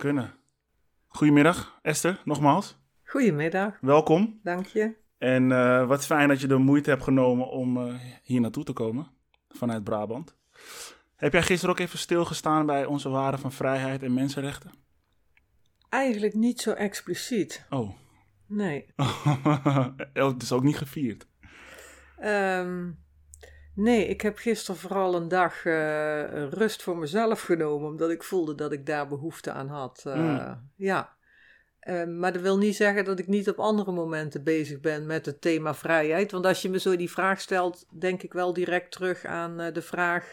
Kunnen. Goedemiddag, Esther, nogmaals. Goedemiddag, Welkom. dank je. En eh, wat fijn dat je de moeite hebt genomen om eh, hier naartoe te komen, vanuit Brabant. Heb jij gisteren ook even stilgestaan bij onze waarden van vrijheid en mensenrechten? Eigenlijk niet zo expliciet. Oh, Nee. het is ook niet gevierd. Ehm, nee, ik heb gisteren vooral een dag eh, rust voor mezelf genomen, omdat ik voelde dat ik daar behoefte aan had. Eh, Mm. Ja. Eh, maar dat wil niet zeggen dat ik niet op andere momenten bezig ben met het thema vrijheid. Want als je me zo die vraag stelt, denk ik wel direct terug aan de vraag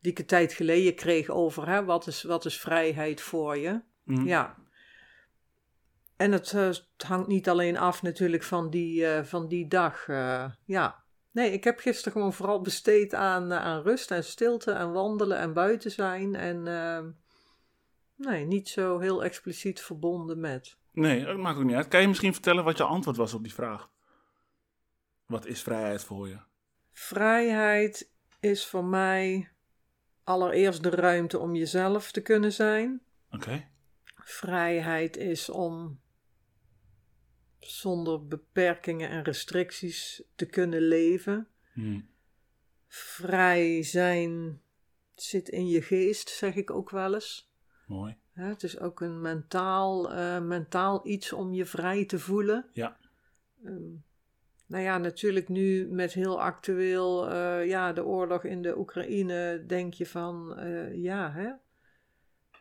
die ik een tijd geleden kreeg over hè, wat, is, wat is vrijheid voor je? Mm. Ja. En het, het hangt niet alleen af natuurlijk van die, van die dag. ja. Nee, ik heb gisteren gewoon vooral besteed aan, eh, aan rust en stilte en wandelen en buiten zijn. En eh, nee, niet zo heel expliciet verbonden met. Nee, dat maakt ook niet uit. Kan je misschien vertellen wat je antwoord was op die vraag? Wat is vrijheid voor je? Vrijheid is voor mij allereerst de ruimte om jezelf te kunnen zijn. Oké. Vrijheid is om zonder beperkingen en restricties te kunnen leven. Hm. Vrij zijn zit in je geest, zeg ik ook wel eens. Mooi. Het is ook een mentaal, eh, mentaal iets om je vrij te voelen. Ja. Ehm, nou ja, natuurlijk nu met heel actueel, eh, ja, de oorlog in de Oekraïne, denk je van, eh, ja, hè,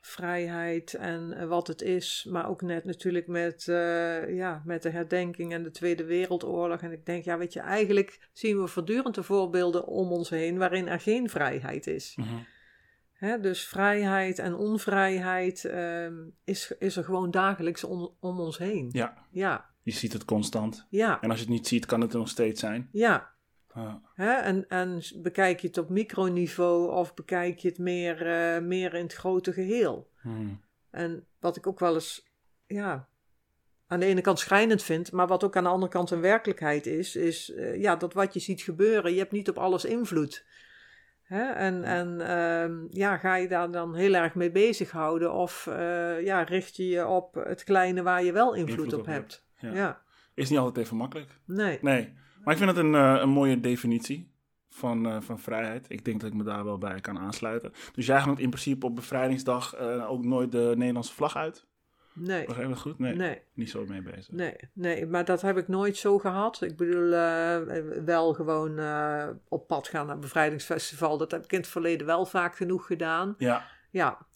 vrijheid en eh, wat het is, maar ook net natuurlijk met, eh, ja, met de herdenking en de Tweede Wereldoorlog. En ik denk, ja, weet je, eigenlijk zien we voortdurend de voorbeelden om ons heen waarin er geen vrijheid is. Mhm. Hè, dus vrijheid en onvrijheid ehm, is, is er gewoon dagelijks om, om ons heen. Ja, Ja, je ziet het constant. ja, En als je het niet ziet, kan het er nog steeds zijn. ja. Ja. Hè? En, en bekijk je het op microniveau of bekijk je het meer, eh, meer in het grote geheel? Hm. En wat ik ook wel eens, ja, aan de ene kant schrijnend vind, maar wat ook aan de andere kant een werkelijkheid is, is eh, ja, dat wat je ziet gebeuren, je hebt niet op alles invloed. Hè? En, en ehm, ja, ga je daar dan heel erg mee bezighouden of eh, ja, richt je je op het kleine waar je wel invloed, Invloed op, op hebt? Ja. Ja. Is niet altijd even makkelijk. nee. Nee, maar ik vind het een, eh, een mooie definitie van, eh, van vrijheid. Ik denk dat ik me daar wel bij kan aansluiten. Dus jij hangt in principe op bevrijdingsdag eh, ook nooit de Nederlandse vlag uit? Nee. Begrijp ik goed? Nee, Nee. niet zo mee bezig. Nee, nee, maar dat heb ik nooit zo gehad. Ik bedoel, wel gewoon op pad gaan naar een bevrijdingsfestival. Dat heb ik in het verleden wel vaak genoeg gedaan. Ja, Ja,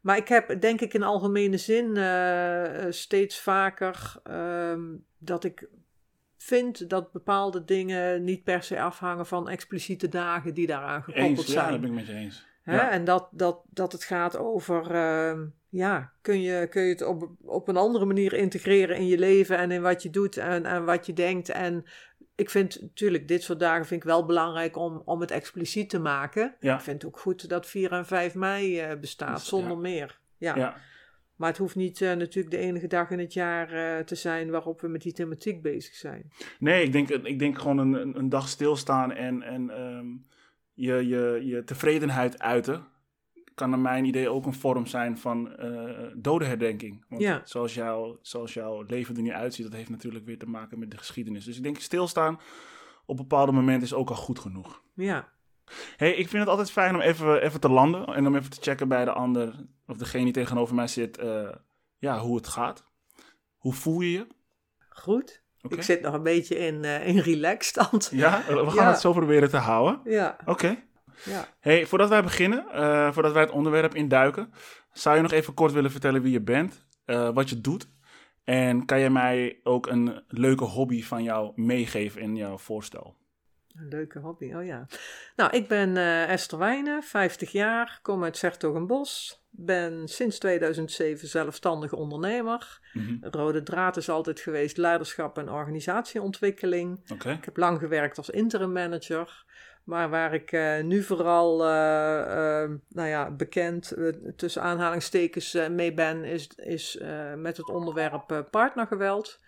maar ik heb denk ik in algemene zin steeds vaker ehm, dat ik vind dat bepaalde dingen niet per se afhangen van expliciete dagen die daaraan gekoppeld eens. Ja, zijn. dat ben ik met je eens. Hè? Ja. En dat, dat, dat het gaat over, ehm, ja, kun je, kun je het op, op een andere manier integreren in je leven en in wat je doet en, en wat je denkt. En ik vind natuurlijk, dit soort dagen vind ik wel belangrijk om, om het expliciet te maken. Ja. Ik vind het ook goed dat 4 en 5 mei eh, bestaat, zonder ja. meer. Ja. Maar het hoeft niet eh, natuurlijk de enige dag in het jaar eh, te zijn waarop we met die thematiek bezig zijn. Nee, ik denk, ik denk gewoon een, een- een dag stilstaan en, en ehm, je, je, je tevredenheid uiten. Kan naar mijn idee ook een vorm zijn van eh dodenherdenking. Want Ja. zoals, jouw, zoals jouw leven er nu uitziet, dat heeft natuurlijk weer te maken met de geschiedenis. Dus ik denk stilstaan op bepaalde momenten is ook al goed genoeg. Ja, Hey, ik vind het altijd fijn om even, even te landen en om even te checken bij de ander, of degene die tegenover mij zit, eh, ja, hoe het gaat. Hoe voel je je? goed. Ik zit nog een beetje in, eh in relaxstand. Ja, we gaan Ja. het zo proberen te houden. Ja, Oké. ja. Hey, voordat wij beginnen, eh, voordat wij het onderwerp induiken, zou je nog even kort willen vertellen wie je bent, wat je doet? En kan je mij ook een leuke hobby van jou meegeven in jouw voorstel? Een leuke hobby, oh ja. Nou, ik ben eh, Esther Wijnen, 50 jaar, kom uit Zertogenbos. Ben sinds 2007 zelfstandige ondernemer. Mhm. Rode draad is altijd geweest leiderschap en organisatieontwikkeling. Ik heb lang gewerkt als interim manager. Maar waar ik eh, nu vooral eh, nou ja, bekend tussen aanhalingstekens mee ben, is, is met het onderwerp partnergeweld.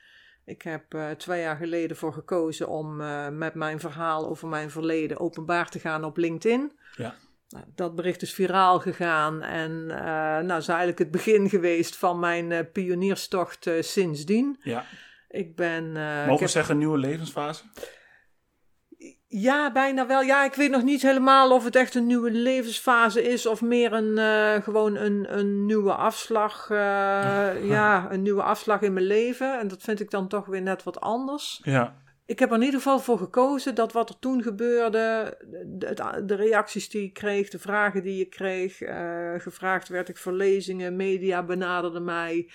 Ik heb eh, twee jaar geleden voor gekozen om eh, met mijn verhaal over mijn verleden openbaar te gaan op LinkedIn. Ja. Nou, dat bericht is viraal gegaan en eh nou, is eigenlijk het begin geweest van mijn pionierstocht sindsdien. Ja. Ik ben. ik Mogen we heb- zeggen nieuwe levensfase? Ja, bijna wel. Ja, ik weet nog niet helemaal of het echt een nieuwe levensfase is of meer een, eh, gewoon een, een nieuwe afslag. eh, ja, een nieuwe afslag in mijn leven. En dat vind ik dan toch weer net wat anders. Ja. Ik heb er in ieder geval voor gekozen dat wat er toen gebeurde, de, de reacties die ik kreeg, de vragen die ik kreeg, eh, gevraagd werd ik voor lezingen, media benaderde mij.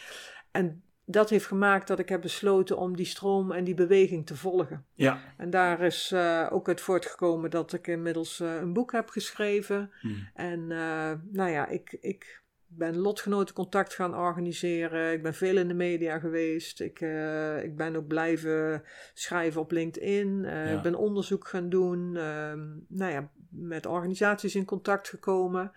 En dat heeft gemaakt dat ik heb besloten om die stroom en die beweging te volgen. Ja. En daar is eh, ook uit voortgekomen dat ik inmiddels eh, een boek heb geschreven. Hmm. En eh, nou ja, ik, ik ben lotgenotencontact gaan organiseren. Ik ben veel in de media geweest. Ik, ik ben ook blijven schrijven op LinkedIn. Ja. Ik ben onderzoek gaan doen. Ehm, nou ja, met organisaties in contact gekomen.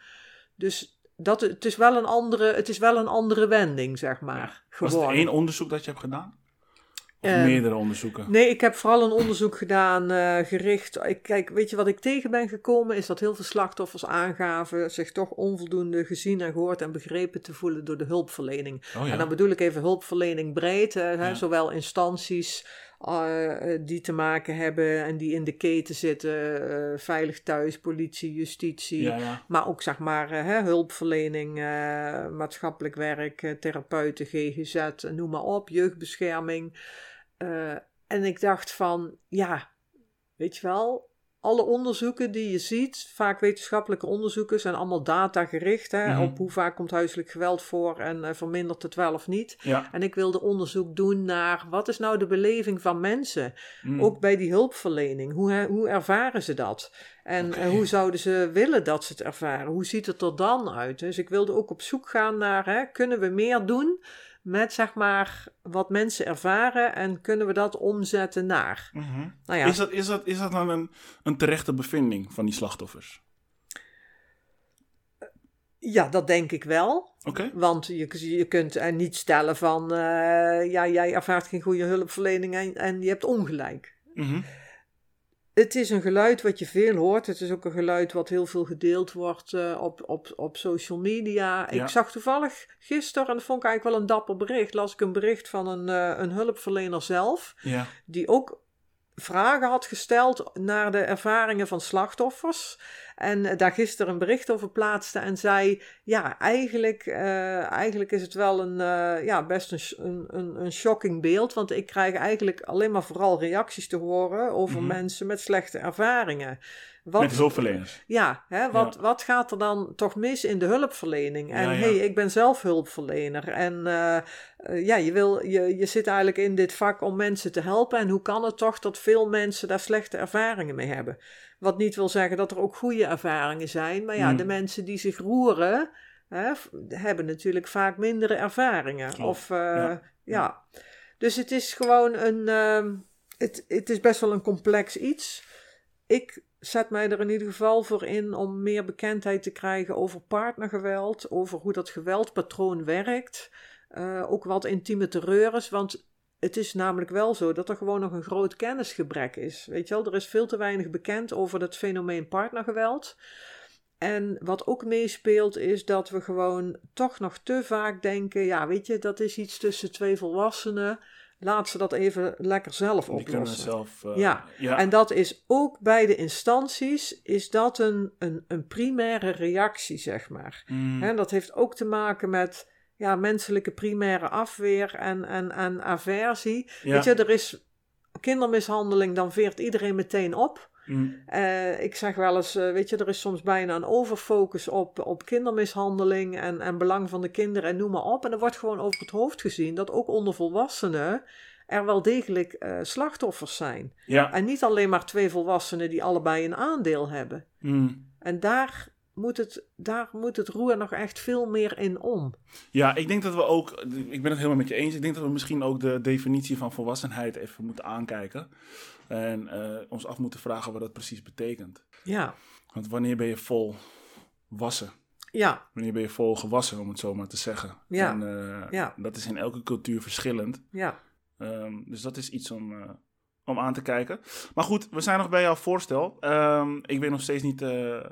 Dus dat, het, is wel een andere, het is wel een andere wending, zeg maar. Was het één onderzoek dat je hebt gedaan? Of Ehm, meerdere onderzoeken? Nee, ik heb vooral een onderzoek gedaan eh, gericht. Ik, kijk, weet je wat ik tegen ben gekomen? Is dat heel veel slachtoffers aangaven zich toch onvoldoende gezien en gehoord en begrepen te voelen door de hulpverlening. Oh ja. En dan bedoel ik even hulpverlening breed, hè, Ja. zowel instanties eh, eh, die te maken hebben en die in de keten zitten, eh, veilig thuis, politie, justitie. ja, ja. Maar ook zeg maar hè, hulpverlening, maatschappelijk werk, therapeuten, GGZ, noem maar op, jeugdbescherming. En ik dacht van, ja, weet je wel, alle onderzoeken die je ziet, vaak wetenschappelijke onderzoeken, zijn allemaal datagericht hè, Mhm. op hoe vaak komt huiselijk geweld voor en eh, vermindert het wel of niet. ja. En ik wilde onderzoek doen naar wat is nou de beleving van mensen, Mm. ook bij die hulpverlening. Hoe, hoe ervaren ze dat? En eh, hoe zouden ze willen dat ze het ervaren? Hoe ziet het er dan uit? Dus ik wilde ook op zoek gaan naar, hè, kunnen we meer doen met zeg maar wat mensen ervaren en kunnen we dat omzetten naar? Mhm. Nou ja, Is, dat, is, dat, is dat dan een, een terechte bevinding van die slachtoffers? ja, dat denk ik wel. Oké. Want je, je kunt er niet stellen van, eh, ja, jij ervaart geen goede hulpverlening en, en je hebt ongelijk. Mhm. Het is een geluid wat je veel hoort. Het is ook een geluid wat heel veel gedeeld wordt eh, op, op, op social media. Ja. Ik zag toevallig gisteren, en dat vond ik eigenlijk wel een dapper bericht, las ik een bericht van een, eh, een hulpverlener zelf, Ja. die ook vragen had gesteld naar de ervaringen van slachtoffers. En eh, daar gisteren een bericht over plaatste en zei: Ja, eigenlijk, eh, eigenlijk is het wel een, eh, ja, best een, een, een shocking beeld. Want ik krijg eigenlijk alleen maar vooral reacties te horen over Mhm. mensen met slechte ervaringen. Wat, Met hulpverleners. ja, hè, wat, Ja. wat gaat er dan toch mis in de hulpverlening? En Ja, ja. hey, ik ben zelf hulpverlener. En eh, eh, ja, je, wil, je, je zit eigenlijk in dit vak om mensen te helpen. En hoe kan het toch dat veel mensen daar slechte ervaringen mee hebben? Wat niet wil zeggen dat er ook goede ervaringen zijn. Maar ja, Hmm. de mensen die zich roeren, hè, hebben natuurlijk vaak mindere ervaringen. Klopt, Of, eh, ja. ja. Dus het is gewoon een. ehm, het, het is best wel een complex iets. Ik zet mij er in ieder geval voor in om meer bekendheid te krijgen over partnergeweld, over hoe dat geweldpatroon werkt. Eh, ook wat intieme terreur is, want het is namelijk wel zo dat er gewoon nog een groot kennisgebrek is. Weet je wel, er is veel te weinig bekend over het fenomeen partnergeweld. En wat ook meespeelt is dat we gewoon toch nog te vaak denken, ja weet je, dat is iets tussen twee volwassenen. Laat ze dat even lekker zelf oplossen. zelf... eh, Ja. ja. En dat is ook bij de instanties, is dat een, een, een primaire reactie, zeg maar. Mm. En dat heeft ook te maken met ja, menselijke primaire afweer en, en, en aversie. Ja. Weet je, er is kindermishandeling, dan veert iedereen meteen op. Mm. Eh, ik zeg wel eens, eh, weet je, er is soms bijna een overfocus op, op kindermishandeling en, en belang van de kinderen en noem maar op. En er wordt gewoon over het hoofd gezien dat ook onder volwassenen er wel degelijk eh, slachtoffers zijn. Ja. En niet alleen maar twee volwassenen die allebei een aandeel hebben. Mm. En daar moet het, daar moet het roer nog echt veel meer in om. Ja, ik denk dat we ook, ik ben het helemaal met je eens. Ik denk dat we misschien ook de definitie van volwassenheid even moeten aankijken. En eh, ons af moeten vragen wat dat precies betekent. Ja, Want wanneer ben je vol wassen? ja, Wanneer ben je vol gewassen, om het zo maar te zeggen? Ja. En, eh, Ja. Dat is in elke cultuur verschillend. ja. Ehm, dus dat is iets om, eh, om aan te kijken. Maar goed, we zijn nog bij jouw voorstel. Ehm, ik weet nog steeds niet eh,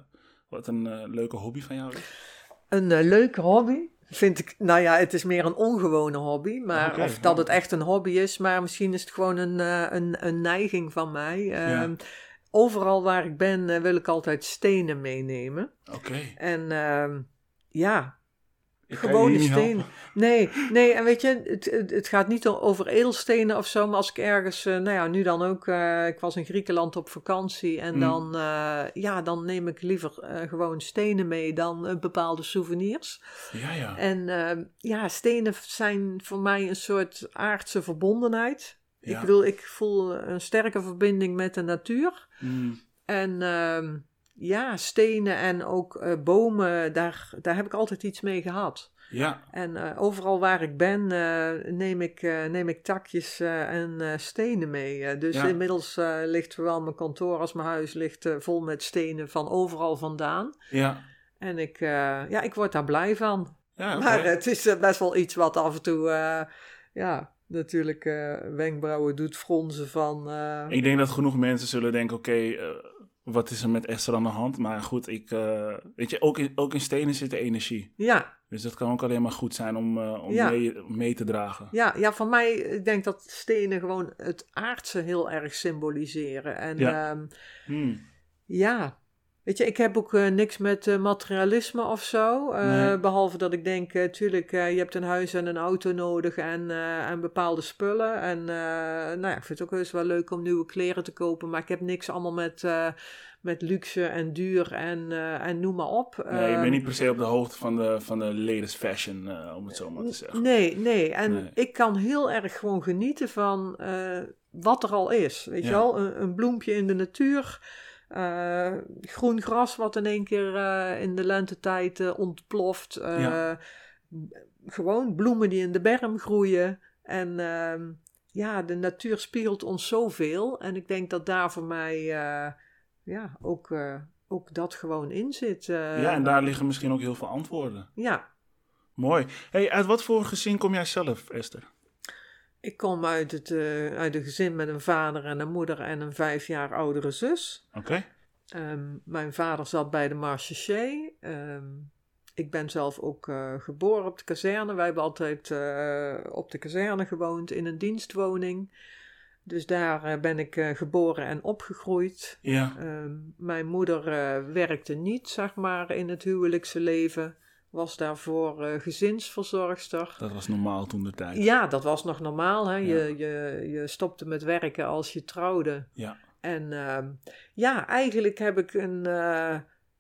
wat een leuke hobby van jou is? Een leuke hobby vind ik, nou ja, het is meer een ongewone hobby. Maar of dat het echt een hobby is, maar misschien is het gewoon een, eh, een, een neiging van mij. Ehm, Overal waar ik ben eh, wil ik altijd stenen meenemen. Oké. En ehm, ja, gewone helpen. Nee, nee, en weet je, het, het, gaat niet over edelstenen of zo, maar als ik ergens, eh, nou ja, nu dan ook, eh, ik was in Griekenland op vakantie en Mm. dan, eh, ja, dan neem ik liever gewoon stenen mee dan bepaalde souvenirs. Ja, ja. En eh, ja, stenen zijn voor mij een soort aardse verbondenheid. ja. Ik bedoel, ik voel een sterke verbinding met de natuur. Mm, En ehm, ja, stenen en ook eh, bomen, daar, daar heb ik altijd iets mee gehad. ja. En eh, overal waar ik ben, eh, neem, ik, neem ik takjes en stenen mee. Dus Ja. inmiddels ligt zowel mijn kantoor als mijn huis ligt, vol met stenen van overal vandaan. Ja. En ik, ja, ik word daar blij van. Ja. Maar het is best wel iets wat af en toe, ja, natuurlijk wenkbrauwen doet fronsen van... Ik denk dat genoeg mensen zullen denken, oké, eh, wat is er met Esther aan de hand? Maar goed, ik, eh, weet je, ook in, ook in stenen zit de energie. ja, Dus dat kan ook alleen maar goed zijn om, eh, om Ja. mee, mee te dragen. Ja, ja, van mij, ik denk dat stenen gewoon het aardse heel erg symboliseren. En Ja. ja, Hmm. ja. Weet je, ik heb ook eh, niks met eh, materialisme of zo. eh, Nee. Behalve dat ik denk, tuurlijk, je hebt een huis en een auto nodig en, en bepaalde spullen. En nou ja, ik vind het ook heus wel leuk om nieuwe kleren te kopen. Maar ik heb niks allemaal met, met luxe en duur en, en noem maar op. Nee, je Ehm, bent niet per se op de hoogte van de, van de latest fashion, om het zo maar te zeggen. Nee, nee. En Nee. ik kan heel erg gewoon genieten van wat er al is. Weet je wel, een, een bloempje in de natuur. Eh, groen gras wat in één keer eh, in de lentetijd eh, ontploft. Ja. Gewoon bloemen die in de berm groeien. En ehm, ja, de natuur spiegelt ons zoveel. En ik denk dat daar voor mij ja, ook, ook dat gewoon in zit. Ja, en daar liggen misschien ook heel veel antwoorden. ja, Mooi. Hey, uit wat voor gezin kom jij zelf, Esther? Ik kom uit, het, eh, uit een gezin met een vader en een moeder en een vijf jaar oudere zus. Oké. Ehm, mijn vader zat bij de Marchechee. Ehm ik ben zelf ook eh, geboren op de kazerne. Wij hebben altijd eh, op de kazerne gewoond in een dienstwoning. Dus daar ben ik geboren en opgegroeid. Ja. Ehm, mijn moeder werkte niet, zeg maar, in het huwelijkse leven. Was daarvoor eh, gezinsverzorgster. Dat was normaal toen de tijd. Ja, dat was nog normaal. Hè? Ja. Je, je, je stopte met werken als je trouwde. Ja. En ehm, ja, eigenlijk heb ik een, eh,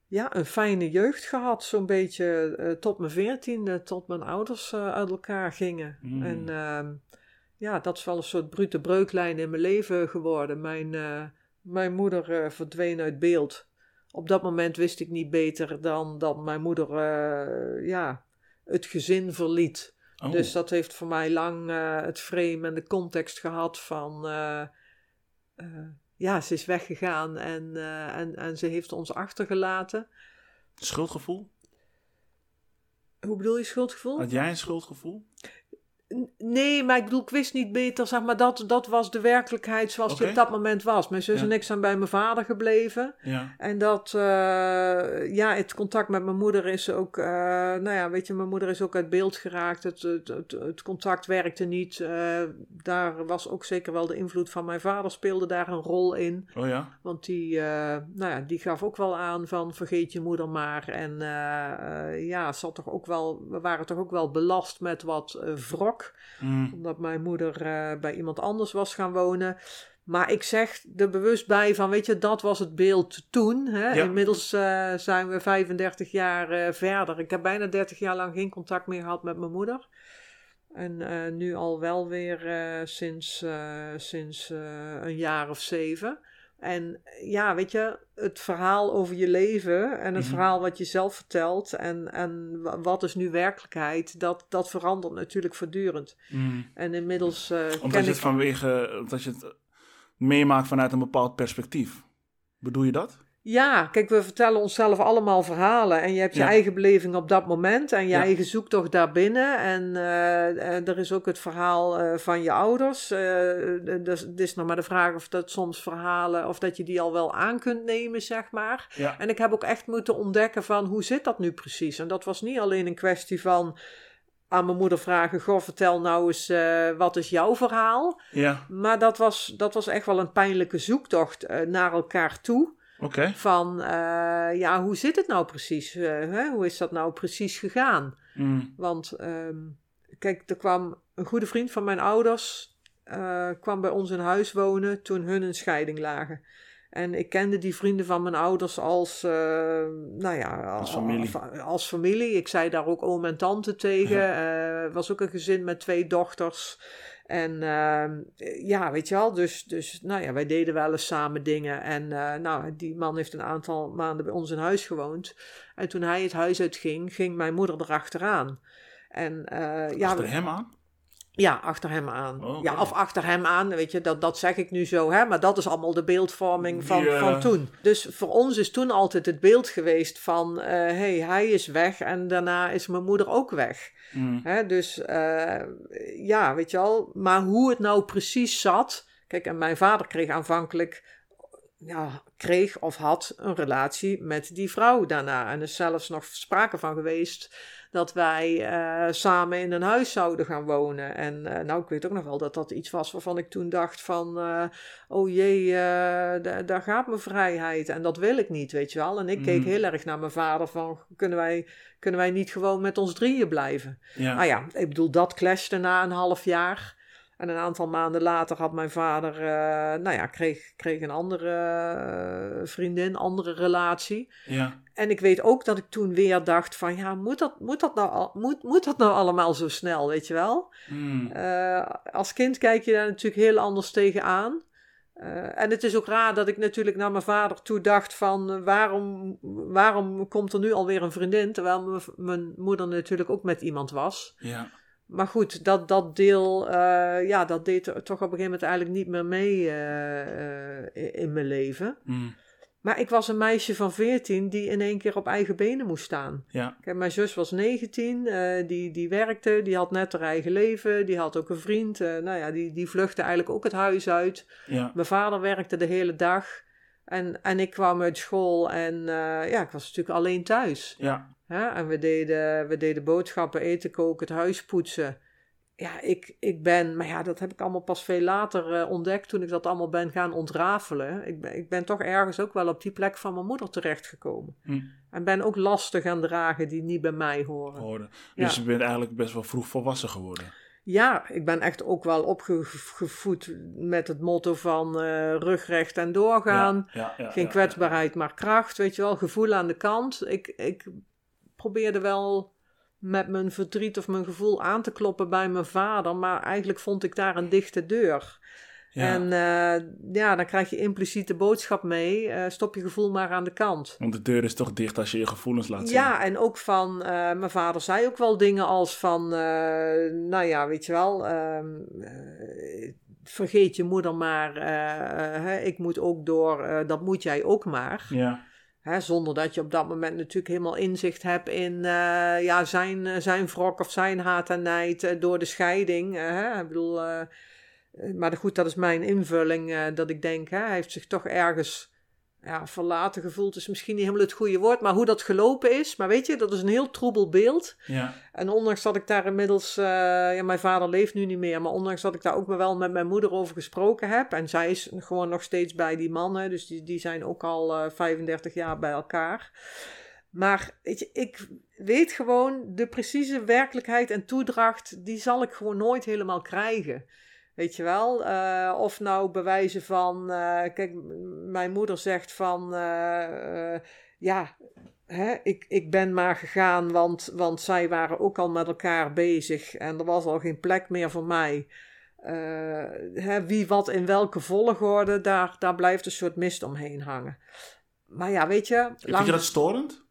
ja, een fijne jeugd gehad. Zo'n beetje eh, tot mijn veertiende, tot mijn ouders uit elkaar gingen. Mm. En ehm, ja, dat is wel een soort brute breuklijn in mijn leven geworden. Mijn, mijn moeder verdween uit beeld. Op dat moment wist ik niet beter dan dat mijn moeder eh, ja, het gezin verliet. Oh. Dus dat heeft voor mij lang eh, het frame en de context gehad van... eh, ja, ze is weggegaan en, en, en ze heeft ons achtergelaten. Schuldgevoel? Hoe bedoel je schuldgevoel? Had jij een schuldgevoel? Nee, maar ik bedoel, ik wist niet beter, zeg maar, dat, dat was de werkelijkheid zoals die Oké. op dat moment was. Mijn zus Ja. en ik zijn bij mijn vader gebleven. Ja. En dat, eh, ja, het contact met mijn moeder is ook, eh, nou ja, weet je, mijn moeder is ook uit beeld geraakt. Het, het, het, het contact werkte niet. Eh, daar was ook zeker wel de invloed van mijn vader speelde daar een rol in. Oh ja? Want die, nou ja, die gaf ook wel aan van vergeet je moeder maar. En ja, zat toch ook wel, we waren toch ook wel belast met wat eh, Mm. Omdat mijn moeder eh, bij iemand anders was gaan wonen. Maar ik zeg er bewust bij van, weet je, dat was het beeld toen. Hè? Ja. Inmiddels eh, zijn we 35 jaar eh, verder. Ik heb bijna 30 jaar lang geen contact meer gehad met mijn moeder. En nu al wel weer sinds, sinds een jaar of zeven. En ja, weet je, het verhaal over je leven en het Mhm. verhaal wat je zelf vertelt en, en wa- wat is nu werkelijkheid, dat, dat verandert natuurlijk voortdurend. Mm. En inmiddels eh, Omdat ken je ik... het vanwege, omdat je het meemaakt vanuit een bepaald perspectief. Bedoel je dat? Ja, kijk, we vertellen onszelf allemaal verhalen. En je hebt je Ja. eigen beleving op dat moment en je Ja. eigen zoektocht daarbinnen. En eh, eh, er is ook het verhaal eh, van je ouders. Dus het is nog maar de vraag of dat soms verhalen, of dat je die al wel aan kunt nemen, zeg maar. Ja. En ik heb ook echt moeten ontdekken van hoe zit dat nu precies? En dat was niet alleen een kwestie van aan mijn moeder vragen: Goh, vertel nou eens, wat is jouw verhaal? Ja. Maar dat was, dat was echt wel een pijnlijke zoektocht naar elkaar toe. Van eh, ja, hoe zit het nou precies? Eh, hè? Hoe is dat nou precies gegaan? Mm. Want ehm, kijk, er kwam een goede vriend van mijn ouders, eh, kwam bij ons in huis wonen toen hun in scheiding lagen. En ik kende die vrienden van mijn ouders als, nou ja, Als familie. Als, als familie. Ik zei daar ook oom en tante tegen. Eh, was ook een gezin met twee dochters. En ehm, ja, weet je wel, dus, dus nou ja, wij deden wel eens samen dingen. En eh, nou, die man heeft een aantal maanden bij ons in huis gewoond. En toen hij het huis uitging, ging mijn moeder erachteraan. En eh, ja, Achter hem aan? Ja, achter hem aan. Oh. Ja, of achter hem aan, weet je, dat, dat zeg ik nu zo, hè, maar dat is allemaal de beeldvorming van, eh, van toen. Dus voor ons is toen altijd het beeld geweest van, hé, hey, hij is weg en daarna is mijn moeder ook weg. Mm. Hè, dus eh, ja, weet je wel, maar hoe het nou precies zat. Kijk, en mijn vader kreeg aanvankelijk, ja, kreeg of had een relatie met die vrouw daarna. En er is zelfs nog sprake van geweest dat wij eh, samen in een huis zouden gaan wonen. En eh, nou, ik weet ook nog wel dat dat iets was waarvan ik toen dacht van, eh, oh jee, da- daar gaat mijn vrijheid en dat wil ik niet, weet je wel. En ik keek Mhm. heel erg naar mijn vader van, kunnen wij, kunnen wij niet gewoon met ons drieën blijven? Ja. Nou ja, ik bedoel, dat clashte na een half jaar. En een aantal maanden later had mijn vader, eh, nou ja, kreeg, kreeg een andere eh, vriendin, andere relatie. Ja. En ik weet ook dat ik toen weer dacht van, ja, moet dat, moet dat, nou, al- moet, moet dat nou allemaal zo snel, weet je wel? Mm. Eh, als kind kijk je daar natuurlijk heel anders tegenaan. Eh en het is ook raar dat ik natuurlijk naar mijn vader toe dacht van waarom, waarom komt er nu alweer een vriendin, terwijl mijn moeder natuurlijk ook met iemand was. Ja. Maar goed, dat, dat deel, eh, ja, dat deed er toch op een gegeven moment eigenlijk niet meer mee eh, eh, in mijn leven. Mm. Maar ik was een meisje van 14 die in één keer op eigen benen moest staan. Ja. Kijk, mijn zus was 19, eh, die, die werkte, die had net haar eigen leven, die had ook een vriend. nou ja, die, die vluchtte eigenlijk ook het huis uit. Ja. Mijn vader werkte de hele dag. En, en ik kwam uit school en eh, ja, ik was natuurlijk alleen thuis. Ja. Hè? En we deden, we deden boodschappen, eten koken, het huis poetsen. Ja, ik, ik ben, maar ja, dat heb ik allemaal pas veel later eh, ontdekt toen ik dat allemaal ben gaan ontrafelen. Ik ben, ik ben toch ergens ook wel op die plek van mijn moeder terechtgekomen. Hm. En ben ook lasten gaan dragen die niet bij mij horen. Hoorde. Ja. Dus je bent eigenlijk best wel vroeg volwassen geworden. Ja, ik ben echt ook wel opgevoed met het motto van eh rugrecht en doorgaan. Ja, ja, ja, Geen kwetsbaarheid, maar kracht, weet je wel. Gevoel aan de kant. Ik, ik probeerde wel met mijn verdriet of mijn gevoel aan te kloppen bij mijn vader, maar eigenlijk vond ik daar een dichte deur. Ja. En eh, ja, dan krijg je impliciet de boodschap mee, eh, stop je gevoel maar aan de kant. Want de deur is toch dicht als je je gevoelens laat zien. Ja, en ook van, eh, mijn vader zei ook wel dingen als van, nou ja, weet je wel, ehm, eh, vergeet je moeder maar, hè, ik moet ook door, dat moet jij ook maar. Ja. Hè, zonder dat je op dat moment natuurlijk helemaal inzicht hebt in ja, zijn, zijn wrok of zijn haat en nijd door de scheiding. hè. Ik bedoel, maar goed, dat is mijn invulling eh, dat ik denk, hè, hij heeft zich toch ergens ja, verlaten gevoeld, is misschien niet helemaal het goede woord, maar hoe dat gelopen is. Maar weet je, dat is een heel troebel beeld. Ja. En ondanks dat ik daar inmiddels, eh, ja, mijn vader leeft nu niet meer, maar ondanks dat ik daar ook wel met mijn moeder over gesproken heb, en zij is gewoon nog steeds bij die mannen, dus die, die zijn ook al eh 35 jaar bij elkaar. Maar weet je, ik weet gewoon de precieze werkelijkheid en toedracht, die zal ik gewoon nooit helemaal krijgen. Weet je wel? Eh, of nou bewijzen van, eh, kijk, mijn moeder zegt van, eh, ja, hè, ik, ik ben maar gegaan, want, want zij waren ook al met elkaar bezig en er was al geen plek meer voor mij. Hè, wie wat in welke volgorde, daar, daar blijft een soort mist omheen hangen. Maar ja, weet je, Vind je dat storend?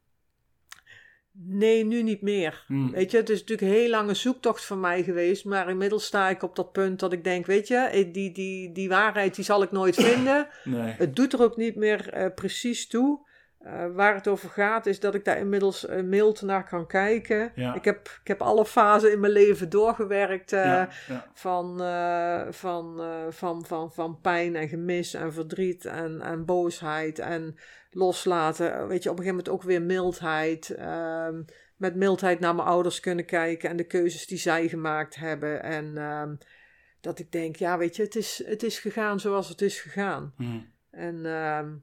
Nee, nu niet meer. Hm. Weet je, het is natuurlijk een heel lange zoektocht voor mij geweest, maar inmiddels sta ik op dat punt dat ik denk, weet je, die, die, die waarheid die zal ik nooit vinden. Nee. Het doet er ook niet meer eh, precies toe. Eh, waar het over gaat is dat ik daar inmiddels uh, mild naar kan kijken. Ja. Ik, heb, ik heb alle fasen in mijn leven doorgewerkt. eh, Ja, ja. van, eh, van, eh, van, van, van pijn en gemis en verdriet en, en boosheid en loslaten. Weet je, op een gegeven moment ook weer mildheid. Ehm, met mildheid naar mijn ouders kunnen kijken en de keuzes die zij gemaakt hebben. En ehm, dat ik denk, ja, weet je, het is, het is gegaan zoals het is gegaan. Hm. En ehm,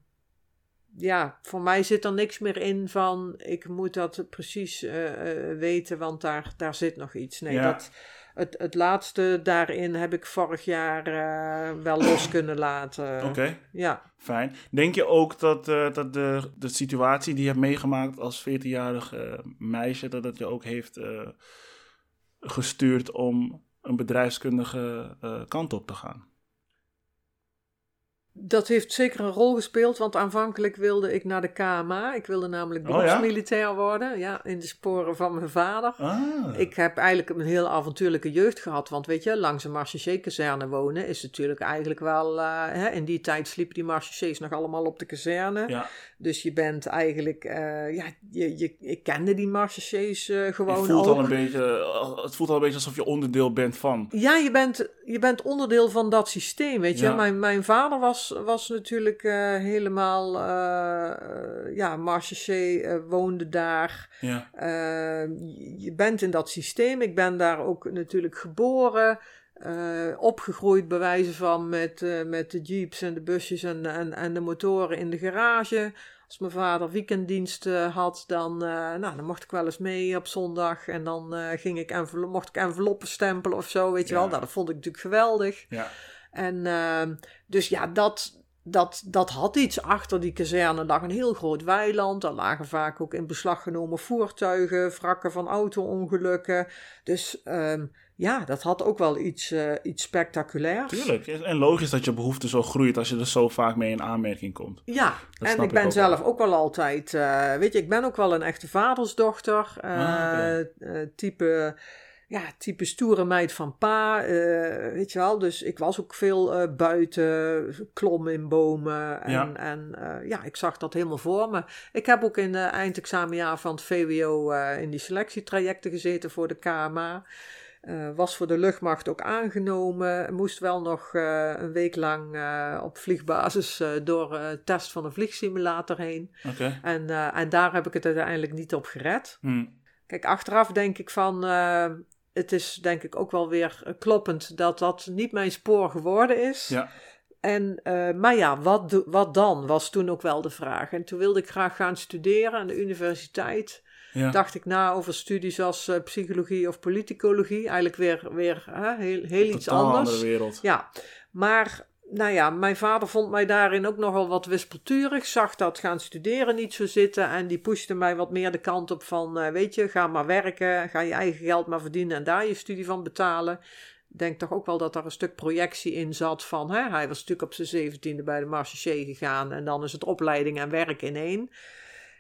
ja, voor mij zit er niks meer in van ik moet dat precies eh, eh, weten, want daar, daar zit nog iets. Nee, Ja. dat, het, het laatste daarin heb ik vorig jaar eh, wel los kunnen laten. Oké, Ja. fijn. Denk je ook dat, dat de, de situatie die je hebt meegemaakt als 14-jarig eh, meisje, dat dat je ook heeft gestuurd om een bedrijfskundige kant op te gaan? Dat heeft zeker een rol gespeeld, want aanvankelijk wilde ik naar de KMA. Ik wilde namelijk Oh, ja? beroepsmilitair worden, ja, in de sporen van mijn vader. Ah, Ik heb eigenlijk een heel avontuurlijke jeugd gehad. Want weet je, langs een marchechee-kazerne wonen is natuurlijk eigenlijk wel... eh, hè, in die tijd sliepen die marchechees nog allemaal op de kazerne. ja. Dus je bent eigenlijk... eh, ja, je, je, ik kende die marchechees eh, Je gewoon voelt ook. al een beetje, eh, het voelt al een beetje alsof je onderdeel bent van. Ja, je bent, je bent onderdeel van dat systeem, weet je. Ja. Mijn, mijn vader was, was natuurlijk eh, helemaal... eh, ja, marcheché, eh, woonde daar... Ja, Uh, je- bent in dat systeem. Ik ben daar ook natuurlijk geboren. opgegroeid bij wijze van met, met de jeeps en de busjes en, en, en de motoren in de garage. Als mijn vader weekenddienst had, dan, nou, dan mocht ik wel eens mee op zondag. En dan ging ik mocht ik enveloppen stempelen of zo, weet je Ja. wel. Nou, dat vond ik natuurlijk geweldig. ja. En ehm, dus ja, dat, dat, dat had iets. Achter die kazerne lag een heel groot weiland. Daar lagen vaak ook in beslag genomen voertuigen, wrakken van auto-ongelukken. Dus ehm, ja, dat had ook wel iets, eh, iets spectaculairs. Tuurlijk. En logisch dat je behoefte zo groeit als je er zo vaak mee in aanmerking komt. Ja, en ik ik ben ook zelf ook wel altijd, eh, weet je, ik ben ook wel een echte vadersdochter. Ah, eh, type, ja, type stoere meid van pa, eh, weet je wel. Dus ik was ook veel eh, buiten, klom in bomen. En Ja. en eh, ja, ik zag dat helemaal voor me. Ik heb ook in de eindexamenjaar van het VWO in die selectietrajecten gezeten voor de KMA. Was voor de luchtmacht ook aangenomen. Moest wel nog een week lang op vliegbasis door test van een vliegsimulator heen. En, en daar heb ik het uiteindelijk niet op gered. Hm. Kijk, achteraf denk ik van. Het is denk ik ook wel weer eh, kloppend dat dat niet mijn spoor geworden is. Ja. En, eh, maar ja, wat, wat dan was toen ook wel de vraag. En toen wilde ik graag gaan studeren aan de universiteit Ja. dacht ik na over studies als eh, psychologie of politicologie. Eigenlijk weer, weer hè, heel, heel iets anders. andere wereld. Ja, maar nou ja, mijn vader vond mij daarin ook nogal wat wispelturig. Zag dat gaan studeren niet zo zitten. En die pushte mij wat meer de kant op van, eh, weet je, ga maar werken. Ga je eigen geld maar verdienen en daar je studie van betalen. Denk toch ook wel dat daar een stuk projectie in zat van... Hè, hij was natuurlijk op zijn zeventiende bij de Marché gegaan... en dan is het opleiding en werk in één.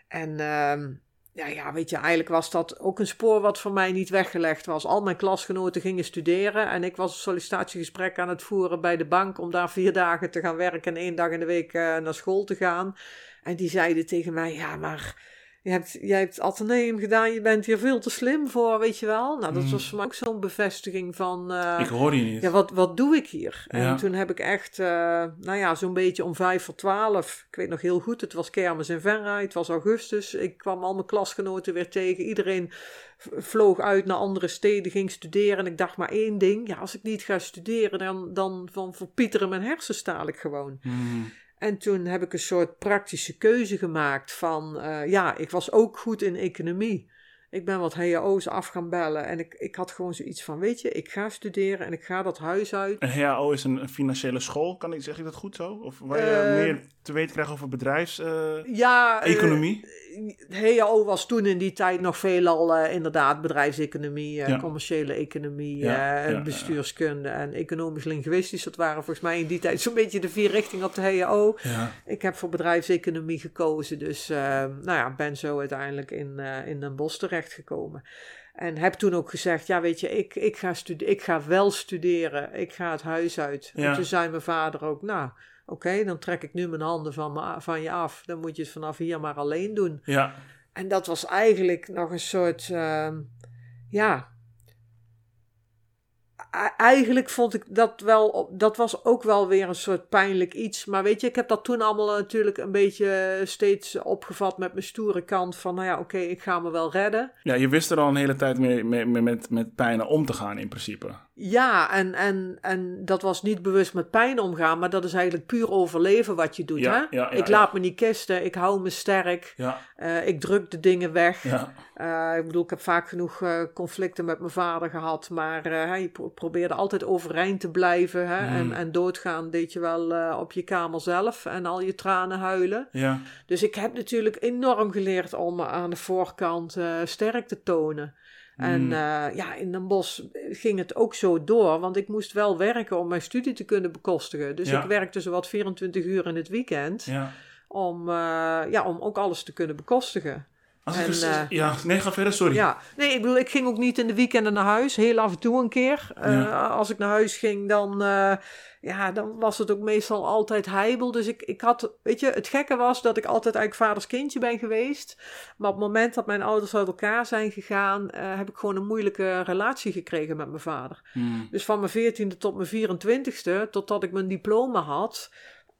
En ehm, ja, ja, weet je, eigenlijk was dat ook een spoor wat voor mij niet weggelegd was. Al mijn klasgenoten gingen studeren en ik was een sollicitatiegesprek aan het voeren bij de bank om daar vier dagen te gaan werken en één dag in de week eh, naar school te gaan. En die zeiden tegen mij, ja, maar je hebt, jij hebt ateneum gedaan, je bent hier veel te slim voor, weet je wel. Nou, dat Mm. was voor mij ook zo'n bevestiging van... eh, Ik hoor je niet. ja, wat, wat doe ik hier? Ja. En toen heb ik echt, eh, nou ja, zo'n beetje om vijf voor twaalf. Ik weet nog heel goed, het was kermis in Venray, het was augustus. Ik kwam al mijn klasgenoten weer tegen. Iedereen vloog uit naar andere steden, ging studeren. En ik dacht maar één ding, ja, als ik niet ga studeren, dan, dan van verpieteren mijn hersenstaal ik gewoon. Hm. En toen heb ik een soort praktische keuze gemaakt van, eh, ja, ik was ook goed in economie. Ik ben wat HAO's af gaan bellen en ik, ik had gewoon zoiets van, weet je, ik ga studeren en ik ga dat huis uit. Een HAO is een, een financiële school, kan ik, zeg ik dat goed zo? Of waar je Eh, meer te weten krijgt over bedrijfseconomie? Ja, eh, economie? HAO was toen in die tijd nog veelal eh, inderdaad bedrijfseconomie, eh, Ja. commerciële economie, Ja, eh, bestuurskunde en economisch-linguïstisch. Dat waren volgens mij in die tijd zo'n beetje de vier richtingen op de HAO. Ik heb voor bedrijfseconomie gekozen, dus eh, nou ja, ben zo uiteindelijk in, eh in Den Bosch terechtgekomen. En heb toen ook gezegd, ja weet je, ik, ik, ga, stude ik ga wel studeren, ik ga het huis uit. Ja. En toen zei mijn vader ook, nou oké, dan trek ik nu mijn handen van, me, van je af. Dan moet je het vanaf hier maar alleen doen. Ja. En dat was eigenlijk nog een soort, ehm, ja. E- Eigenlijk vond ik dat wel, dat was ook wel weer een soort pijnlijk iets. Maar weet je, ik heb dat toen allemaal natuurlijk een beetje steeds opgevat met mijn stoere kant. Van nou ja, oké, ik ga me wel redden. ja, je wist er al een hele tijd mee, mee, met, met pijnen om te gaan in principe. Ja, en, en, en dat was niet bewust met pijn omgaan, maar dat is eigenlijk puur overleven wat je doet. Ja, hè? ja, ja, ik laat me niet kisten, ik hou me sterk, eh, ik druk de dingen weg. Eh, ik bedoel, ik heb vaak genoeg eh, conflicten met mijn vader gehad, maar hij pro- probeerde altijd overeind te blijven. Hè? Mm. En, en doodgaan deed je wel op je kamer zelf en al je tranen huilen. ja. Dus ik heb natuurlijk enorm geleerd om aan de voorkant sterk te tonen. En Mm. eh, ja, in Den Bosch ging het ook zo door, want ik moest wel werken om mijn studie te kunnen bekostigen. Dus Ja. ik werkte zowat 24 uur in het weekend ja. om, eh, ja, om ook alles te kunnen bekostigen. Als ik En, eens- eh, ja, nee, ga verder, sorry. Ja, nee, ik bedoel, ik ging ook niet in de weekenden naar huis. Heel af en toe een keer. Eh. Als ik naar huis ging, dan, eh, ja, dan was het ook meestal altijd heibel. Dus ik, ik had, weet je, het gekke was dat ik altijd eigenlijk vaders kindje ben geweest. Maar op het moment dat mijn ouders uit elkaar zijn gegaan, heb ik gewoon een moeilijke relatie gekregen met mijn vader. Hmm. Dus van mijn 14e tot mijn 24e, totdat ik mijn diploma had,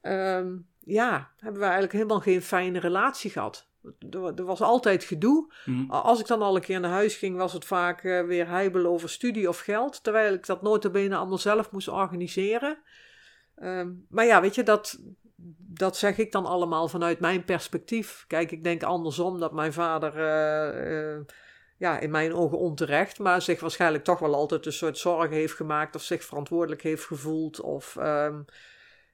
ehm, ja, hebben we eigenlijk helemaal geen fijne relatie gehad. Er, was altijd gedoe. Hmm. Als ik dan al een keer naar huis ging, was het vaak eh, weer heibelen over studie of geld. Terwijl ik dat notabene allemaal zelf moest organiseren. Ehm, maar ja, weet je, dat, dat zeg ik dan allemaal vanuit mijn perspectief. Kijk, ik denk andersom dat mijn vader, eh, eh, ja, in mijn ogen onterecht, maar zich waarschijnlijk toch wel altijd een soort zorgen heeft gemaakt of zich verantwoordelijk heeft gevoeld. Of ehm,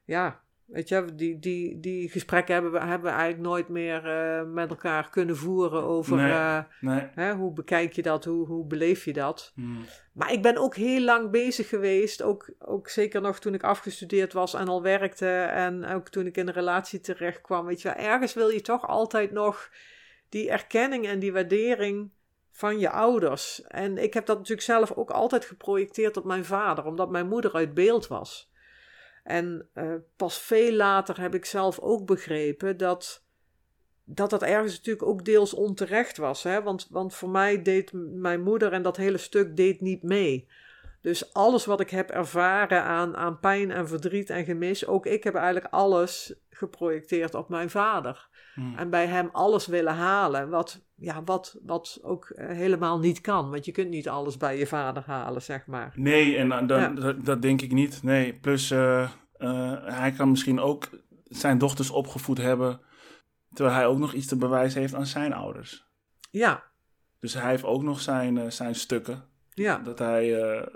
ja, weet je, die, die, die gesprekken hebben we, hebben we eigenlijk nooit meer eh, met elkaar kunnen voeren over Nee. eh, Nee. hè, hoe bekijk je dat, hoe, hoe beleef je dat. Hmm. Maar ik ben ook heel lang bezig geweest, ook, ook zeker nog toen ik afgestudeerd was en al werkte en ook toen ik in een relatie terecht kwam. Weet je, ergens wil je toch altijd nog die erkenning en die waardering van je ouders. En ik heb dat natuurlijk zelf ook altijd geprojecteerd op mijn vader, omdat mijn moeder uit beeld was. En eh, pas veel later heb ik zelf ook begrepen dat dat dat ergens natuurlijk ook deels onterecht was. Hè? Want, want voor mij deed mijn moeder en dat hele stuk deed niet mee. Dus alles wat ik heb ervaren aan, aan pijn en verdriet en gemis, ook ik heb eigenlijk alles geprojecteerd op mijn vader. Hmm. En bij hem alles willen halen, wat, ja, wat, wat ook eh, helemaal niet kan. Want je kunt niet alles bij je vader halen, zeg maar. Nee, en dan, dan- Ja. dat, dat denk ik niet. Nee, plus eh, eh, hij kan misschien ook zijn dochters opgevoed hebben... terwijl hij ook nog iets te bewijzen heeft aan zijn ouders. Ja, Dus hij heeft ook nog zijn, eh, zijn stukken ja, dat hij, eh,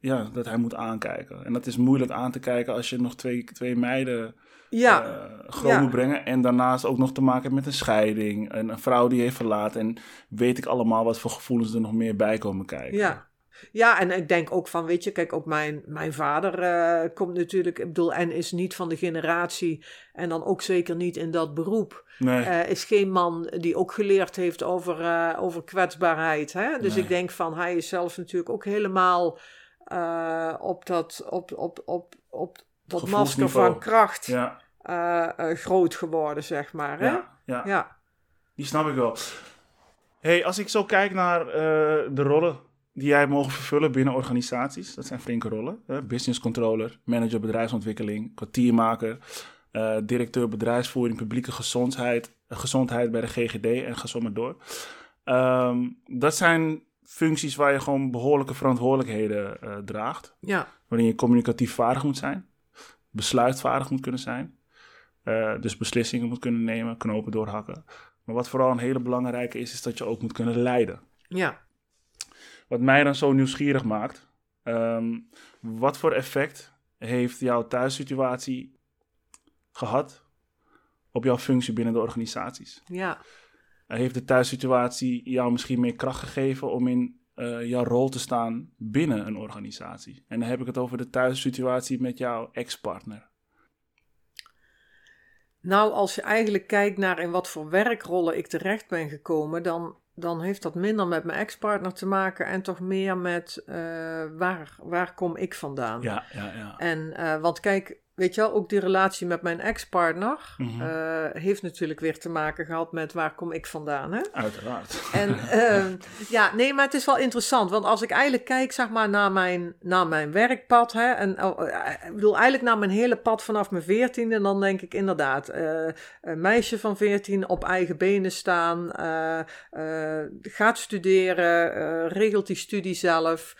ja, dat hij moet aankijken. En dat is moeilijk aan te kijken als je nog twee, twee meiden ja. eh, groot Ja. moet brengen. En daarnaast ook nog te maken hebt met een scheiding. En een vrouw die heeft verlaten. En weet ik allemaal wat voor gevoelens er nog meer bij komen kijken. Ja. Ja, en ik denk ook van, weet je, kijk, ook mijn, mijn vader eh, komt natuurlijk, ik bedoel, en is niet van de generatie, en dan ook zeker niet in dat beroep. Nee. Eh, is geen man die ook geleerd heeft over, eh, over kwetsbaarheid. Hè? Dus Nee. ik denk van, hij is zelf natuurlijk ook helemaal op dat, op, op, op, op dat masker van kracht ja, groot geworden, zeg maar. Hè? ja, ja, ja. die snap ik wel. hey, als ik zo kijk naar de rollen die jij mogen vervullen binnen organisaties. Dat zijn flinke rollen. Hè? Business controller, manager bedrijfsontwikkeling, kwartiermaker, eh, directeur bedrijfsvoering, publieke gezondheid, gezondheid bij de GGD en ga zo maar door. Ehm, dat zijn functies waar je gewoon behoorlijke verantwoordelijkheden eh, draagt. ja. waarin je communicatief vaardig moet zijn, besluitvaardig moet kunnen zijn, eh, dus beslissingen moet kunnen nemen, knopen doorhakken. Maar wat vooral een hele belangrijke is, is dat je ook moet kunnen leiden. ja. Wat mij dan zo nieuwsgierig maakt, ehm, wat voor effect heeft jouw thuissituatie gehad op jouw functie binnen de organisaties? ja. Heeft de thuissituatie jou misschien meer kracht gegeven om in eh, jouw rol te staan binnen een organisatie? En dan heb ik het over de thuissituatie met jouw ex-partner. Nou, als je eigenlijk kijkt naar in wat voor werkrollen ik terecht ben gekomen, dan, dan heeft dat minder met mijn ex-partner te maken en toch meer met eh, waar, waar kom ik vandaan. Ja, ja, ja. En, eh, want kijk, weet je wel, ook die relatie met mijn ex-partner Mhm. eh, heeft natuurlijk weer te maken gehad met waar kom ik vandaan, hè? Uiteraard. En ehm, ja, nee, maar het is wel interessant. Want als ik eigenlijk kijk, zeg maar, naar mijn, naar mijn werkpad. Hè, en oh, eh, ik bedoel, eigenlijk naar mijn hele pad vanaf mijn veertiende. Dan denk ik inderdaad, eh, een meisje van veertien op eigen benen staan. gaat studeren, regelt die studie zelf.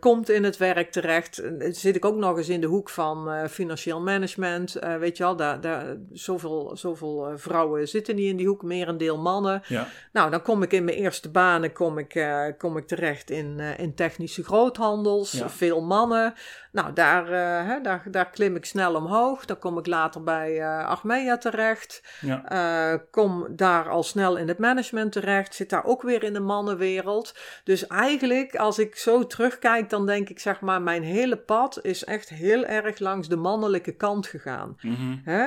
komt in het werk terecht. Zit ik ook nog eens in de hoek van eh, management. eh, weet je wel, daar, daar, zoveel, zoveel eh, vrouwen zitten niet in die hoek, merendeel mannen. Ja. Nou, dan kom ik in mijn eerste banen kom ik, eh, kom ik terecht in, in technische groothandels, Ja. veel mannen. Nou, daar, eh, hè, daar, daar klim ik snel omhoog. Dan kom ik later bij Achmea terecht. Ja. Eh, kom daar al snel in het management terecht. Zit daar ook weer in de mannenwereld. Dus eigenlijk, als ik zo terugkijk, dan denk ik zeg maar, mijn hele pad is echt heel erg langs de mannelijke kant gegaan. Mhm. Hè?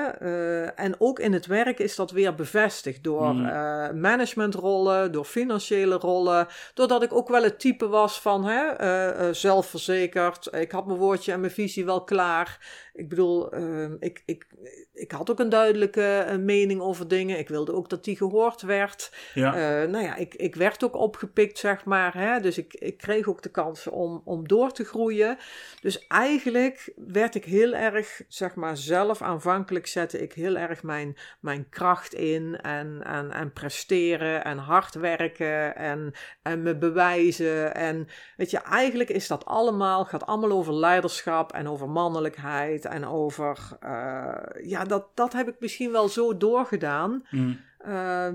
en ook in het werk is dat weer bevestigd door Mm. eh, managementrollen, door financiële rollen. Doordat ik ook wel het type was van hè, zelfverzekerd. Ik had mijn woordje en mijn visie wel klaar. Ik bedoel, eh, ik, ik, ik had ook een duidelijke eh, mening over dingen. Ik wilde ook dat die gehoord werd. Ja. Eh, nou ja, ik, ik werd ook opgepikt, zeg maar. Hè? Dus ik, ik kreeg ook de kans om, om door te groeien. Dus eigenlijk werd ik heel erg, zeg maar, zelf aanvankelijk zette ik heel erg mijn, mijn kracht in. En, en, en presteren en hard werken en, en me bewijzen. En weet je, eigenlijk is dat allemaal, gaat allemaal over leiderschap en over mannelijkheid. En over, eh, ja, dat, dat heb ik misschien wel zo doorgedaan. Mhm. Eh,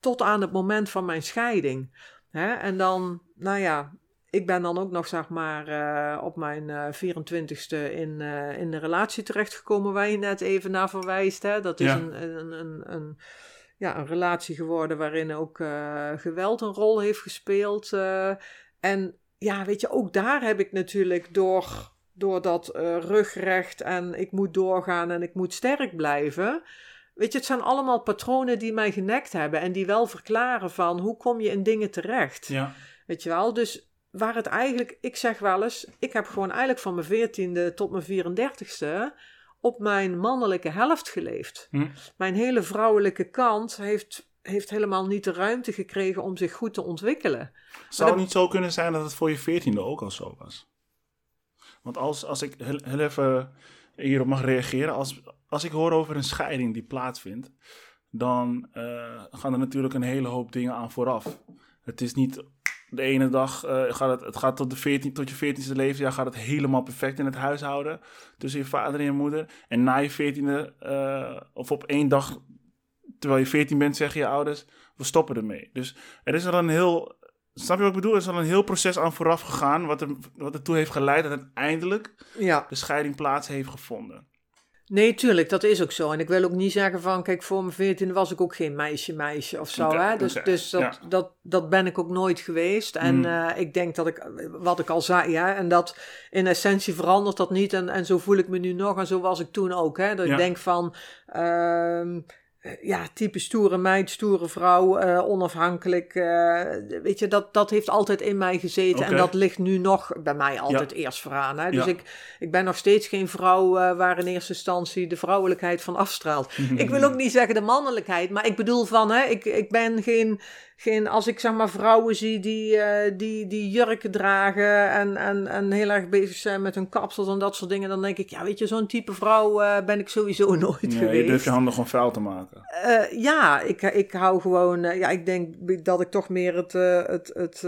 tot aan het moment van mijn scheiding. Hè? En dan, nou ja, ik ben dan ook nog, zeg maar, eh, op mijn eh 24ste in, in de relatie terechtgekomen waar je net even naar verwijst. Hè? Dat is Ja. een, een, een, een, ja, een relatie geworden waarin ook geweld een rol heeft gespeeld. en ja, weet je, ook daar heb ik natuurlijk door, door dat eh, rugrecht en ik moet doorgaan en ik moet sterk blijven. Weet je, het zijn allemaal patronen die mij genekt hebben en die wel verklaren van hoe kom je in dingen terecht. Ja. Weet je wel, dus waar het eigenlijk, ik zeg wel eens, ik heb gewoon eigenlijk van mijn veertiende tot mijn 34ste op mijn mannelijke helft geleefd. Hm. Mijn hele vrouwelijke kant heeft, heeft helemaal niet de ruimte gekregen om zich goed te ontwikkelen. Zou het dat- niet zo kunnen zijn dat het voor je veertiende ook al zo was? Want als, als ik heel, heel even hierop mag reageren, als, als ik hoor over een scheiding die plaatsvindt, dan eh, gaan er natuurlijk een hele hoop dingen aan vooraf. Het is niet de ene dag, eh, gaat het, het gaat tot, de 14, tot je veertiende levensjaar gaat het helemaal perfect in het huishouden tussen je vader en je moeder. En na je veertiende, eh of op één dag, terwijl je veertien bent, zeggen je ouders, we stoppen ermee. Dus er is al een heel Snap je wat ik bedoel? Er is al een heel proces aan vooraf gegaan, wat, er, wat ertoe heeft geleid dat uiteindelijk Ja, de scheiding plaats heeft gevonden. nee, tuurlijk, dat is ook zo. En ik wil ook niet zeggen van, kijk, voor mijn veertiende was ik ook geen meisje, meisje of zo. Hè? Dus, dus dat, ja. dat, dat ben ik ook nooit geweest. En Hmm. eh, ik denk dat ik, wat ik al zei, ja, en dat in essentie verandert dat niet. En, en zo voel ik me nu nog en zo was ik toen ook. Hè? Dat Ja. ik denk van, ehm, eh, ja, type stoere meid, stoere vrouw, eh, onafhankelijk. eh, weet je, dat, dat heeft altijd in mij gezeten. En dat ligt nu nog bij mij altijd eerst vooraan. Hè? Dus Ja. ik, ik ben nog steeds geen vrouw eh, waar in eerste instantie de vrouwelijkheid van afstraalt. Ik wil ook niet zeggen de mannelijkheid, maar ik bedoel van, hè, ik, ik ben geen, geen, als ik zeg maar vrouwen zie die, eh, die, die jurken dragen en, en, en heel erg bezig zijn met hun kapsels en dat soort dingen, dan denk ik, ja, weet je, zo'n type vrouw eh, ben ik sowieso nooit Nee, je geweest. durft je handen gewoon vuil te maken. Eh, ja, ik, ik hou gewoon. ja, ik denk dat ik toch meer het, het, het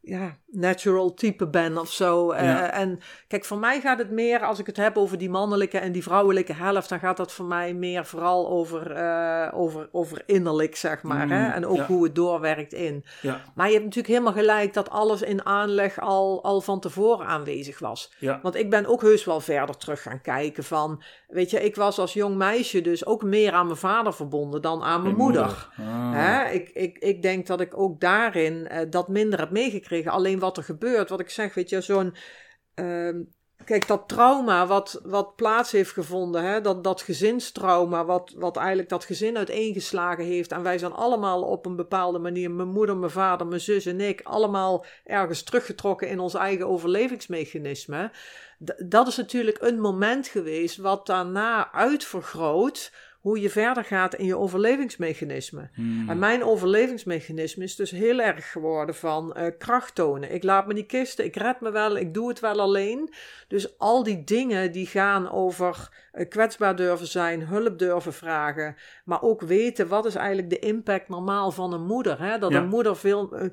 ja, natural type ben of zo. Eh. En kijk, voor mij gaat het meer, als ik het heb over die mannelijke en die vrouwelijke helft, dan gaat dat voor mij meer vooral over, eh, over, over innerlijk, zeg maar. Mm, hè? En ook ja. hoe het doorwerkt in. Ja, Maar je hebt natuurlijk helemaal gelijk dat alles in aanleg al, al van tevoren aanwezig was. Want ik ben ook heus wel verder terug gaan kijken van... Weet je, ik was als jong meisje dus ook meer aan mijn vader verbonden dan aan mijn moeder. Ah. Hè? Ik, ik, ik denk dat ik ook daarin eh, dat minder heb meegekregen. Alleen wat er gebeurt, wat ik zeg, weet je, zo'n... ehm, kijk, dat trauma wat, wat plaats heeft gevonden, hè, dat, dat gezinstrauma, wat, wat eigenlijk dat gezin uiteengeslagen heeft. En wij zijn allemaal op een bepaalde manier, mijn moeder, mijn vader, mijn zus en ik, allemaal ergens teruggetrokken in ons eigen overlevingsmechanisme. dat is natuurlijk een moment geweest wat daarna uitvergroot hoe je verder gaat in je overlevingsmechanisme. Hmm. En mijn overlevingsmechanisme is dus heel erg geworden van uh, kracht tonen. Ik laat me niet kisten, ik red me wel, ik doe het wel alleen. Dus al die dingen die gaan over uh, kwetsbaar durven zijn, hulp durven vragen, maar ook weten wat is eigenlijk de impact normaal van een moeder. Hè? Dat een moeder veel. Uh,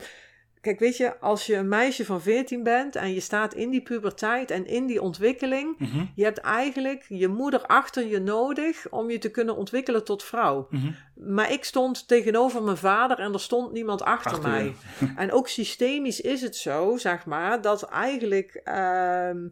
Kijk, weet je, als je een meisje van 14 bent en je staat in die puberteit en in die ontwikkeling, Mhm. je hebt eigenlijk je moeder achter je nodig om je te kunnen ontwikkelen tot vrouw. Mhm. Maar ik stond tegenover mijn vader en er stond niemand achter, Achter mij. En ook systemisch is het zo, zeg maar, dat eigenlijk ehm,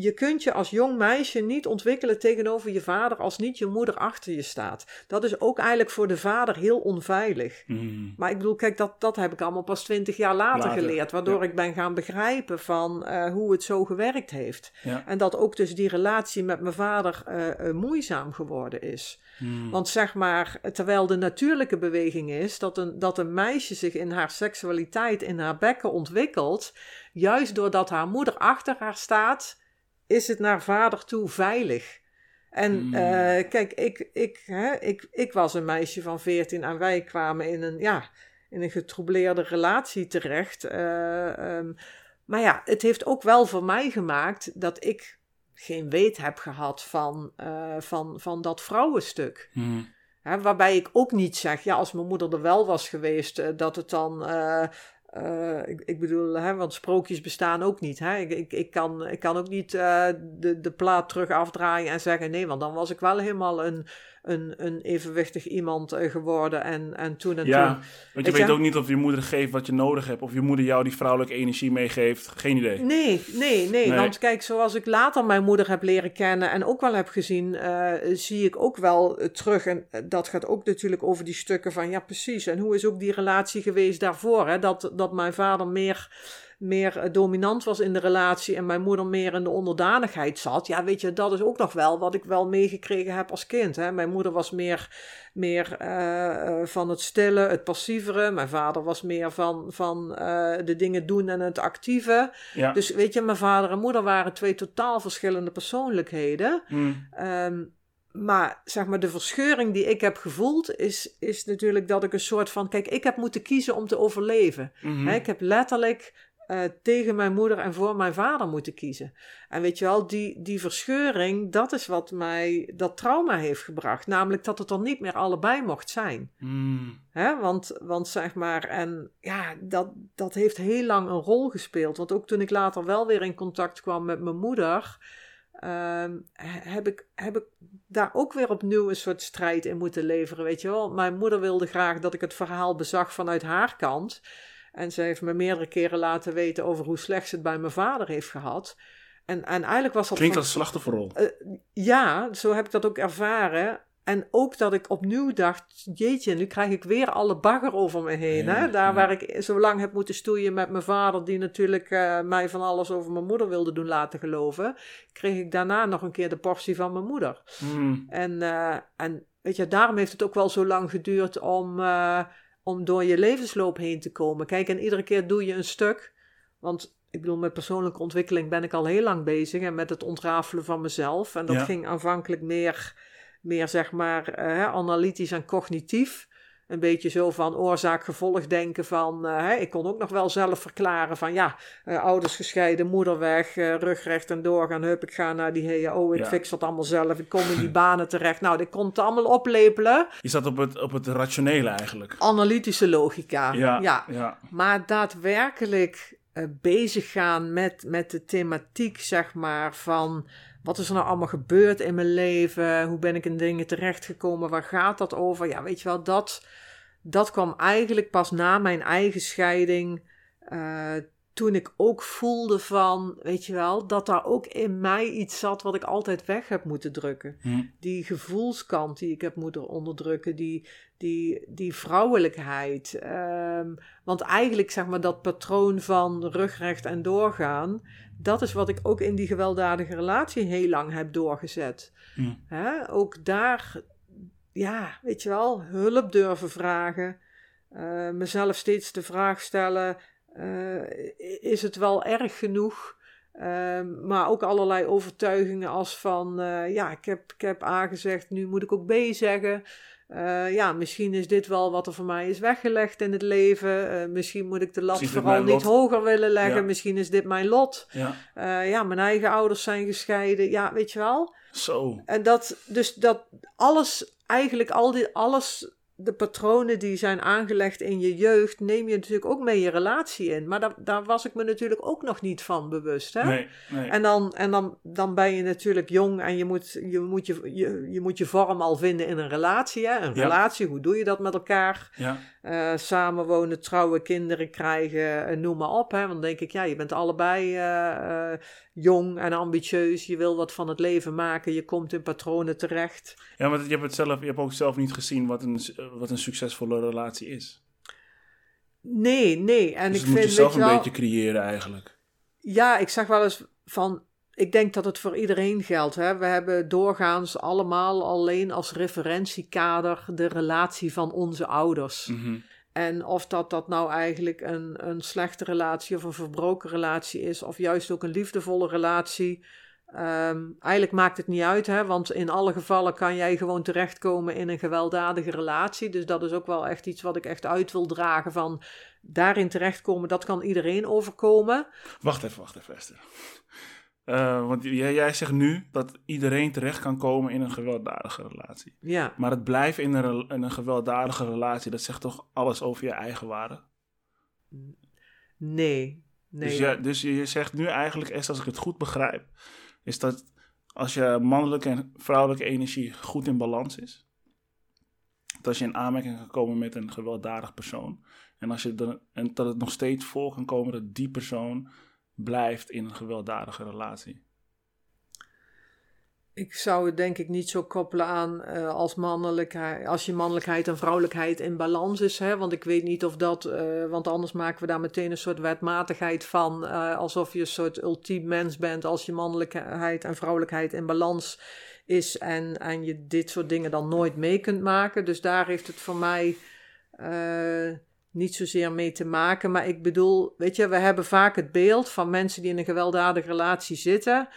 je kunt je als jong meisje niet ontwikkelen tegenover je vader als niet je moeder achter je staat. Dat is ook eigenlijk voor de vader heel onveilig. Mhm. Maar ik bedoel, kijk, dat, dat heb ik allemaal pas twintig jaar later, Later, geleerd. Waardoor ja. ik ben gaan begrijpen van eh, hoe het zo gewerkt heeft. Ja. En dat ook dus die relatie met mijn vader eh, eh, moeizaam geworden is. Mhm. Want zeg maar, terwijl de natuurlijke beweging is dat een, dat een meisje zich in haar seksualiteit, in haar bekken ontwikkelt, juist doordat haar moeder achter haar staat, is het naar vader toe veilig. En Hmm. eh, kijk, ik, ik, hè, ik, ik was een meisje van 14 en wij kwamen in een, ja, in een getroubleerde relatie terecht. Eh, ehm, maar ja, het heeft ook wel voor mij gemaakt dat ik geen weet heb gehad van, eh, van, van dat vrouwenstuk. Mhm. Hè, waarbij ik ook niet zeg, ja, als mijn moeder er wel was geweest, dat het dan. Eh, ik, ik bedoel, hè, want sprookjes bestaan ook niet. Hè? Ik, ik, ik, kan, ik kan ook niet eh, de, de plaat terug afdraaien en zeggen: nee, want dan was ik wel helemaal een, een, een evenwichtig iemand eh, geworden. En, en toen en Ja, toen. want je Weet ook niet of je moeder geeft wat je nodig hebt. Of je moeder jou die vrouwelijke energie meegeeft. Geen idee. Nee, nee, nee, Nee. Want kijk, zoals ik later mijn moeder heb leren kennen en ook wel heb gezien, eh, zie ik ook wel eh, terug. En dat gaat ook natuurlijk over die stukken van, ja, precies. En hoe is ook die relatie geweest daarvoor? Hè? Dat, dat mijn vader meer, meer eh, dominant was in de relatie en mijn moeder meer in de onderdanigheid zat. Ja, weet je, dat is ook nog wel wat ik wel meegekregen heb als kind. Hè? Mijn moeder was meer, meer eh, eh, van het stille, het passievere. Mijn vader was meer van, van de dingen doen en het actieve. Ja. Dus weet je, mijn vader en moeder waren twee totaal verschillende persoonlijkheden. Mhm. Ehm, maar zeg maar, de verscheuring die ik heb gevoeld, is, is natuurlijk dat ik een soort van. Kijk, ik heb moeten kiezen om te overleven. Mhm. Ik heb letterlijk eh, tegen mijn moeder en voor mijn vader moeten kiezen. En weet je wel, die, die verscheuring, dat is wat mij dat trauma heeft gebracht. Namelijk dat het er niet meer allebei mocht zijn. Mhm. Hè? Want, want zeg maar, en ja, dat, dat heeft heel lang een rol gespeeld. Want ook toen ik later wel weer in contact kwam met mijn moeder, ehm, he- heb, ik, heb ik daar ook weer opnieuw een soort strijd in moeten leveren. Weet je wel, mijn moeder wilde graag dat ik het verhaal bezag vanuit haar kant. En ze heeft me meerdere keren laten weten over hoe slecht ze het bij mijn vader heeft gehad. En, en eigenlijk was dat. Klinkt van- als slachtofferrol. eh, ja, zo heb ik dat ook ervaren. En ook dat ik opnieuw dacht: jeetje, nu krijg ik weer alle bagger over me heen. Ja, hè? Daar ja. waar ik zo lang heb moeten stoeien met mijn vader, die natuurlijk eh, mij van alles over mijn moeder wilde doen laten geloven, kreeg ik daarna nog een keer de portie van mijn moeder. Mhm. En, eh, en weet je, daarom heeft het ook wel zo lang geduurd om, om door je levensloop heen te komen. Kijk, en iedere keer doe je een stuk. Want ik bedoel, met persoonlijke ontwikkeling ben ik al heel lang bezig. En met het ontrafelen van mezelf. En dat Ja. ging aanvankelijk meer, meer zeg maar, eh, analytisch en cognitief. Een beetje zo van oorzaak-gevolg denken van... eh, hè, ik kon ook nog wel zelf verklaren van... ja, eh, ouders gescheiden, moeder weg, eh, rug recht en doorgaan. Hup, ik ga naar die HO, ik Ja. fix dat allemaal zelf. Ik kom in die banen terecht. Nou, ik kon het allemaal oplepelen. Je zat op het, op het rationele eigenlijk. Analytische logica. Ja, ja. ja. Maar daadwerkelijk bezig gaan met, met de thematiek, zeg maar, van wat is er nou allemaal gebeurd in mijn leven? Hoe ben ik in dingen terechtgekomen? Waar gaat dat over? Ja, weet je wel, dat, dat kwam eigenlijk pas na mijn eigen scheiding. eh, toen ik ook voelde van, weet je wel, dat daar ook in mij iets zat wat ik altijd weg heb moeten drukken. Hm. Die gevoelskant die ik heb moeten onderdrukken, die, die, die vrouwelijkheid. Ehm, want eigenlijk zeg maar dat patroon van rugrecht en doorgaan, dat is wat ik ook in die gewelddadige relatie heel lang heb doorgezet. Hm. Hè? Ook daar, ja, weet je wel, hulp durven vragen. eh, mezelf steeds de vraag stellen: is het wel erg genoeg? Ehm, maar ook allerlei overtuigingen als van, eh, ja, ik heb, ik heb A gezegd, nu moet ik ook B zeggen. Eh, ja, misschien is dit wel wat er voor mij is weggelegd in het leven. Eh, misschien moet ik de lat vooral niet lot. hoger willen leggen. Ja. Misschien is dit mijn lot. Ja, Eh, ja, mijn eigen ouders zijn gescheiden. Ja, weet je wel. zo. En dat, dus dat alles, eigenlijk al die, alles, de patronen die zijn aangelegd in je jeugd, neem je natuurlijk ook mee je relatie in. Maar daar, daar was ik me natuurlijk ook nog niet van bewust. Hè? Nee, nee. En, dan, en dan, dan ben je natuurlijk jong en je moet je, moet je, je, je moet je vorm al vinden in een relatie. Hè? Een Ja. relatie, hoe doe je dat met elkaar? Ja, Eh, samenwonen, trouwen, kinderen krijgen, eh, noem maar op. Hè? Want dan denk ik, ja, je bent allebei eh, jong en ambitieus. Je wil wat van het leven maken. Je komt in patronen terecht. ja want je hebt, het zelf, je hebt ook zelf niet gezien wat een, wat een succesvolle relatie is. Nee, nee. En dus ik moet vind, je zelf een wel, beetje creëren eigenlijk. ja, ik zeg wel eens van, ik denk dat het voor iedereen geldt. Hè? We hebben doorgaans allemaal alleen als referentiekader de relatie van onze ouders. Mhm. En of dat, dat nou eigenlijk een, een slechte relatie of een verbroken relatie is, of juist ook een liefdevolle relatie. ehm, eigenlijk maakt het niet uit, hè? want in alle gevallen kan jij gewoon terechtkomen in een gewelddadige relatie. Dus dat is ook wel echt iets wat ik echt uit wil dragen van daarin terechtkomen, dat kan iedereen overkomen. Wacht even, wacht even, Esther. Eh, want jij, jij zegt nu dat iedereen terecht kan komen in een gewelddadige relatie. Ja, Maar het blijven in een, in een gewelddadige relatie, dat zegt toch alles over je eigen waarde? nee. nee. Dus, je, dus je zegt nu eigenlijk, als ik het goed begrijp, is dat als je mannelijke en vrouwelijke energie goed in balans is, dat als je in aanmerking kan komen met een gewelddadig persoon, en, als je dan, en dat het nog steeds voor kan komen dat die persoon blijft in een gewelddadige relatie. Ik zou het denk ik niet zo koppelen aan eh, als, mannelijkheid, als je mannelijkheid en vrouwelijkheid in balans is. Hè? Want ik weet niet of dat, eh, want anders maken we daar meteen een soort wetmatigheid van. eh, alsof je een soort ultiem mens bent als je mannelijkheid en vrouwelijkheid in balans is. En, en je dit soort dingen dan nooit mee kunt maken. Dus daar heeft het voor mij niet zozeer mee te maken. Maar ik bedoel, weet je, we hebben vaak het beeld van mensen die in een gewelddadige relatie zitten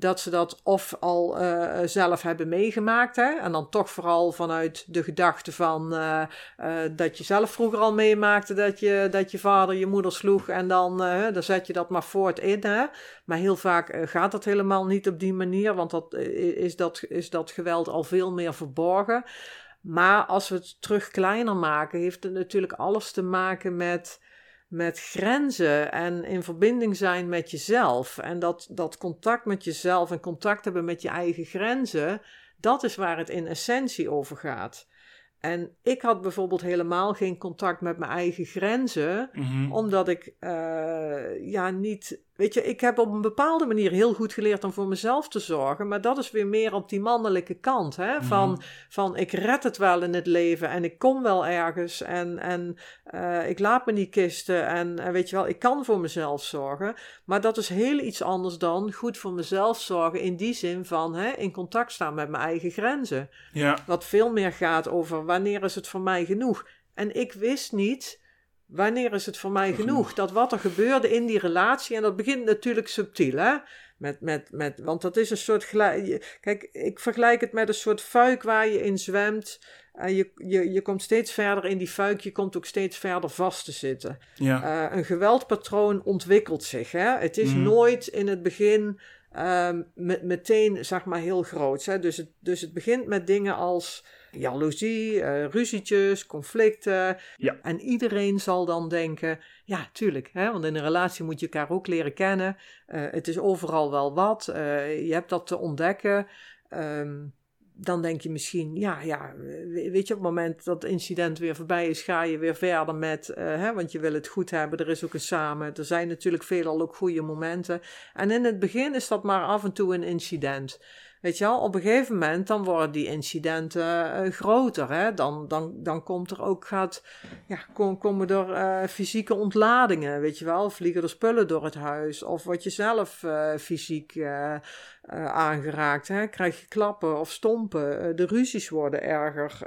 dat ze dat of al eh, zelf hebben meegemaakt. Hè? En dan toch vooral vanuit de gedachte van eh, eh, dat je zelf vroeger al meemaakte dat je, dat je vader je moeder sloeg. En dan, dan zet je dat maar voort in. Hè? Maar heel vaak gaat dat helemaal niet op die manier, want dat, is, dat, is dat geweld al veel meer verborgen. Maar als we het terug kleiner maken, heeft het natuurlijk alles te maken met met grenzen en in verbinding zijn met jezelf. En dat, dat contact met jezelf en contact hebben met je eigen grenzen, dat is waar het in essentie over gaat. En ik had bijvoorbeeld helemaal geen contact met mijn eigen grenzen, Mhm. omdat ik eh, ja niet. Weet je, ik heb op een bepaalde manier heel goed geleerd om voor mezelf te zorgen. Maar dat is weer meer op die mannelijke kant. Hè? Van, Mhm. van ik red het wel in het leven en ik kom wel ergens. En, en eh, ik laat me niet kisten. En, en weet je wel, ik kan voor mezelf zorgen. Maar dat is heel iets anders dan goed voor mezelf zorgen. In die zin van hè, in contact staan met mijn eigen grenzen. Ja, Wat veel meer gaat over wanneer is het voor mij genoeg. En ik wist niet wanneer is het voor mij genoeg. Dat wat er gebeurde in die relatie, en dat begint natuurlijk subtiel, hè. Met, met, met, want dat is een soort gelijk. Kijk, ik vergelijk het met een soort fuik waar je in zwemt. En je, je, je komt steeds verder in die fuik, je komt ook steeds verder vast te zitten. ja. Eh, een geweldpatroon ontwikkelt zich. Hè? Het is Mhm. nooit in het begin ehm, me- meteen zeg maar heel groot. Hè? Dus, het, dus het begint met dingen als jaloezie, eh, ruzietjes, conflicten. Ja. En iedereen zal dan denken, ja, tuurlijk. Hè? Want in een relatie moet je elkaar ook leren kennen. Eh, het is overal wel wat. Eh, je hebt dat te ontdekken. Ehm, dan denk je misschien, ja, ja, weet je, op het moment dat het incident weer voorbij is, ga je weer verder met, uh, hè, want je wil het goed hebben, er is ook een samen. Er zijn natuurlijk veelal ook goede momenten. En in het begin is dat maar af en toe een incident. Weet je wel, op een gegeven moment dan worden die incidenten uh, groter. Hè? Dan, dan, dan komt er ook, gaat, ja, kom, komen er uh, fysieke ontladingen. Weet je wel, vliegen er spullen door het huis. Of word je zelf uh, fysiek aangeraakt. Hè? Krijg je klappen of stompen. de ruzies worden erger.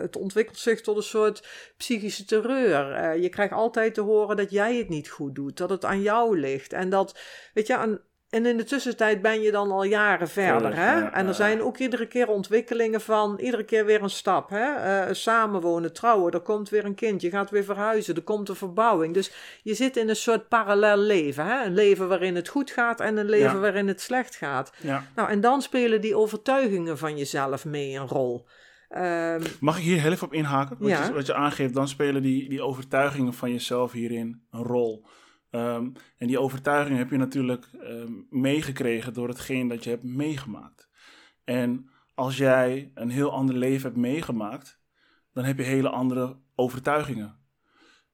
het ontwikkelt zich tot een soort psychische terreur. je krijgt altijd te horen dat jij het niet goed doet. Dat het aan jou ligt. En dat, weet je, aan, en in de tussentijd ben je dan al jaren verder. Hè? en er zijn ook iedere keer ontwikkelingen van, iedere keer weer een stap. Hè? Uh, samenwonen, trouwen, er komt weer een kind, je gaat weer verhuizen, er komt een verbouwing. Dus je zit in een soort parallel leven. Hè? Een leven waarin het goed gaat en een leven waarin het slecht gaat. Nou, en dan spelen die overtuigingen van jezelf mee een rol. Um, Mag ik hier heel even op inhaken? Wat, je, wat je aangeeft, dan spelen die, die overtuigingen van jezelf hierin een rol. Um, en die overtuiging heb je natuurlijk um, meegekregen door hetgeen dat je hebt meegemaakt. En als jij een heel ander leven hebt meegemaakt, dan heb je hele andere overtuigingen.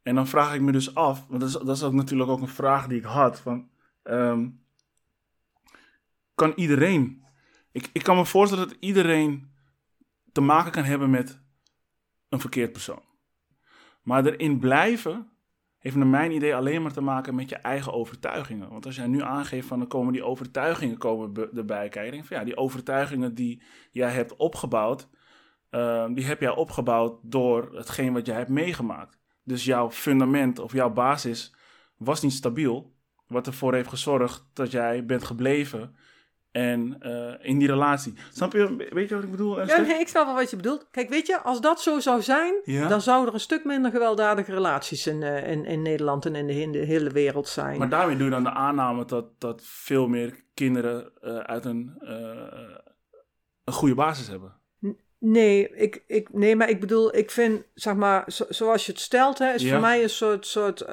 En dan vraag ik me dus af, want dat is, dat is ook natuurlijk ook een vraag die ik had: van, um, kan iedereen, ik, ik kan me voorstellen dat iedereen te maken kan hebben met een verkeerd persoon. Maar erin blijven heeft naar mijn idee alleen maar te maken met je eigen overtuigingen. Want als jij nu aangeeft van dan komen die overtuigingen komen erbij kijken. van ja, die overtuigingen die jij hebt opgebouwd, uh, die heb jij opgebouwd door hetgeen wat jij hebt meegemaakt. Dus jouw fundament of jouw basis was niet stabiel. Wat ervoor heeft gezorgd dat jij bent gebleven en uh, in die relatie. Snap je, weet je wat ik bedoel? Ja, nee, ik snap wel wat je bedoelt. Kijk, weet je, als dat zo zou zijn, ja? dan zouden er een stuk minder gewelddadige relaties in, uh, in, in Nederland en in de, in de, hele wereld zijn. Maar daarmee doe je dan de aanname dat, dat veel meer kinderen uh, uit een, een goede basis hebben. Nee, ik, ik, nee, maar ik bedoel, ik vind, zeg maar, zoals je het stelt, hè, is voor mij een soort, soort uh,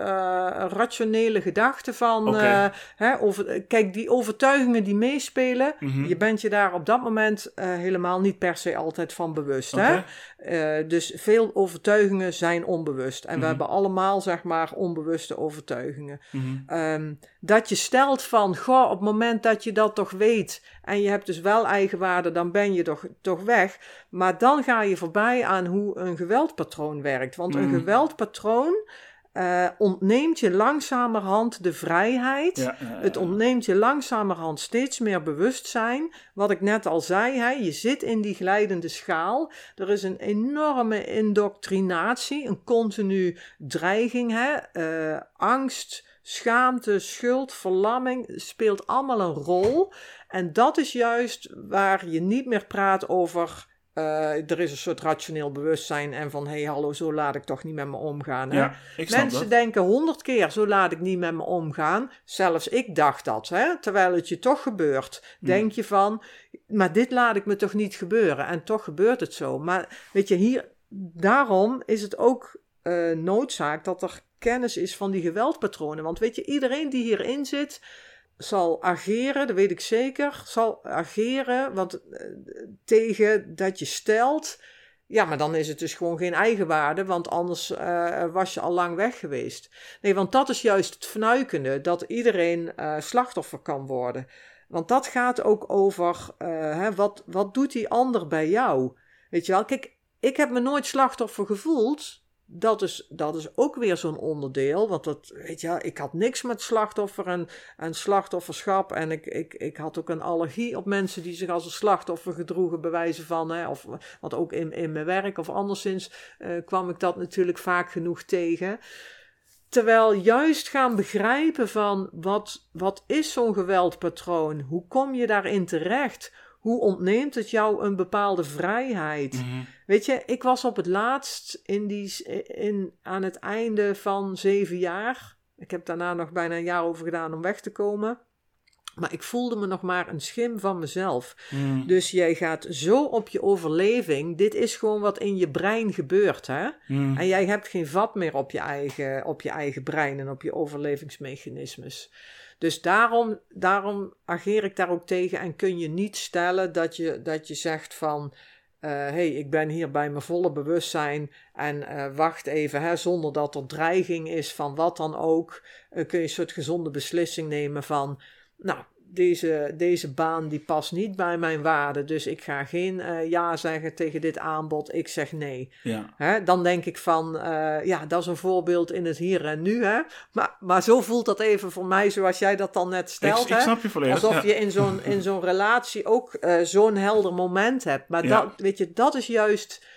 rationele gedachte van, okay. uh, hè, over, kijk, die overtuigingen die meespelen, mm -hmm. je bent je daar op dat moment uh, helemaal niet per se altijd van bewust. Okay. Hè? dus veel overtuigingen zijn onbewust. En mm -hmm. we hebben allemaal, zeg maar, onbewuste overtuigingen. Mm -hmm. um, dat je stelt van, goh, op het moment dat je dat toch weet en je hebt dus wel eigenwaarde, dan ben je toch, toch weg. Maar dan ga je voorbij aan hoe een geweldpatroon werkt. Want een mm. geweldpatroon uh, ontneemt je langzamerhand de vrijheid. Ja. Het ontneemt je langzamerhand steeds meer bewustzijn. Wat ik net al zei, hè, je zit in die glijdende schaal. Er is een enorme indoctrinatie, een continu dreiging, hè, uh, angst schaamte, schuld, verlamming speelt allemaal een rol. En dat is juist waar je niet meer praat over. Uh, er is een soort rationeel bewustzijn en van hé, hey, hallo, zo laat ik toch niet met me omgaan. Hè? Ja, Mensen dat. denken honderd keer, zo laat ik niet met me omgaan. Zelfs ik dacht dat, hè? terwijl het je toch gebeurt. Hmm. Denk je van, maar dit laat ik me toch niet gebeuren. En toch gebeurt het zo. Maar weet je, hier, daarom is het ook uh, noodzaak dat er kennis is van die geweldpatronen. Want weet je, iedereen die hierin zit, zal ageren, dat weet ik zeker, zal ageren want, uh, tegen dat je stelt. Ja, maar dan is het dus gewoon geen eigenwaarde, want anders uh, was je al lang weg geweest. Nee, want dat is juist het fnuikende, dat iedereen uh, slachtoffer kan worden. Want dat gaat ook over, hè, wat, wat doet die ander bij jou? Weet je wel, kijk, ik heb me nooit slachtoffer gevoeld, dat is, dat is ook weer zo'n onderdeel. Want dat, weet je, ik had niks met slachtoffer en, en slachtofferschap. En ik, ik, ik had ook een allergie op mensen die zich als een slachtoffer gedroegen, bewijzen van. Hè, of wat ook in, in mijn werk of anderszins uh, kwam ik dat natuurlijk vaak genoeg tegen. Terwijl juist gaan begrijpen van wat, wat is zo'n geweldpatroon? Hoe kom je daarin terecht? Hoe ontneemt het jou een bepaalde vrijheid? Mm -hmm. Weet je, ik was op het laatst in die, in, aan het einde van zeven jaar. Ik heb daarna nog bijna een jaar over gedaan om weg te komen. Maar ik voelde me nog maar een schim van mezelf. Mm. Dus jij gaat zo op je overleving. Dit is gewoon wat in je brein gebeurt. Hè? Mm. En jij hebt geen vat meer op je, eigen, op je eigen brein en op je overlevingsmechanismes. Dus daarom, daarom ageer ik daar ook tegen en kun je niet stellen dat je, dat je zegt van hé, eh, hey, ik ben hier bij mijn volle bewustzijn en uh, wacht even, hè, zonder dat er dreiging is van wat dan ook, uh, kun je een soort gezonde beslissing nemen van, nou, deze, deze baan die past niet bij mijn waarden. Dus ik ga geen uh, ja zeggen tegen dit aanbod. Ik zeg nee. Ja. Hè? Dan denk ik van, uh, ja, dat is een voorbeeld in het hier en nu. Hè? Maar, maar zo voelt dat even voor mij zoals jij dat dan net stelt. Ik, ik snap je volledig. Alsof ja. je in zo'n, in zo'n relatie ook uh, zo'n helder moment hebt. Maar dat, weet je, dat is juist eh,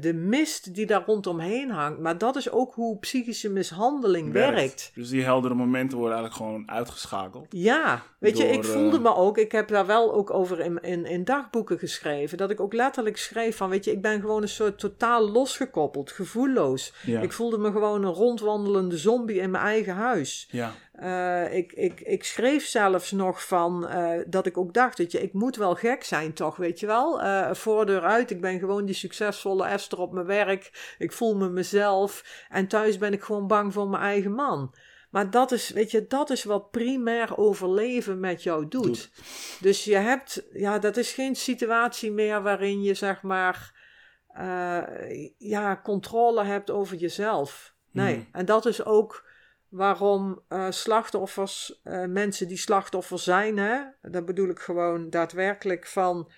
de mist die daar rondomheen hangt. Maar dat is ook hoe psychische mishandeling werkt. Dus die heldere momenten worden eigenlijk gewoon uitgeschakeld. Ja, weet je, ik voelde eh, me ook, ik heb daar wel ook over in, in, in dagboeken geschreven, dat ik ook letterlijk schreef van, weet je, ik ben gewoon een soort totaal losgekoppeld, gevoelloos. Ja. Ik voelde me gewoon een rondwandelende zombie in mijn eigen huis. Ja. Eh, ik, ik, ik schreef zelfs nog van eh, dat ik ook dacht, weet je, ik moet wel gek zijn toch, weet je wel. Eh voordeur uit, ik ben gewoon die succesvolle Esther op mijn werk. Ik voel me mezelf. En thuis ben ik gewoon bang voor mijn eigen man. Maar dat is, weet je, dat is wat primair overleven met jou doet. Doet. Dus je hebt, ja, dat is geen situatie meer waarin je, zeg maar, ja, controle hebt over jezelf. Nee, Hmm. en dat is ook waarom eh, slachtoffers, eh, mensen die slachtoffer zijn, hè, dat bedoel ik gewoon daadwerkelijk van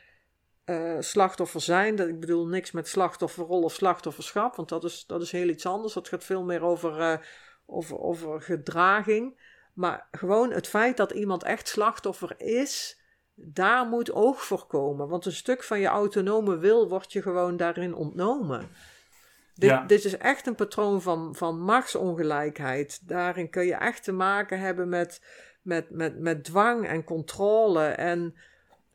eh, slachtoffer zijn. Dat, ik bedoel niks met slachtofferrol of slachtofferschap, want dat is, dat is heel iets anders. Dat gaat veel meer over, over, over gedraging. Maar gewoon het feit dat iemand echt slachtoffer is, daar moet oog voor komen. Want een stuk van je autonome wil wordt je gewoon daarin ontnomen. Dit, Ja. dit is echt een patroon van, van machtsongelijkheid. Daarin kun je echt te maken hebben met, met, met, met dwang en controle. En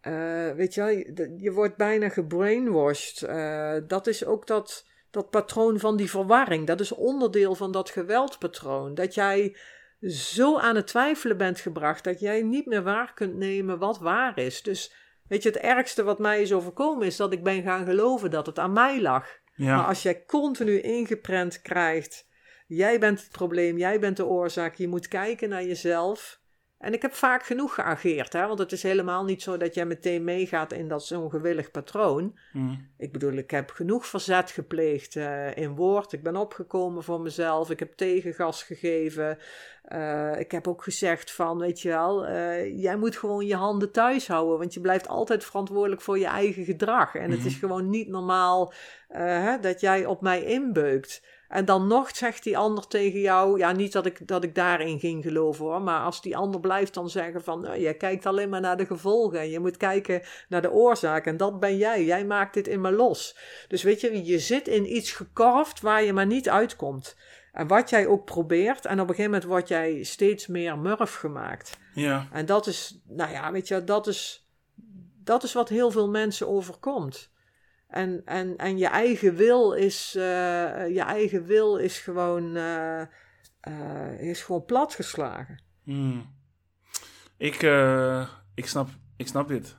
eh, weet je, wel, je, je wordt bijna gebrainwashed. Eh, dat is ook dat, dat patroon van die verwarring. Dat is onderdeel van dat geweldpatroon. Dat jij zo aan het twijfelen bent gebracht dat jij niet meer waar kunt nemen wat waar is. Dus weet je, het ergste wat mij is overkomen is dat ik ben gaan geloven dat het aan mij lag. Maar als jij continu ingeprent krijgt, jij bent het probleem, jij bent de oorzaak, je moet kijken naar jezelf. En ik heb vaak genoeg geageerd, hè? want het is helemaal niet zo dat jij meteen meegaat in dat zo'n gewillig patroon. Mm. Ik bedoel, ik heb genoeg verzet gepleegd eh, in woord. Ik ben opgekomen voor mezelf. Ik heb tegengas gegeven. Eh, ik heb ook gezegd van, weet je wel, eh, jij moet gewoon je handen thuis houden. Want je blijft altijd verantwoordelijk voor je eigen gedrag. En het Mhm. is gewoon niet normaal hè, dat jij op mij inbeukt. En dan nog zegt die ander tegen jou, ja, niet dat ik, dat ik daarin ging geloven hoor, maar als die ander blijft dan zeggen van, nou, je kijkt alleen maar naar de gevolgen en je moet kijken naar de oorzaak en dat ben jij, jij maakt dit in me los. Dus weet je, je zit in iets gekorfd waar je maar niet uitkomt. En wat jij ook probeert, en op een gegeven moment word jij steeds meer murf gemaakt. Ja. En dat is, nou ja, weet je, dat is, dat is wat heel veel mensen overkomt. En, en, en je eigen wil is, eh, je eigen wil is gewoon, eh, eh, is gewoon platgeslagen. Mm. Ik, ik, snap, ik snap dit.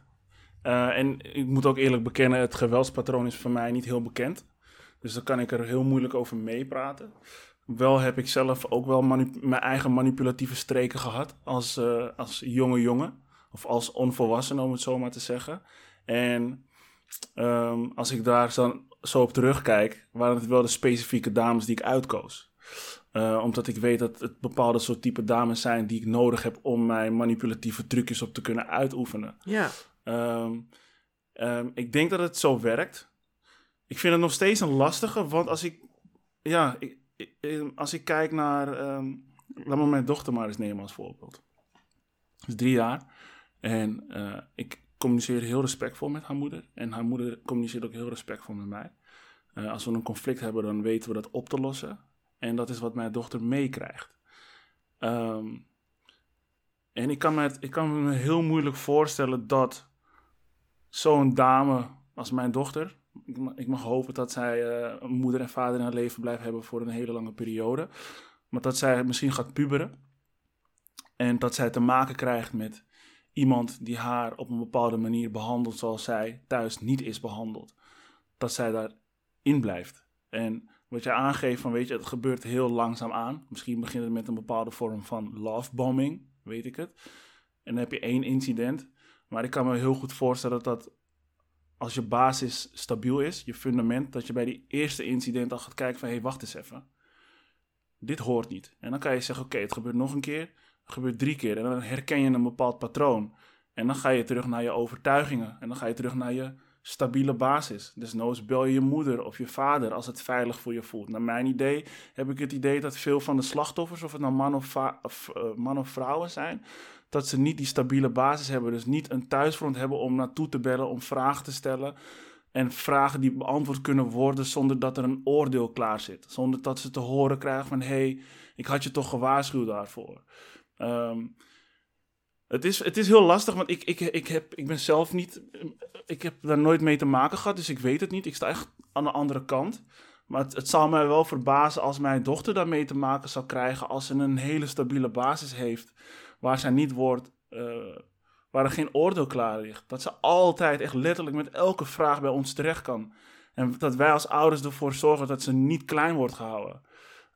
En ik moet ook eerlijk bekennen, het geweldspatroon is voor mij niet heel bekend. Dus daar kan ik er heel moeilijk over meepraten. Wel heb ik zelf ook wel mijn eigen manipulatieve streken gehad als, als jonge jongen. Of als onvolwassene, om het zo maar te zeggen. En ehm, als ik daar zo, zo op terugkijk, waren het wel de specifieke dames die ik uitkoos. Eh, omdat ik weet dat het bepaalde soort type dames zijn die ik nodig heb om mijn manipulatieve trucjes op te kunnen uitoefenen. Ja, Ehm, ehm, ik denk dat het zo werkt. Ik vind het nog steeds een lastige, want als ik, ja, ik, ik- als ik kijk naar, ehm, laat me mijn dochter maar eens nemen als voorbeeld. Ze is drie jaar en eh, ik communiceer heel respectvol met haar moeder en haar moeder communiceert ook heel respectvol met mij. Eh, als we een conflict hebben, dan weten we dat op te lossen en dat is wat mijn dochter meekrijgt. Ehm, en ik kan, me ik kan me heel moeilijk voorstellen dat zo'n dame als mijn dochter. Ik mag, ik mag hopen dat zij eh, moeder en vader in haar leven blijft hebben voor een hele lange periode. Maar dat zij misschien gaat puberen. En dat zij te maken krijgt met iemand die haar op een bepaalde manier behandelt zoals zij thuis niet is behandeld. Dat zij daarin blijft. En wat je aangeeft van, weet je, het gebeurt heel langzaam aan. Misschien begint het met een bepaalde vorm van lovebombing. weet ik het. En dan heb je één incident. Maar ik kan me heel goed voorstellen dat als je basis stabiel is, je fundament, dat je bij die eerste incident al gaat kijken van hé, hey, wacht eens even. Dit hoort niet. En dan kan je zeggen, oké, het gebeurt nog een keer, gebeurt drie keer. En dan herken je een bepaald patroon. En dan ga je terug naar je overtuigingen. En dan ga je terug naar je stabiele basis. Dus noods bel je je moeder of je vader als het veilig voor je voelt. Naar mijn idee heb ik het idee dat veel van de slachtoffers, of het nou man of, of uh, man of vrouwen zijn, dat ze niet die stabiele basis hebben. Dus niet een thuisfront hebben om naartoe te bellen, om vragen te stellen. En vragen die beantwoord kunnen worden zonder dat er een oordeel klaar zit. Zonder dat ze te horen krijgen van, hé, hey, ik had je toch gewaarschuwd daarvoor. Um, het is, het is heel lastig, want ik, ik, ik, heb, ik ben zelf niet. Ik heb daar nooit mee te maken gehad, dus ik weet het niet. Ik sta echt aan de andere kant. Maar het, het zal mij wel verbazen als mijn dochter daarmee te maken zal krijgen. als ze een hele stabiele basis heeft. waar zij niet wordt. Uh, waar er geen oordeel klaar ligt. Dat ze altijd, echt letterlijk met elke vraag bij ons terecht kan. En dat wij als ouders ervoor zorgen dat ze niet klein wordt gehouden.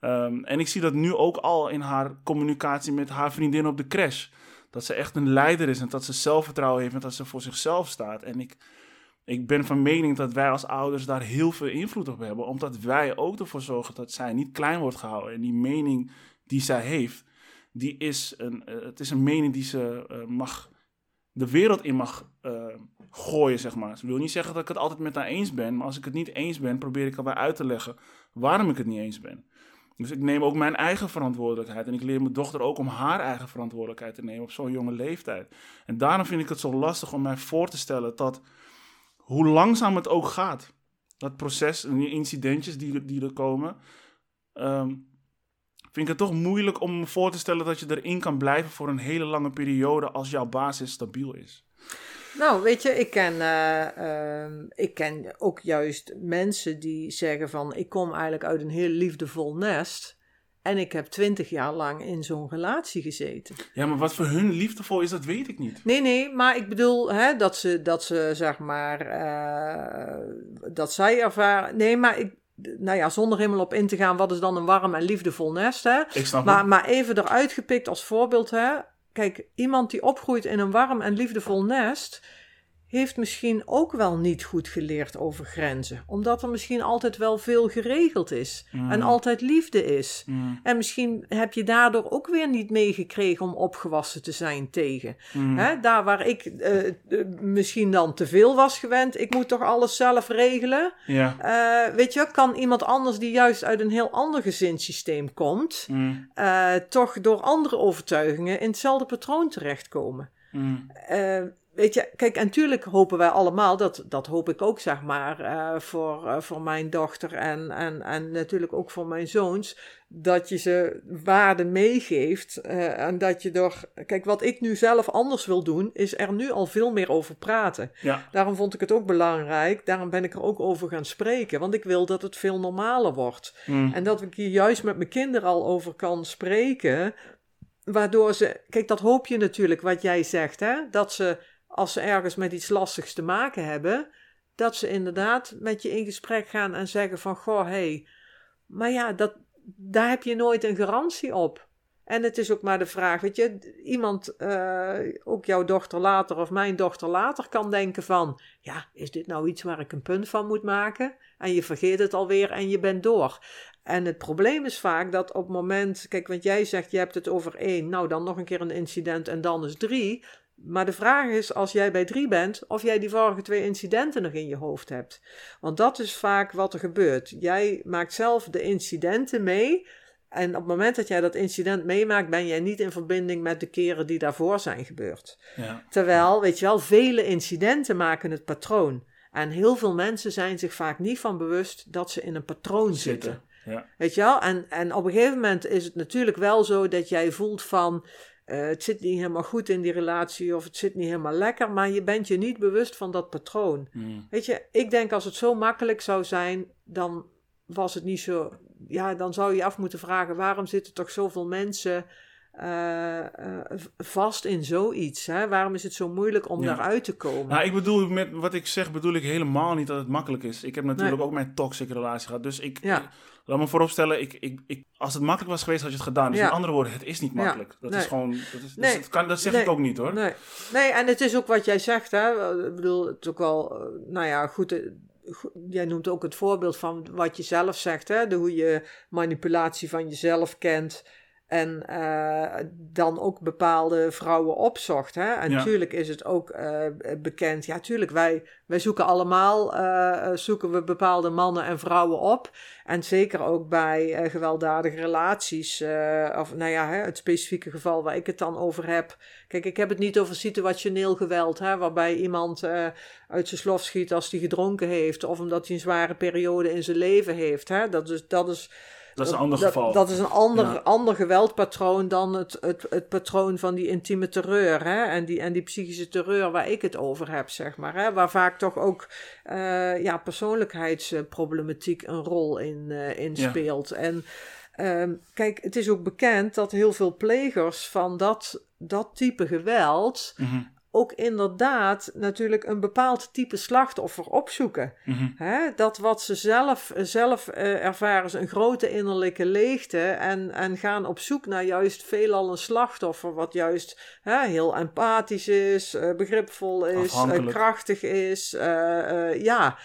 Um, en ik zie dat nu ook al in haar communicatie met haar vriendin op de crash dat ze echt een leider is en dat ze zelfvertrouwen heeft en dat ze voor zichzelf staat. En ik, ik ben van mening dat wij als ouders daar heel veel invloed op hebben, omdat wij ook ervoor zorgen dat zij niet klein wordt gehouden. En die mening die zij heeft, die is een, uh, het is een mening die ze uh, mag, de wereld in mag uh, gooien, zeg maar. Ze wil niet zeggen dat ik het altijd met haar eens ben, maar als ik het niet eens ben, probeer ik erbij uit te leggen waarom ik het niet eens ben. Dus ik neem ook mijn eigen verantwoordelijkheid. En ik leer mijn dochter ook om haar eigen verantwoordelijkheid te nemen op zo'n jonge leeftijd. En daarom vind ik het zo lastig om mij voor te stellen dat hoe langzaam het ook gaat, dat proces en die incidentjes die, die er komen, um, vind ik het toch moeilijk om me voor te stellen dat je erin kan blijven voor een hele lange periode als jouw basis stabiel is. Nou, weet je, ik ken, uh, ik ken ook juist mensen die zeggen van... ik kom eigenlijk uit een heel liefdevol nest... en ik heb twintig jaar lang in zo'n relatie gezeten. Ja, maar wat voor hun liefdevol is, dat weet ik niet. Nee, nee, maar ik bedoel hè, dat, ze, dat ze, zeg maar... Uh, dat zij ervaren... Nee, maar ik, nou ja, zonder helemaal op in te gaan, wat is dan een warm en liefdevol nest, hè? Ik snap maar, maar even eruit gepikt als voorbeeld, hè? Kijk, iemand die opgroeit in een warm en liefdevol nest, heeft misschien ook wel niet goed geleerd over grenzen. Omdat er misschien altijd wel veel geregeld is Mm. en altijd liefde is. En misschien heb je daardoor ook weer niet meegekregen om opgewassen te zijn tegen. Mm. Hè, daar waar ik uh, misschien dan te veel was gewend, ik moet toch alles zelf regelen. Ja. Uh, weet je, kan iemand anders die juist uit een heel ander gezinssysteem komt, Mm. uh, toch door andere overtuigingen in hetzelfde patroon terechtkomen. Mm. Weet je, kijk, en natuurlijk hopen wij allemaal, dat, dat hoop ik ook, zeg maar, uh, voor, uh, voor mijn dochter en, en, en natuurlijk ook voor mijn zoons, dat je ze waarde meegeeft uh, en dat je door, kijk, wat ik nu zelf anders wil doen, is er nu al veel meer over praten. Ja. Daarom vond ik het ook belangrijk, daarom ben ik er ook over gaan spreken, want ik wil dat het veel normaler wordt. Mm. En dat ik hier juist met mijn kinderen al over kan spreken, waardoor ze, kijk, dat hoop je natuurlijk, wat jij zegt, hè, dat ze als ze ergens met iets lastigs te maken hebben, dat ze inderdaad met je in gesprek gaan en zeggen van, goh, hé, hey, maar ja, dat, daar heb je nooit een garantie op. En het is ook maar de vraag, weet je, iemand, uh, ook jouw dochter later of mijn dochter later kan denken van, ja, is dit nou iets waar ik een punt van moet maken? En je vergeet het alweer en je bent door. En het probleem is vaak dat op het moment, kijk, want jij zegt je hebt het over één, nou dan nog een keer een incident en dan is drie. Maar de vraag is, als jij bij drie bent, of jij die vorige twee incidenten nog in je hoofd hebt. Want dat is vaak wat er gebeurt. Jij maakt zelf de incidenten mee. En op het moment dat jij dat incident meemaakt, ben jij niet in verbinding met de keren die daarvoor zijn gebeurd. Ja. Terwijl, weet je wel, vele incidenten maken het patroon. En heel veel mensen zijn zich vaak niet van bewust dat ze in een patroon zitten. zitten. Ja. Weet je wel? En, en op een gegeven moment is het natuurlijk wel zo dat jij voelt van. Uh, het zit niet helemaal goed in die relatie of het zit niet helemaal lekker, maar je bent je niet bewust van dat patroon. Mm. Weet je, ik denk als het zo makkelijk zou zijn, dan was het niet zo. Ja, dan zou je af moeten vragen: waarom zitten toch zoveel mensen eh, eh, vast in zoiets? Hè? Waarom is het zo moeilijk om Ja. daaruit te komen? Nou, ik bedoel, met wat ik zeg, bedoel ik helemaal niet dat het makkelijk is. Ik heb natuurlijk ook mijn toxic relatie gehad. Dus ik, Ja. Laat me vooropstellen, ik, ik, ik, als het makkelijk was geweest, had je het gedaan. Dus Ja. met andere woorden, het is niet Ja. makkelijk. Dat Nee. is gewoon, dat, is, Nee. dus dat, kan, dat zeg Nee. ik ook niet hoor. Nee. nee, en het is ook wat jij zegt, hè. Ik bedoel, het is ook wel, eh, nou ja, goed, eh, goed, jij noemt ook het voorbeeld van wat je zelf zegt, hè. De, hoe je manipulatie van jezelf kent en eh, dan ook bepaalde vrouwen opzocht, hè. En Ja. natuurlijk is het ook eh, bekend, ja, tuurlijk, wij, wij zoeken allemaal, eh, zoeken we bepaalde mannen en vrouwen op. En zeker ook bij gewelddadige relaties, of nou ja, hè, het specifieke geval waar ik het dan over heb. Kijk, ik heb het niet over situationeel geweld, hè, waarbij iemand uit zijn slof schiet als hij gedronken heeft, of omdat hij een zware periode in zijn leven heeft. Hè. Dat, is, dat is Dat is een ander geval. Dat is een ander, Ja. ander geweldpatroon dan het, het, het patroon van die intieme terreur. Hè? En, die, en die psychische terreur waar ik het over heb, zeg maar. Hè? Waar vaak toch ook eh, ja, persoonlijkheidsproblematiek een rol in, eh, in Ja. speelt. En ehm, kijk, het is ook bekend dat heel veel plegers van dat, dat type geweld Mhm, ook inderdaad natuurlijk een bepaald type slachtoffer opzoeken. mhm. Hè, dat wat ze zelf, zelf eh, ervaren is een grote innerlijke leegte en, en gaan op zoek naar juist veelal een slachtoffer wat juist heel empathisch is, eh, begripvol is, eh, krachtig is. ja,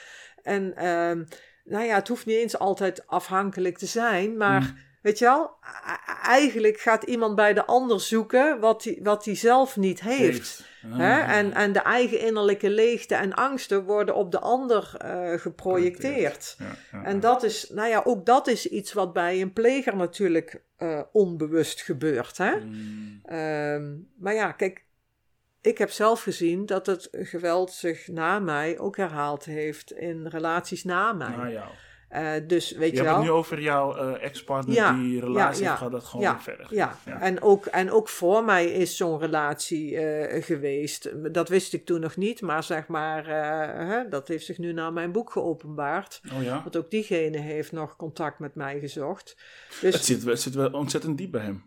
en ehm, nou ja, het hoeft niet eens altijd afhankelijk te zijn, maar... Mm. Weet je wel, eigenlijk gaat iemand bij de ander zoeken wat hij wat die zelf niet heeft. Ah. Hè? En, en de eigen innerlijke leegte en angsten worden op de ander eh, geprojecteerd. Ja, ja, En dat is, nou ja, ook dat is iets wat bij een pleger natuurlijk eh, onbewust gebeurt. Hè? Mm, Ehm, maar ja, kijk, ik heb zelf gezien dat het geweld zich na mij ook herhaald heeft in relaties na mij. nou Eh, dus weet Je je, hebt het nu over jouw eh, ex-partner Ja, die relatie ja, ja. heeft gehad, dat gewoon weer verder. Ja, Ja. En, ook, en ook voor mij is zo'n relatie eh, geweest. Dat wist ik toen nog niet, maar zeg maar, hè, dat heeft zich nu naar mijn boek geopenbaard. Oh ja? Want ook diegene heeft nog contact met mij gezocht. Het Dus zit, het zit wel ontzettend diep bij hem.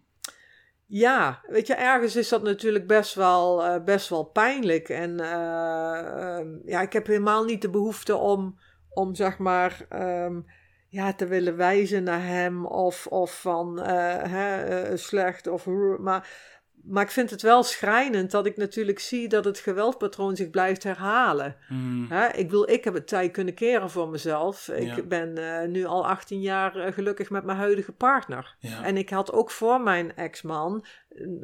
ja, weet je, ergens is dat natuurlijk best wel, best wel pijnlijk. En eh, ehm, ja, ik heb helemaal niet de behoefte om, om zeg maar, ehm, ja, te willen wijzen naar hem of, of van eh, hè, eh, slecht of hoe- maar. Maar ik vind het wel schrijnend dat ik natuurlijk zie dat het geweldpatroon zich blijft herhalen. Mm, Hè, ik bedoel, ik heb het tijd kunnen keren voor mezelf. Ik Ja. ben eh, nu al 18 jaar eh, gelukkig met mijn huidige partner. ja. En ik had ook voor mijn ex-man, eh,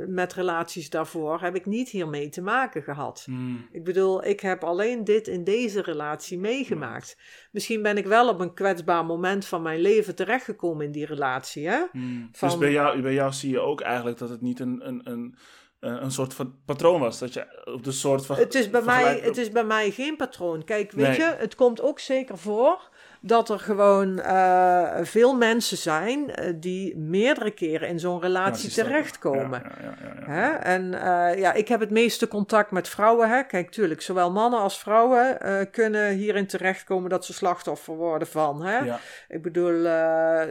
met relaties daarvoor, heb ik niet hiermee te maken gehad. Mm, Ik bedoel, ik heb alleen dit in deze relatie meegemaakt. Misschien ben ik wel op een kwetsbaar moment van mijn leven terechtgekomen in die relatie. Hè? mm. Van- Dus bij jou, bij jou zie je ook eigenlijk dat het niet een, een, een, een een soort van patroon was. Dat je op de soort van. Het is, bij mij, het is bij mij geen patroon. Kijk, weet Nee. je, het komt ook zeker voor dat er gewoon eh, veel mensen zijn eh, die meerdere keren in zo'n relatie terechtkomen. Ja. Hè? En eh, ja, ik heb het meeste contact met vrouwen. Hè? Kijk, tuurlijk, zowel mannen als vrouwen kunnen hierin terechtkomen dat ze slachtoffer worden van. Hè? Ik bedoel,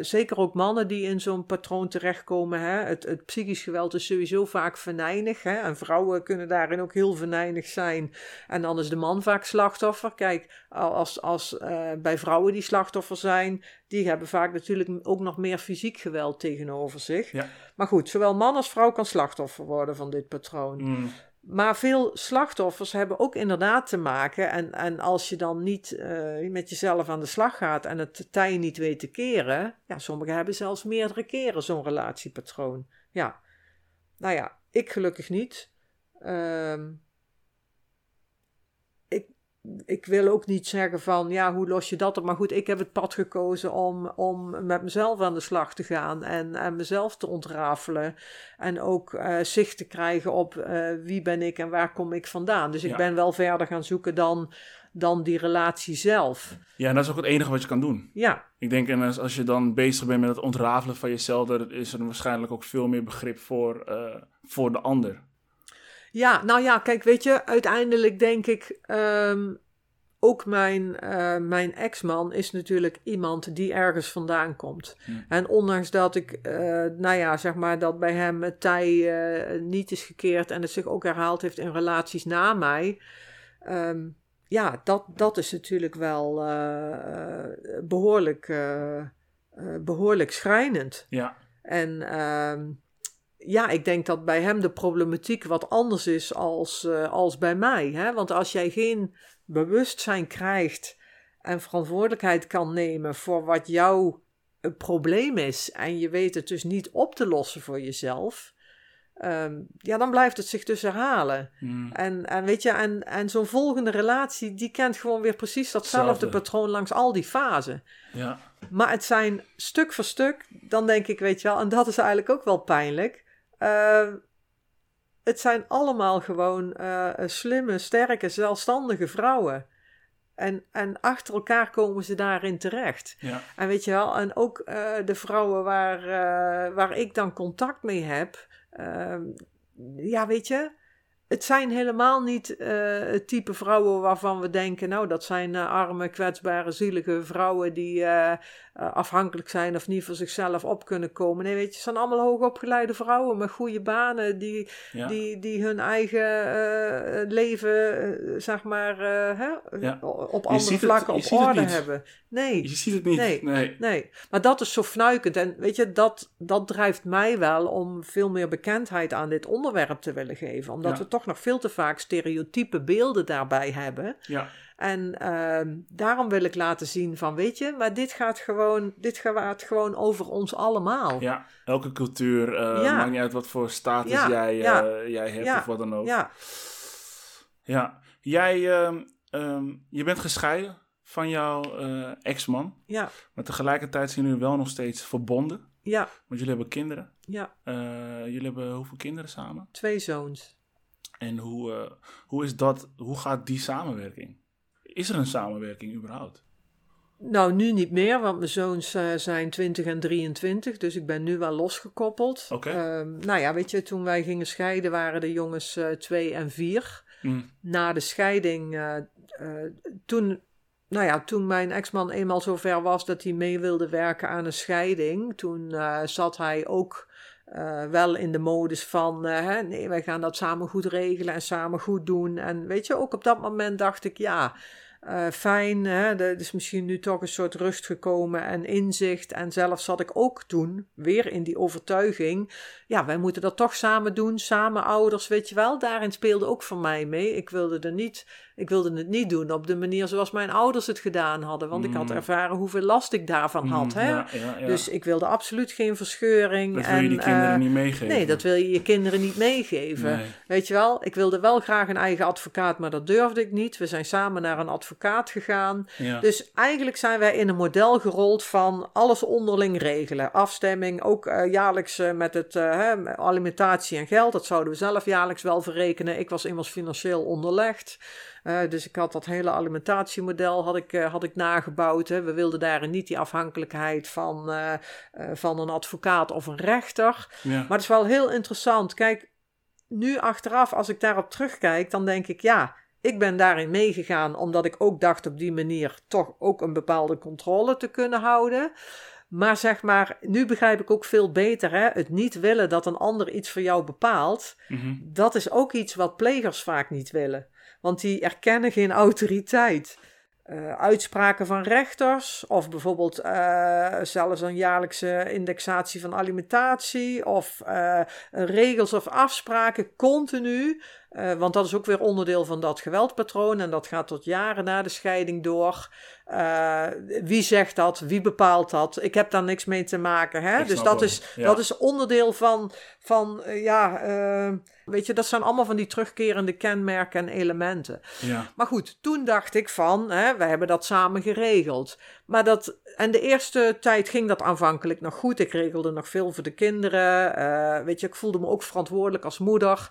zeker ook mannen die in zo'n patroon terechtkomen. Hè? Het, het psychisch geweld is sowieso vaak venijnig. Hè? En vrouwen kunnen daarin ook heel venijnig zijn. En dan is de man vaak slachtoffer. Kijk, als, als eh, bij vrouwen die slachtoffer zijn, die hebben vaak natuurlijk ook nog meer fysiek geweld tegenover zich. Ja. Maar goed, zowel man als vrouw kan slachtoffer worden van dit patroon. Mm, Maar veel slachtoffers hebben ook inderdaad te maken. En, en als je dan niet eh, met jezelf aan de slag gaat en het tij niet weet te keren. Ja, sommigen hebben zelfs meerdere keren zo'n relatiepatroon. Ja, nou ja, ik gelukkig niet. Ehm, ik, wil ook niet zeggen van, ja, hoe los je dat op? Maar goed, ik heb het pad gekozen om, om met mezelf aan de slag te gaan en, en mezelf te ontrafelen. En ook eh, zicht te krijgen op eh, wie ben ik en waar kom ik vandaan. Dus ik Ja. ben wel verder gaan zoeken dan, dan die relatie zelf. ja, en dat is ook het enige wat je kan doen. Ja, Ik denk, en als, als je dan bezig bent met het ontrafelen van jezelf, dan is er waarschijnlijk ook veel meer begrip voor, eh, voor de ander. Ja, nou ja, kijk, weet je, uiteindelijk denk ik, ehm, ook mijn, eh, mijn ex-man is natuurlijk iemand die ergens vandaan komt. En ondanks dat ik, eh, nou ja, zeg maar dat bij hem het tij eh, niet is gekeerd en het zich ook herhaald heeft in relaties na mij. ehm, ja, dat, dat is natuurlijk wel eh, eh, behoorlijk, eh, eh, behoorlijk schrijnend. Ja, En ehm, ja, ik denk dat bij hem de problematiek wat anders is als, eh, als bij mij. Hè? Want als jij geen bewustzijn krijgt en verantwoordelijkheid kan nemen voor wat jouw eh, probleem is, en je weet het dus niet op te lossen voor jezelf, ehm, ja, dan blijft het zich dus herhalen. Hm. En, en weet je, en, en zo'n volgende relatie, die kent gewoon weer precies datzelfde patroon langs al die fasen. ja, Maar het zijn stuk voor stuk, dan denk ik, weet je wel, en dat is eigenlijk ook wel pijnlijk. Eh, het zijn allemaal gewoon eh, slimme, sterke, zelfstandige vrouwen. En, en achter elkaar komen ze daarin terecht. ja, En weet je wel, en ook eh, de vrouwen waar, eh, waar ik dan contact mee heb. ehm, ja, weet je, het zijn helemaal niet eh, het type vrouwen waarvan we denken, nou, dat zijn eh, arme, kwetsbare, zielige vrouwen die eh, afhankelijk zijn of niet voor zichzelf op kunnen komen. Nee, weet je, het zijn allemaal hoogopgeleide vrouwen met goede banen die, ja. die, die hun eigen leven, zeg maar, hè, Ja. op andere het- vlakken op orde hebben. Nee. Je ziet het niet. Nee. nee. Nee, maar dat is zo fnuikend. En weet je, dat, dat drijft mij wel om veel meer bekendheid aan dit onderwerp te willen geven. Omdat Ja. we toch nog veel te vaak stereotype beelden daarbij hebben. Ja, En ehm, daarom wil ik laten zien van, weet je, maar dit gaat gewoon, dit gaat gewoon over ons allemaal. ja. Elke cultuur, eh, Ja. maakt niet uit wat voor status Ja, jij, ja. jij hebt of wat dan ook. Ja, Ja. Jij, ehm, ehm, je bent gescheiden van jouw eh, ex-man. ja, Maar tegelijkertijd zijn jullie wel nog steeds verbonden. ja, Want jullie hebben kinderen. ja. Jullie hebben hoeveel kinderen samen? Twee zoons. En hoe, eh, hoe is dat, hoe gaat die samenwerking? Is er een samenwerking überhaupt? Nou, nu niet meer, want mijn zoons eh, zijn 20 en 23, dus ik ben nu wel losgekoppeld. Oké. Ehm, nou ja, weet je, toen wij gingen scheiden waren de jongens eh 2 en 4. Hm, Na de scheiding, eh, eh, toen, nou ja, toen mijn ex-man eenmaal zover was dat hij mee wilde werken aan een scheiding, toen eh, zat hij ook eh, wel in de modus van, eh, hè, nee, wij gaan dat samen goed regelen en samen goed doen. En weet je, ook op dat moment dacht ik, ja, eh, fijn, hè, er is misschien nu toch een soort rust gekomen en inzicht. En zelf zat ik ook toen weer in die overtuiging, ja, wij moeten dat toch samen doen, samen ouders, weet je wel. Daarin speelde ook voor mij mee. Ik wilde, er niet, ik wilde het niet doen op de manier zoals mijn ouders het gedaan hadden, want ik had Mm. ervaren hoeveel last ik daarvan had. hm, Hè? Ja, ja, ja. Dus ik wilde absoluut geen verscheuring. dat wil je die kinderen eh, niet meegeven. Nee, dat wil je je kinderen niet meegeven. Nee. Weet je wel, ik wilde wel graag een eigen advocaat, maar dat durfde ik niet. We zijn samen naar een advocaat gegaan. Dus eigenlijk zijn wij in een model gerold van alles onderling regelen. Afstemming, ook eh, jaarlijks eh, met het alimentatie en geld. Dat zouden we zelf jaarlijks wel verrekenen. Ik was immers financieel onderlegd. Eh, dus ik had dat hele alimentatiemodel had ik, eh, had ik nagebouwd. Hè. We wilden daarin niet die afhankelijkheid van, eh, van een advocaat of een rechter. ja. Maar het is wel heel interessant. Kijk, nu achteraf, als ik daarop terugkijk, dan denk ik ja, ik ben daarin meegegaan omdat ik ook dacht op die manier toch ook een bepaalde controle te kunnen houden. Maar zeg maar, nu begrijp ik ook veel beter hè, het niet willen dat een ander iets voor jou bepaalt. Mhm. Dat is ook iets wat plegers vaak niet willen. Want die erkennen geen autoriteit. Eh, uitspraken van rechters, of bijvoorbeeld eh, zelfs een jaarlijkse indexatie van alimentatie, of eh, regels of afspraken continu. Eh, want dat is ook weer onderdeel van dat geweldpatroon en dat gaat tot jaren na de scheiding door. Eh, wie zegt dat? Wie bepaalt dat? Ik heb daar niks mee te maken. Hè? Ik Dus dat wel, is, ja. dat is onderdeel van, van eh, ja, weet je, dat zijn allemaal van die terugkerende kenmerken en elementen. ja. Maar goed, toen dacht ik van, hè, we hebben dat samen geregeld. Maar dat, en de eerste tijd ging dat aanvankelijk nog goed. Ik regelde nog veel voor de kinderen. weet je, ik voelde me ook verantwoordelijk als moeder.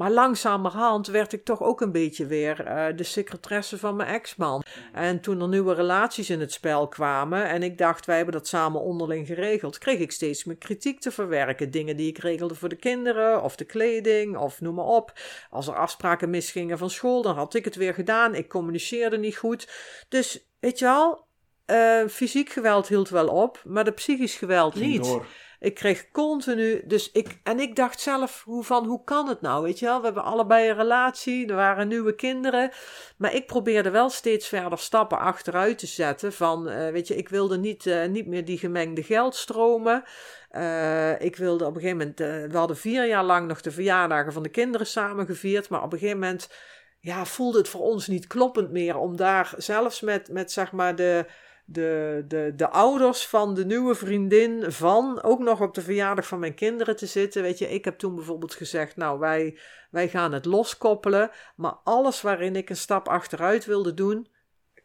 Maar langzamerhand werd ik toch ook een beetje weer eh, de secretaresse van mijn ex-man. En toen er nieuwe relaties in het spel kwamen en ik dacht, wij hebben dat samen onderling geregeld, kreeg ik steeds meer kritiek te verwerken. Dingen die ik regelde voor de kinderen of de kleding of noem maar op. Als er afspraken misgingen van school, dan had ik het weer gedaan. Ik communiceerde niet goed. Dus weet je wel, uh, fysiek geweld hield wel op, maar de psychisch geweld niet. Door. Ik kreeg continu, dus ik, en ik dacht zelf, hoe, van, hoe kan het nou, weet je wel? We hebben allebei een relatie, er waren nieuwe kinderen, maar ik probeerde wel steeds verder stappen achteruit te zetten van, uh, weet je, ik wilde niet, uh, niet meer die gemengde geldstromen. Uh, ik wilde op een gegeven moment, we hadden vier jaar lang nog de verjaardagen van de kinderen samen gevierd, maar op een gegeven moment, ja, voelde het voor ons niet kloppend meer om daar zelfs met, met zeg maar de de, de, de ouders van de nieuwe vriendin van ook nog op de verjaardag van mijn kinderen te zitten. Weet je, ik heb toen bijvoorbeeld gezegd, nou wij, wij gaan het loskoppelen. Maar alles waarin ik een stap achteruit wilde doen,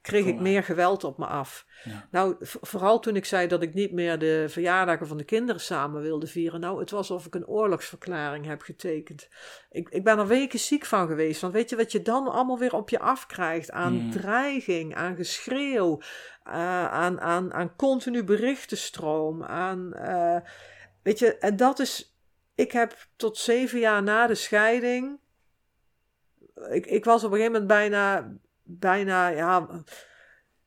kreeg ik meer geweld op me af. Nou, vooral toen ik zei dat ik niet meer de verjaardagen van de kinderen samen wilde vieren. Nou, het was alsof ik een oorlogsverklaring heb getekend. Ik, ik ben er weken ziek van geweest. Want weet je wat je dan allemaal weer op je afkrijgt? Aan mm. dreiging, aan geschreeuw, uh, aan, aan, aan continu berichtenstroom, aan... Uh, weet je, en dat is... Ik heb tot zeven jaar na de scheiding... Ik, ik was op een gegeven moment bijna bijna, ja,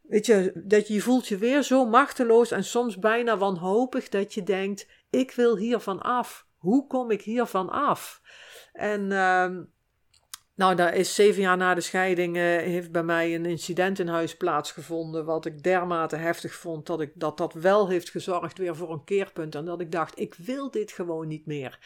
weet je, dat je, voelt je weer zo machteloos en soms bijna wanhopig dat je denkt, ik wil hiervan af. Hoe kom ik hiervan af? En uh, nou, daar is zeven jaar na de scheiding uh, heeft bij mij een incident in huis plaatsgevonden. Wat ik dermate heftig vond dat ik, dat, dat wel heeft gezorgd weer voor een keerpunt. En dat ik dacht, ik wil dit gewoon niet meer.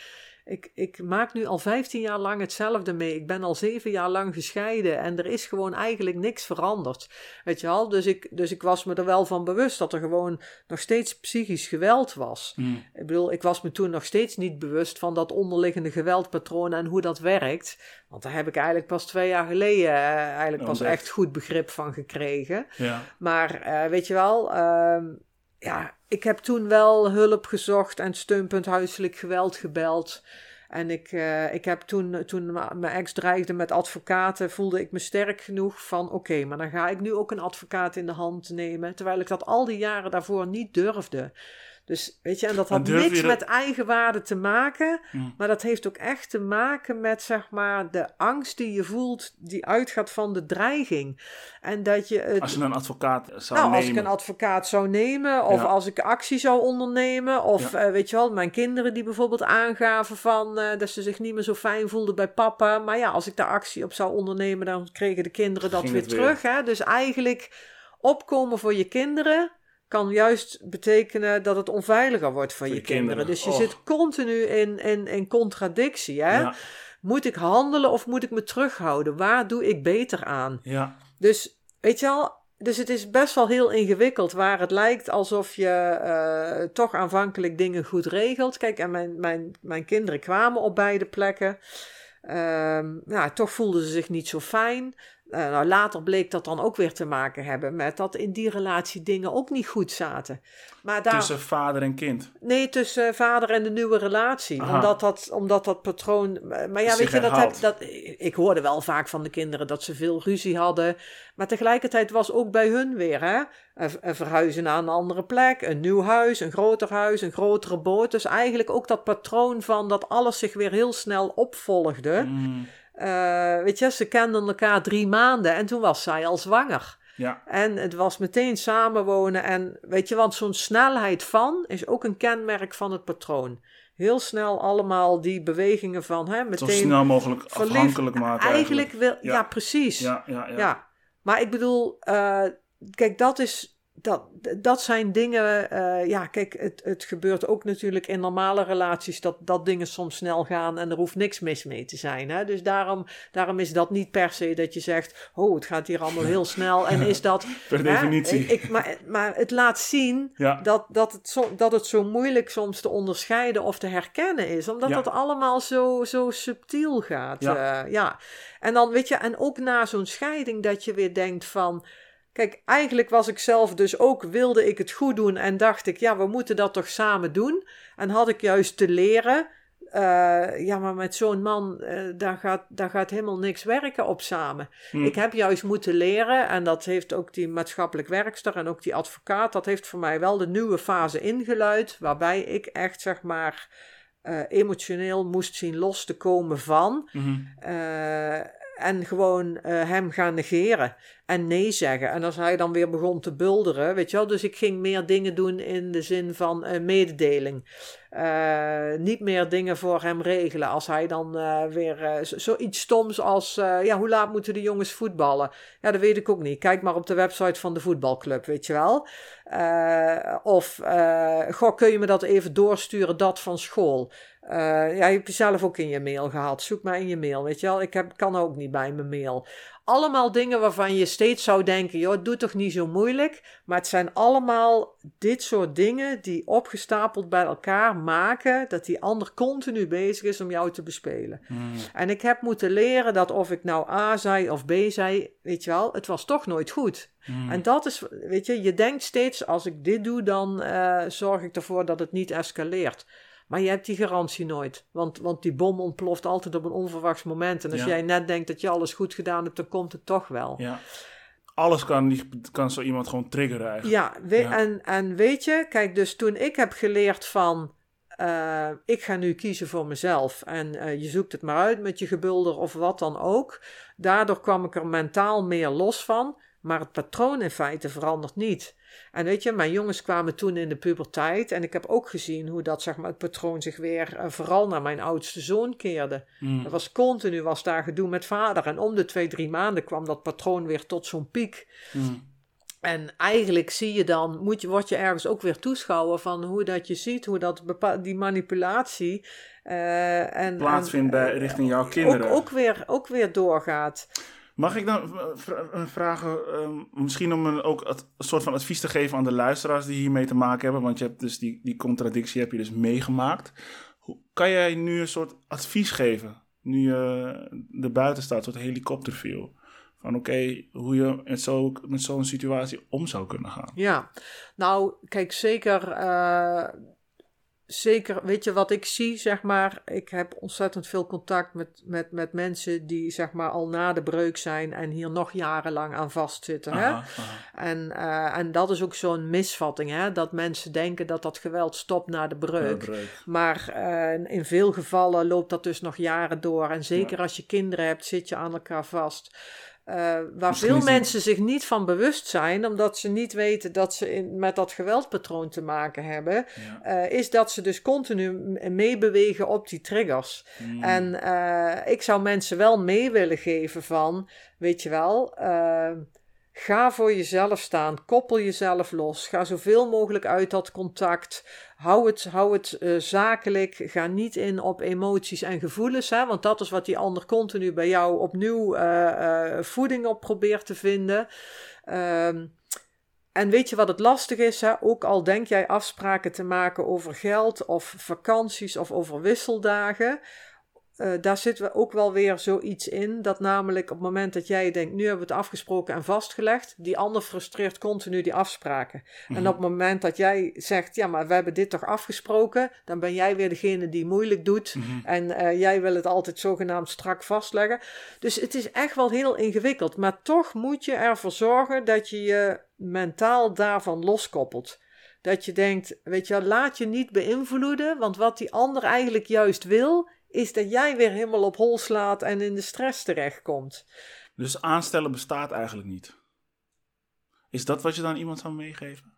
Ik, ik maak nu al 15 jaar lang hetzelfde mee. Ik ben al zeven jaar lang gescheiden en er is gewoon eigenlijk niks veranderd. Weet je wel? Dus ik, dus ik was me er wel van bewust dat er gewoon nog steeds psychisch geweld was. Mm. Ik bedoel, ik was me toen nog steeds niet bewust van dat onderliggende geweldpatroon en hoe dat werkt. Want daar heb ik eigenlijk pas twee jaar geleden uh, eigenlijk pas echt goed begrip van gekregen. Ja. Maar uh, weet je wel, uh, ja, ik heb toen wel hulp gezocht en steunpunt huiselijk geweld gebeld. En ik, uh, ik heb toen, toen mijn ex dreigde met advocaten, voelde ik me sterk genoeg van oké, maar dan ga ik nu ook een advocaat in de hand nemen. Terwijl ik dat al die jaren daarvoor niet durfde. Dus weet je, en dat had niks met eigenwaarde te maken, hmm. maar dat heeft ook echt te maken met zeg maar de angst die je voelt, die uitgaat van de dreiging. En dat je het, als je een advocaat zou nou, nemen. als ik een advocaat zou nemen, of als ik actie zou ondernemen, of eh, weet je wel, mijn kinderen die bijvoorbeeld aangaven van uh, dat ze zich niet meer zo fijn voelden bij papa. Maar ja, als ik daar actie op zou ondernemen, dan kregen de kinderen dat weer, weer terug. Hè? Dus eigenlijk opkomen voor je kinderen kan juist betekenen dat het onveiliger wordt voor, je, kinderen. Dus je zit continu in, in, in contradictie. Hè? Moet ik handelen of moet ik me terughouden? Waar doe ik beter aan? Ja. Dus weet je wel, dus het is best wel heel ingewikkeld, waar het lijkt alsof je uh, toch aanvankelijk dingen goed regelt. Kijk, en mijn, mijn, mijn kinderen kwamen op beide plekken. Um, nou, toch voelden ze zich niet zo fijn. Uh, nou, later bleek dat dan ook weer te maken hebben met dat in die relatie dingen ook niet goed zaten. Maar daar... Tussen vader en kind? Nee, tussen vader en de nieuwe relatie. Omdat dat, omdat dat patroon. Maar ja, weet je, dat, heb, dat, ik hoorde wel vaak van de kinderen dat ze veel ruzie hadden. Maar tegelijkertijd was ook bij hun weer hè, een verhuizen naar een andere plek, een nieuw huis, een groter huis, een grotere boot. Dus eigenlijk ook dat patroon van dat alles zich weer heel snel opvolgde. Mm. Uh, weet je, ze kenden elkaar drie maanden en toen was zij al zwanger. Ja. En het was meteen samenwonen. En weet je, want zo'n snelheid van is ook een kenmerk van het patroon. Heel snel allemaal die bewegingen van hè, meteen. Zo snel mogelijk afhankelijk maken. Eigenlijk, wil, ja. precies. Ja, ja, ja. Maar ik bedoel, uh, kijk, dat is dat, dat zijn dingen, uh, ja, kijk, het, het gebeurt ook natuurlijk in normale relaties dat, dat dingen soms snel gaan en er hoeft niks mis mee te zijn. Hè? Dus daarom, daarom is dat niet per se dat je zegt, oh, het gaat hier allemaal heel snel en is dat... per definitie. Ik, maar, maar het laat zien dat, dat, het zo, dat het zo moeilijk soms te onderscheiden of te herkennen is, omdat dat allemaal zo, zo subtiel gaat. Ja. Uh, ja. En dan weet je, en ook na zo'n scheiding dat je weer denkt van Kijk, eigenlijk was ik zelf dus ook, wilde ik het goed doen en dacht ik, ja, we moeten dat toch samen doen. En had ik juist te leren eh, ja, maar met zo'n man, eh, daar, gaat, daar gaat helemaal niks werken op samen. Hm. Ik heb juist moeten leren, en dat heeft ook die maatschappelijk werkster en ook die advocaat, dat heeft voor mij wel de nieuwe fase ingeluid, waarbij ik echt, zeg maar, eh, emotioneel moest zien los te komen van. Mhm. En gewoon eh, hem gaan negeren en nee zeggen. En als hij dan weer begon te bulderen, weet je wel. Dus ik ging meer dingen doen in de zin van eh, mededeling. Eh, niet meer dingen voor hem regelen. Als hij dan weer zo- zoiets stoms als... ja, hoe laat moeten de jongens voetballen? Ja, dat weet ik ook niet. Kijk maar op de website van de voetbalclub, weet je wel. Of, goh, kun je me dat even doorsturen, dat van school? Eh, ja, je hebt je zelf ook in je mail gehad. Zoek maar in je mail, weet je wel. Ik heb, kan ook niet bij mijn mail. Allemaal dingen waarvan je steeds zou denken, joh, doe toch niet zo moeilijk. Maar het zijn allemaal dit soort dingen die opgestapeld bij elkaar maken dat die ander continu bezig is om jou te bespelen. Hm. En ik heb moeten leren dat of ik nou A zei of B zei, weet je wel, het was toch nooit goed. Hm. En dat is, weet je, je denkt steeds, als ik dit doe, dan eh, zorg ik ervoor dat het niet escaleert. Maar je hebt die garantie nooit. Want, want die bom ontploft altijd op een onverwachts moment. En als Ja. jij net denkt dat je alles goed gedaan hebt, dan komt het toch wel. Ja. Alles kan, die- kan zo iemand gewoon triggeren eigenlijk. Ja, we- Ja. En, en weet je, kijk, dus toen ik heb geleerd van. eh, ik ga nu kiezen voor mezelf. En eh, je zoekt het maar uit met je gebulder of wat dan ook. Daardoor kwam ik er mentaal meer los van. Maar het patroon in feite verandert niet. En weet je, mijn jongens kwamen toen in de puberteit. En ik heb ook gezien hoe dat, zeg maar, het patroon zich weer eh, vooral naar mijn oudste zoon keerde. Hm. Er was continu was daar gedoe met vader. En om de twee, drie maanden kwam dat patroon weer tot zo'n piek. Hm. En eigenlijk zie je dan, moet je, word je ergens ook weer toeschouwer van hoe dat je ziet, hoe dat die manipulatie eh, en, Plaatsvindt en, bij, eh, richting jouw kinderen. Ook, ook, weer, ook weer doorgaat. Mag ik dan eh, vra- vragen, ehm, misschien om een, ook een soort van advies te geven aan de luisteraars die hiermee te maken hebben, want je hebt dus die, die contradictie heb je dus meegemaakt. Hoe, kan jij nu een soort advies geven, nu je buiten staat, soort helikopterview? Van oké, hoe je met zo- met zo'n situatie om zou kunnen gaan. Ja, nou, kijk, zeker, eh, zeker, weet je wat ik zie, zeg maar, ik heb ontzettend veel contact met, met, met mensen die, zeg maar, al na de breuk zijn en hier nog jarenlang aan vastzitten, hè? Aha, aha. En, eh, en dat is ook zo'n misvatting, hè? dat mensen denken dat dat geweld stopt na de breuk. Maar eh, in veel gevallen loopt dat dus nog jaren door. En zeker als je kinderen hebt, zit je aan elkaar vast. Eh, waar Misschien veel mensen zich niet van bewust zijn, omdat ze niet weten dat ze in, met dat geweldpatroon te maken hebben, Ja. eh, is dat ze dus continu meebewegen op die triggers. Hm. En eh, ik zou mensen wel mee willen geven van, weet je wel, ga voor jezelf staan, koppel jezelf los, ga zoveel mogelijk uit dat contact, hou het, hou het eh, zakelijk, ga niet in op emoties en gevoelens, hè, want dat is wat die ander continu bij jou opnieuw eh, eh, voeding op probeert te vinden. Ehm, en weet je wat het lastig is? Hè? Ook al denk jij afspraken te maken over geld of vakanties of over wisseldagen. Eh, daar zit we ook wel weer zoiets in. Dat namelijk op het moment dat jij denkt, nu hebben we het afgesproken en vastgelegd. Die ander frustreert continu die afspraken. Mhm. En op het moment dat jij zegt, ja maar we hebben dit toch afgesproken. Dan ben jij weer degene die moeilijk doet. Mhm. En eh, jij wil het altijd zogenaamd strak vastleggen. Dus het is echt wel heel ingewikkeld. Maar toch moet je ervoor zorgen dat je je mentaal daarvan loskoppelt. Dat je denkt, weet je, laat je niet beïnvloeden. Want wat die ander eigenlijk juist wil, is dat jij weer helemaal op hol slaat en in de stress terechtkomt. Dus aanstellen bestaat eigenlijk niet. Is dat wat je dan iemand zou meegeven?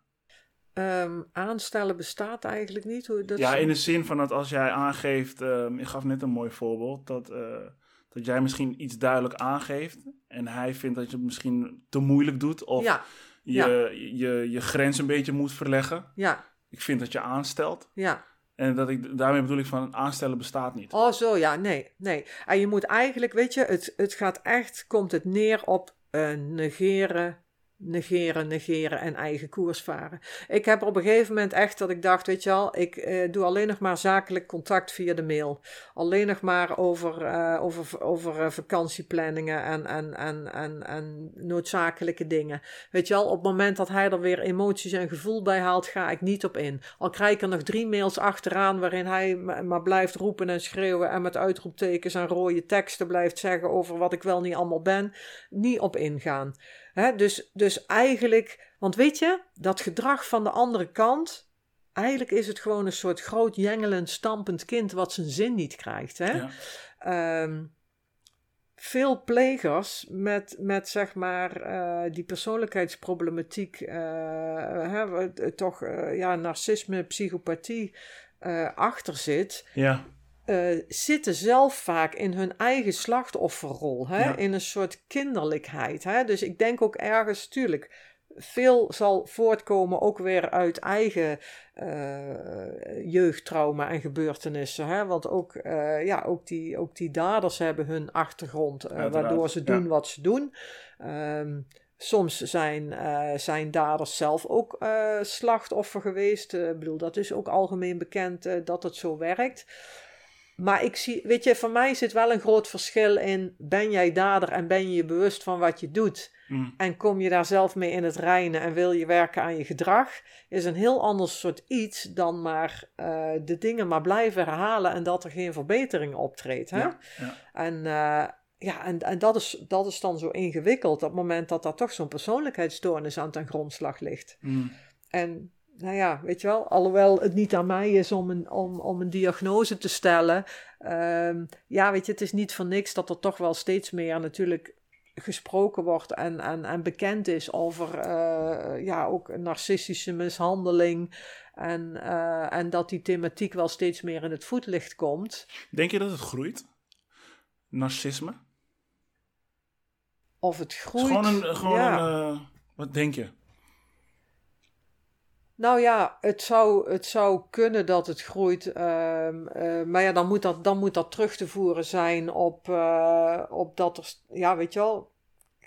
Ehm, aanstellen bestaat eigenlijk niet. Hoe dat Ja, in de zin van dat als jij aangeeft, ehm, ik gaf net een mooi voorbeeld, dat, eh, dat jij misschien iets duidelijk aangeeft en hij vindt dat je het misschien te moeilijk doet of ja, je, ja. je, je grens een beetje moet verleggen. ja, Ik vind dat je aanstelt ja. En dat ik, daarmee bedoel ik van aanstellen bestaat niet. Oh, zo ja, nee, nee. En je moet eigenlijk, weet je, het, het gaat echt, komt het neer op eh, negeren, negeren, negeren en eigen koers varen. Ik heb op een gegeven moment echt dat ik dacht, weet je wel, ik eh, doe alleen nog maar zakelijk contact via de mail. Alleen nog maar over, eh, over, over uh, vakantieplanningen en, en, en, en, en noodzakelijke dingen. Weet je wel, op het moment dat hij er weer emoties en gevoel bij haalt, ga ik niet op in. Al krijg ik er nog drie mails achteraan waarin hij maar blijft roepen en schreeuwen en met uitroeptekens en rode teksten blijft zeggen over wat ik wel niet allemaal ben, niet op ingaan dus, dus eigenlijk, want weet je, dat gedrag van de andere kant, eigenlijk is het gewoon een soort groot jengelend, stampend kind wat zijn zin niet krijgt. Hè? Ja. Ehm, veel plegers met, met zeg maar uh, die persoonlijkheidsproblematiek, uh, toch uh, ja, narcisme, psychopathie achter zit. Ja uh, zitten zelf vaak in hun eigen slachtofferrol, hè? in een soort kinderlijkheid. Hè? Dus ik denk ook ergens, tuurlijk, veel zal voortkomen ook weer uit eigen uh, jeugdtrauma en gebeurtenissen. Hè? Want ook, uh, ja, ook, die, ook die daders hebben hun achtergrond, waardoor ze doen wat ze doen. Um, Soms zijn, zijn daders zelf ook slachtoffer geweest. Ik bedoel, dat is ook algemeen bekend dat het zo werkt. Maar ik zie, weet je, voor mij zit wel een groot verschil in: ben jij dader en ben je je bewust van wat je doet? Mm. En kom je daar zelf mee in het reinen en wil je werken aan je gedrag? Is een heel ander soort iets dan maar uh, de dingen maar blijven herhalen en dat er geen verbetering optreedt. Hè? Ja, ja. En, uh, ja, en, en dat, is, dat is dan zo ingewikkeld op het moment dat daar toch zo'n persoonlijkheidsstoornis aan ten grondslag ligt. Mm. En nou ja, weet je wel, alhoewel het niet aan mij is om een, om, om een diagnose te stellen. Um, ja, weet je, het is niet voor niks dat er toch wel steeds meer natuurlijk gesproken wordt en, en, en bekend is over uh, ja, ook narcistische mishandeling. En, uh, en dat die thematiek wel steeds meer in het voetlicht komt. Denk je dat het groeit? Narcisme? Of het groeit? gewoon een. Gewoon een uh, wat denk je? Nou ja, het zou, het zou kunnen dat het groeit. Ehm, eh, maar ja, dan moet, dat, dan moet dat terug te voeren zijn op, uh, op dat er. Ja, weet je wel.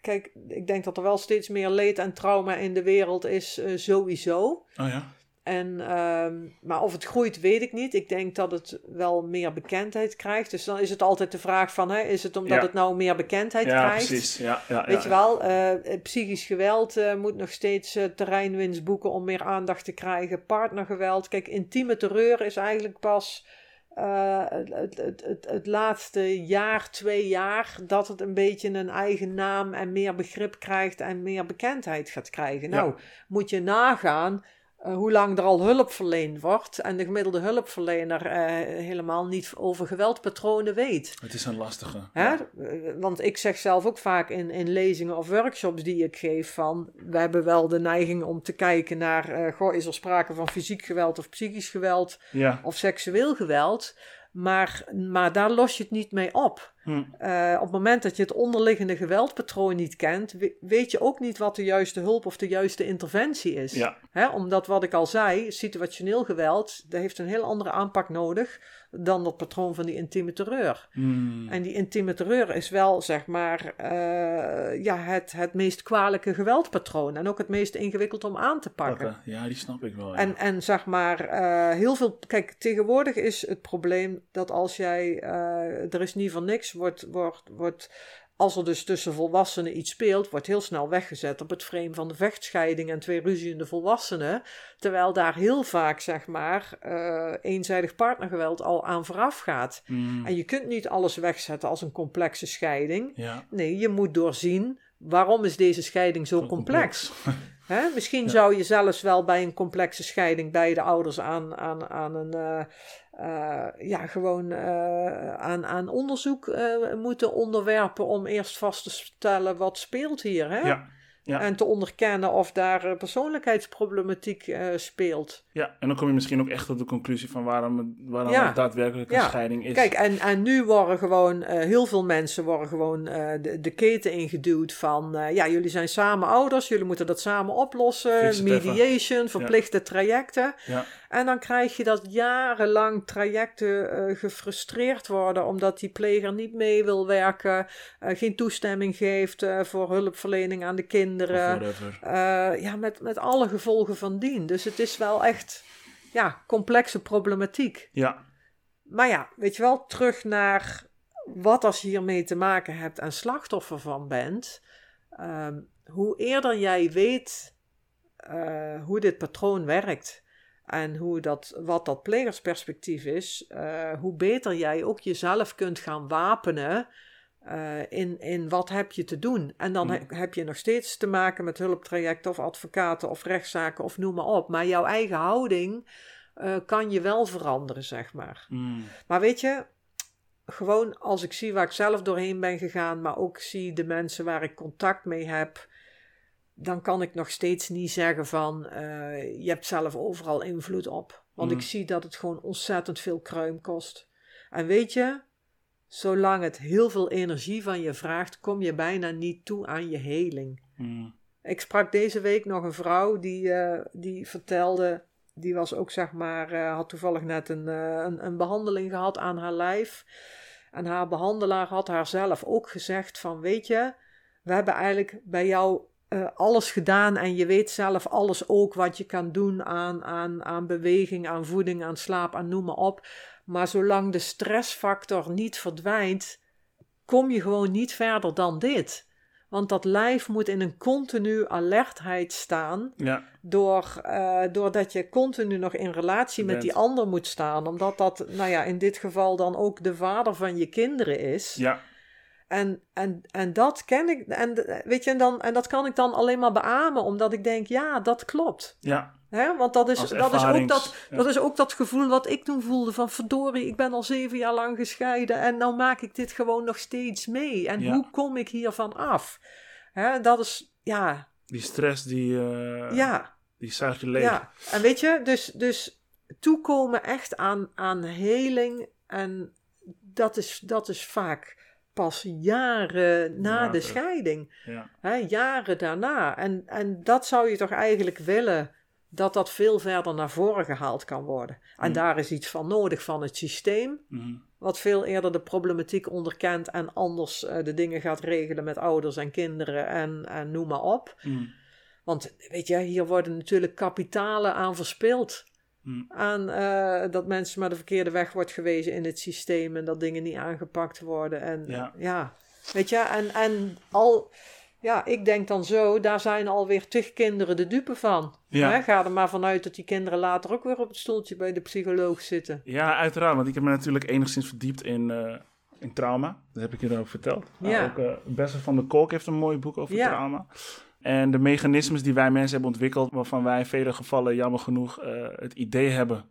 Kijk, ik denk dat er wel steeds meer leed en trauma in de wereld is, uh, sowieso. Oh ja. En, ehm, maar of het groeit, weet ik niet. Ik denk dat het wel meer bekendheid krijgt. Dus dan is het altijd de vraag van, hè, is het omdat het nou meer bekendheid ja, krijgt? Precies. Ja, ja, weet je wel, uh, psychisch geweld uh, moet nog steeds terreinwinst boeken om meer aandacht te krijgen. Partnergeweld. Kijk, intieme terreur is eigenlijk pas het, het, het, het, laatste jaar, twee jaar, dat het een beetje een eigen naam en meer begrip krijgt en meer bekendheid gaat krijgen. Nou, moet je nagaan uh, hoe lang er al hulp verleend wordt en de gemiddelde hulpverlener uh, helemaal niet over geweldpatronen weet. Het is een lastige. Hè? Ja. Eh, want ik zeg zelf ook vaak in, in lezingen of workshops die ik geef van, we hebben wel de neiging om te kijken naar, uh, goh, is er sprake van fysiek geweld of psychisch geweld ja. of seksueel geweld. Maar, maar daar los je het niet mee op. Hm. Uh, op het moment dat je het onderliggende geweldpatroon niet kent, weet je ook niet wat de juiste hulp of de juiste interventie is. Ja. Hè? Omdat wat ik al zei, situationeel geweld, dat heeft een heel andere aanpak nodig dan dat patroon van die intieme terreur. Hmm. En die intieme terreur is wel, zeg maar, uh, ja, het, het meest kwalijke geweldpatroon. En ook het meest ingewikkeld om aan te pakken. Ja, die snap ik wel. Ja. En, en zeg maar, uh, heel veel. Kijk, tegenwoordig is het probleem dat als jij. Uh, er is niet van niks, wordt, wordt, wordt als er dus tussen volwassenen iets speelt, wordt heel snel weggezet op het frame van de vechtscheiding en twee ruziende volwassenen. Terwijl daar heel vaak, zeg maar, uh, eenzijdig partnergeweld al aan vooraf gaat. Mm. En je kunt niet alles wegzetten als een complexe scheiding. Ja. Nee, je moet doorzien waarom is deze scheiding zo, complex. Misschien zou je zelfs wel bij een complexe scheiding beide ouders aan, aan, aan een. Uh, uh, ja, gewoon uh, aan, aan onderzoek moeten onderwerpen om eerst vast te stellen wat speelt hier. Hè? Ja. Ja. En te onderkennen of daar persoonlijkheidsproblematiek uh, speelt. Ja, en dan kom je misschien ook echt tot de conclusie van waarom, waarom het daadwerkelijk een scheiding is. Kijk, en, en nu worden gewoon, uh, heel veel mensen worden gewoon uh, de, de keten ingeduwd van, ja, jullie zijn samen ouders, jullie moeten dat samen oplossen, mediation, verplichte ja. trajecten. En dan krijg je dat jarenlang trajecten gefrustreerd worden omdat die pleger niet mee wil werken, geen toestemming geeft voor hulpverlening aan de kinderen ja, met, met alle gevolgen van dien. Dus het is wel echt ja, complexe problematiek. Ja. Maar ja, weet je wel, terug naar wat als je hiermee te maken hebt en slachtoffer van bent. Ehm, hoe eerder jij weet hoe dit patroon werkt en hoe dat, wat dat plegersperspectief is, uh, hoe beter jij ook jezelf kunt gaan wapenen uh, in, in wat heb je te doen. En dan mm. heb je nog steeds te maken met hulptrajecten of advocaten of rechtszaken of noem maar op. Maar jouw eigen houding uh, kan je wel veranderen, zeg maar. Mm. Maar weet je, gewoon als ik zie waar ik zelf doorheen ben gegaan, maar ook zie de mensen waar ik contact mee heb dan kan ik nog steeds niet zeggen van uh, je hebt zelf overal invloed op. Want ik mm. zie dat het gewoon ontzettend veel kruim kost. En weet je, zolang het heel veel energie van je vraagt, kom je bijna niet toe aan je heling. Mm. Ik sprak deze week nog een vrouw die, uh, die vertelde, die was ook zeg maar, uh, had toevallig net een, een, een behandeling gehad aan haar lijf. En haar behandelaar had haar zelf ook gezegd van weet je, we hebben eigenlijk bij jou uh, alles gedaan en je weet zelf alles ook wat je kan doen aan, aan, aan beweging, aan voeding, aan slaap, aan noem maar op. Maar zolang de stressfactor niet verdwijnt, kom je gewoon niet verder dan dit. Want dat lijf moet in een continu alertheid staan. Ja. Door, uh, doordat je continu nog in relatie met die ander moet staan. Omdat dat, nou ja, in dit geval dan ook de vader van je kinderen is. Ja. En, en, en dat ken ik, en, weet je, en, dan, en dat kan ik dan alleen maar beamen, omdat ik denk, ja, dat klopt. Ja. Hè? Want dat is, dat, is ook dat, dat is ook dat gevoel wat ik toen voelde van verdorie, ik ben al zeven jaar lang gescheiden en nou maak ik dit gewoon nog steeds mee. En hoe kom ik hiervan af? Hè? Dat is, ja. Die stress die, uh, ja. die zuigt je leeg. Ja, en weet je, dus, dus toekomen echt aan, aan heling en dat is, dat is vaak pas jaren na de scheiding. Ja. Hè, jaren daarna. En, en dat zou je toch eigenlijk willen dat dat veel verder naar voren gehaald kan worden. En mm. daar is iets van nodig van het systeem, mm. wat veel eerder de problematiek onderkent en anders uh, de dingen gaat regelen met ouders en kinderen en, en noem maar op. Mm. Want weet je, hier worden natuurlijk kapitalen aan verspild. Mm. Aan uh, dat mensen maar de verkeerde weg wordt gewezen in het systeem en dat dingen niet aangepakt worden. En ja, ja weet je, en, en al, ja, ik denk dan zo, daar zijn alweer tig kinderen de dupe van. Ja. Hè? Ga er maar vanuit dat die kinderen later ook weer op het stoeltje bij de psycholoog zitten. Ja, uiteraard, want ik heb me natuurlijk enigszins verdiept in. Uh in trauma. Dat heb ik je dan ook verteld. Ja. ook uh, Bessel van der Kolk heeft een mooi boek over ja. trauma. En de mechanismes die wij mensen hebben ontwikkeld, waarvan wij in vele gevallen jammer genoeg uh, het idee hebben,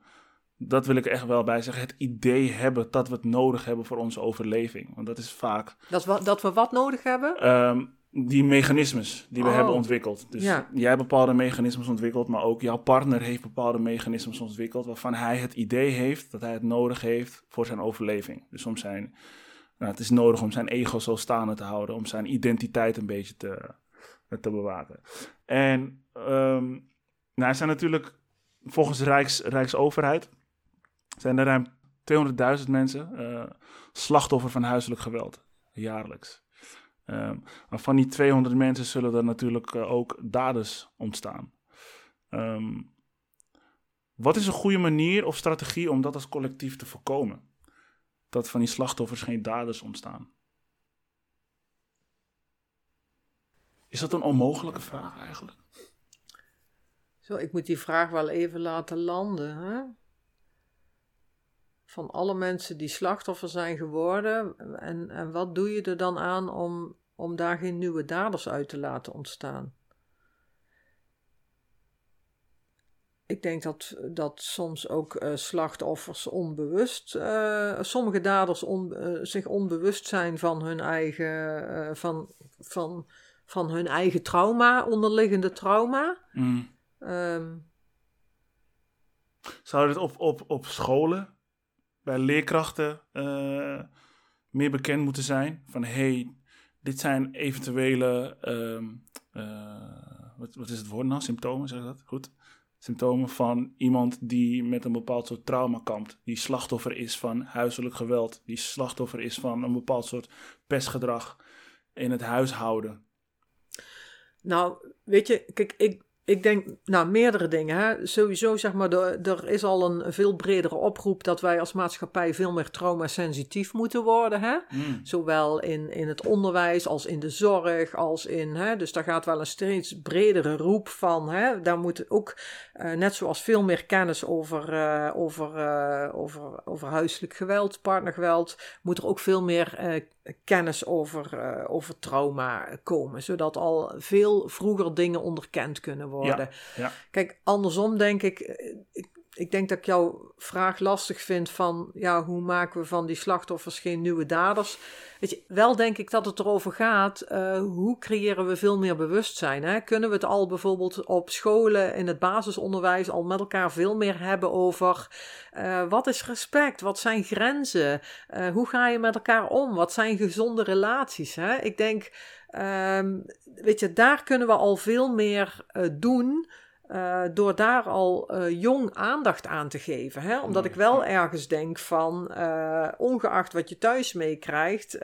dat wil ik er echt wel bij zeggen, het idee hebben dat we het nodig hebben voor onze overleving. Want dat is vaak. Dat we, dat we wat nodig hebben? Um, die mechanismes die we Oh. hebben ontwikkeld. Dus Ja. jij hebt bepaalde mechanismes ontwikkeld, maar ook jouw partner heeft bepaalde mechanismes ontwikkeld waarvan hij het idee heeft dat hij het nodig heeft voor zijn overleving. Dus om zijn, nou, het is nodig om zijn ego zo staande te houden, om zijn identiteit een beetje te, te bewaken. En ehm, nou, er zijn natuurlijk volgens Rijks, Rijksoverheid zijn er ruim 200.000 mensen eh, slachtoffer van huiselijk geweld jaarlijks. Um, maar van die 200 mensen zullen er natuurlijk uh, ook daders ontstaan. Um, wat is een goede manier of strategie om dat als collectief te voorkomen? Dat van die slachtoffers geen daders ontstaan. Is dat een onmogelijke vraag eigenlijk? Zo, ik moet die vraag wel even laten landen. Hè? Van alle mensen die slachtoffer zijn geworden, en, en wat doe je er dan aan om, om daar geen nieuwe daders uit te laten ontstaan? Ik denk dat, dat soms ook uh, slachtoffers onbewust, uh, sommige daders uh, zich onbewust zijn van hun eigen, van, van, van hun eigen trauma, onderliggende trauma. Mm. Um, Zou dit op, op, op scholen, bij leerkrachten, uh, meer bekend moeten zijn? Van hey, dit zijn eventuele, um, uh, wat, wat is het woord nou? Symptomen, zeg dat? Goed. Symptomen van iemand die met een bepaald soort trauma kampt. Die slachtoffer is van huiselijk geweld. Die slachtoffer is van een bepaald soort pestgedrag in het huishouden. Nou, weet je, kijk, ik, ik denk, nou, meerdere dingen. Hè. Sowieso, zeg maar, er, er is al een veel bredere oproep dat wij als maatschappij veel meer traumasensitief moeten worden. Hè. Mm. Zowel in, in het onderwijs als in de zorg, als in. Hè, dus daar gaat wel een steeds bredere roep van. Hè, daar moet ook, eh, net zoals veel meer kennis over, eh, over, eh, over, over huiselijk geweld, partnergeweld, moet er ook veel meer eh, kennis over, eh, over trauma komen. Zodat al veel vroeger dingen onderkend kunnen worden. ja. Kijk, andersom denk ik, eh, ik. Ik denk dat ik jouw vraag lastig vind van, ja, hoe maken we van die slachtoffers geen nieuwe daders? Weet je, wel denk ik dat het erover gaat, eh, hoe creëren we veel meer bewustzijn? Hè? Kunnen we het al bijvoorbeeld op scholen, in het basisonderwijs, al met elkaar veel meer hebben over eh, wat is respect? Wat zijn grenzen? Eh, hoe ga je met elkaar om? Wat zijn gezonde relaties? Hè? Ik denk, ehm, weet je, daar kunnen we al veel meer doen. Eh, door daar al eh, jong aandacht aan te geven. Hè? Omdat ik wel ergens denk van, eh, ongeacht wat je thuis meekrijgt,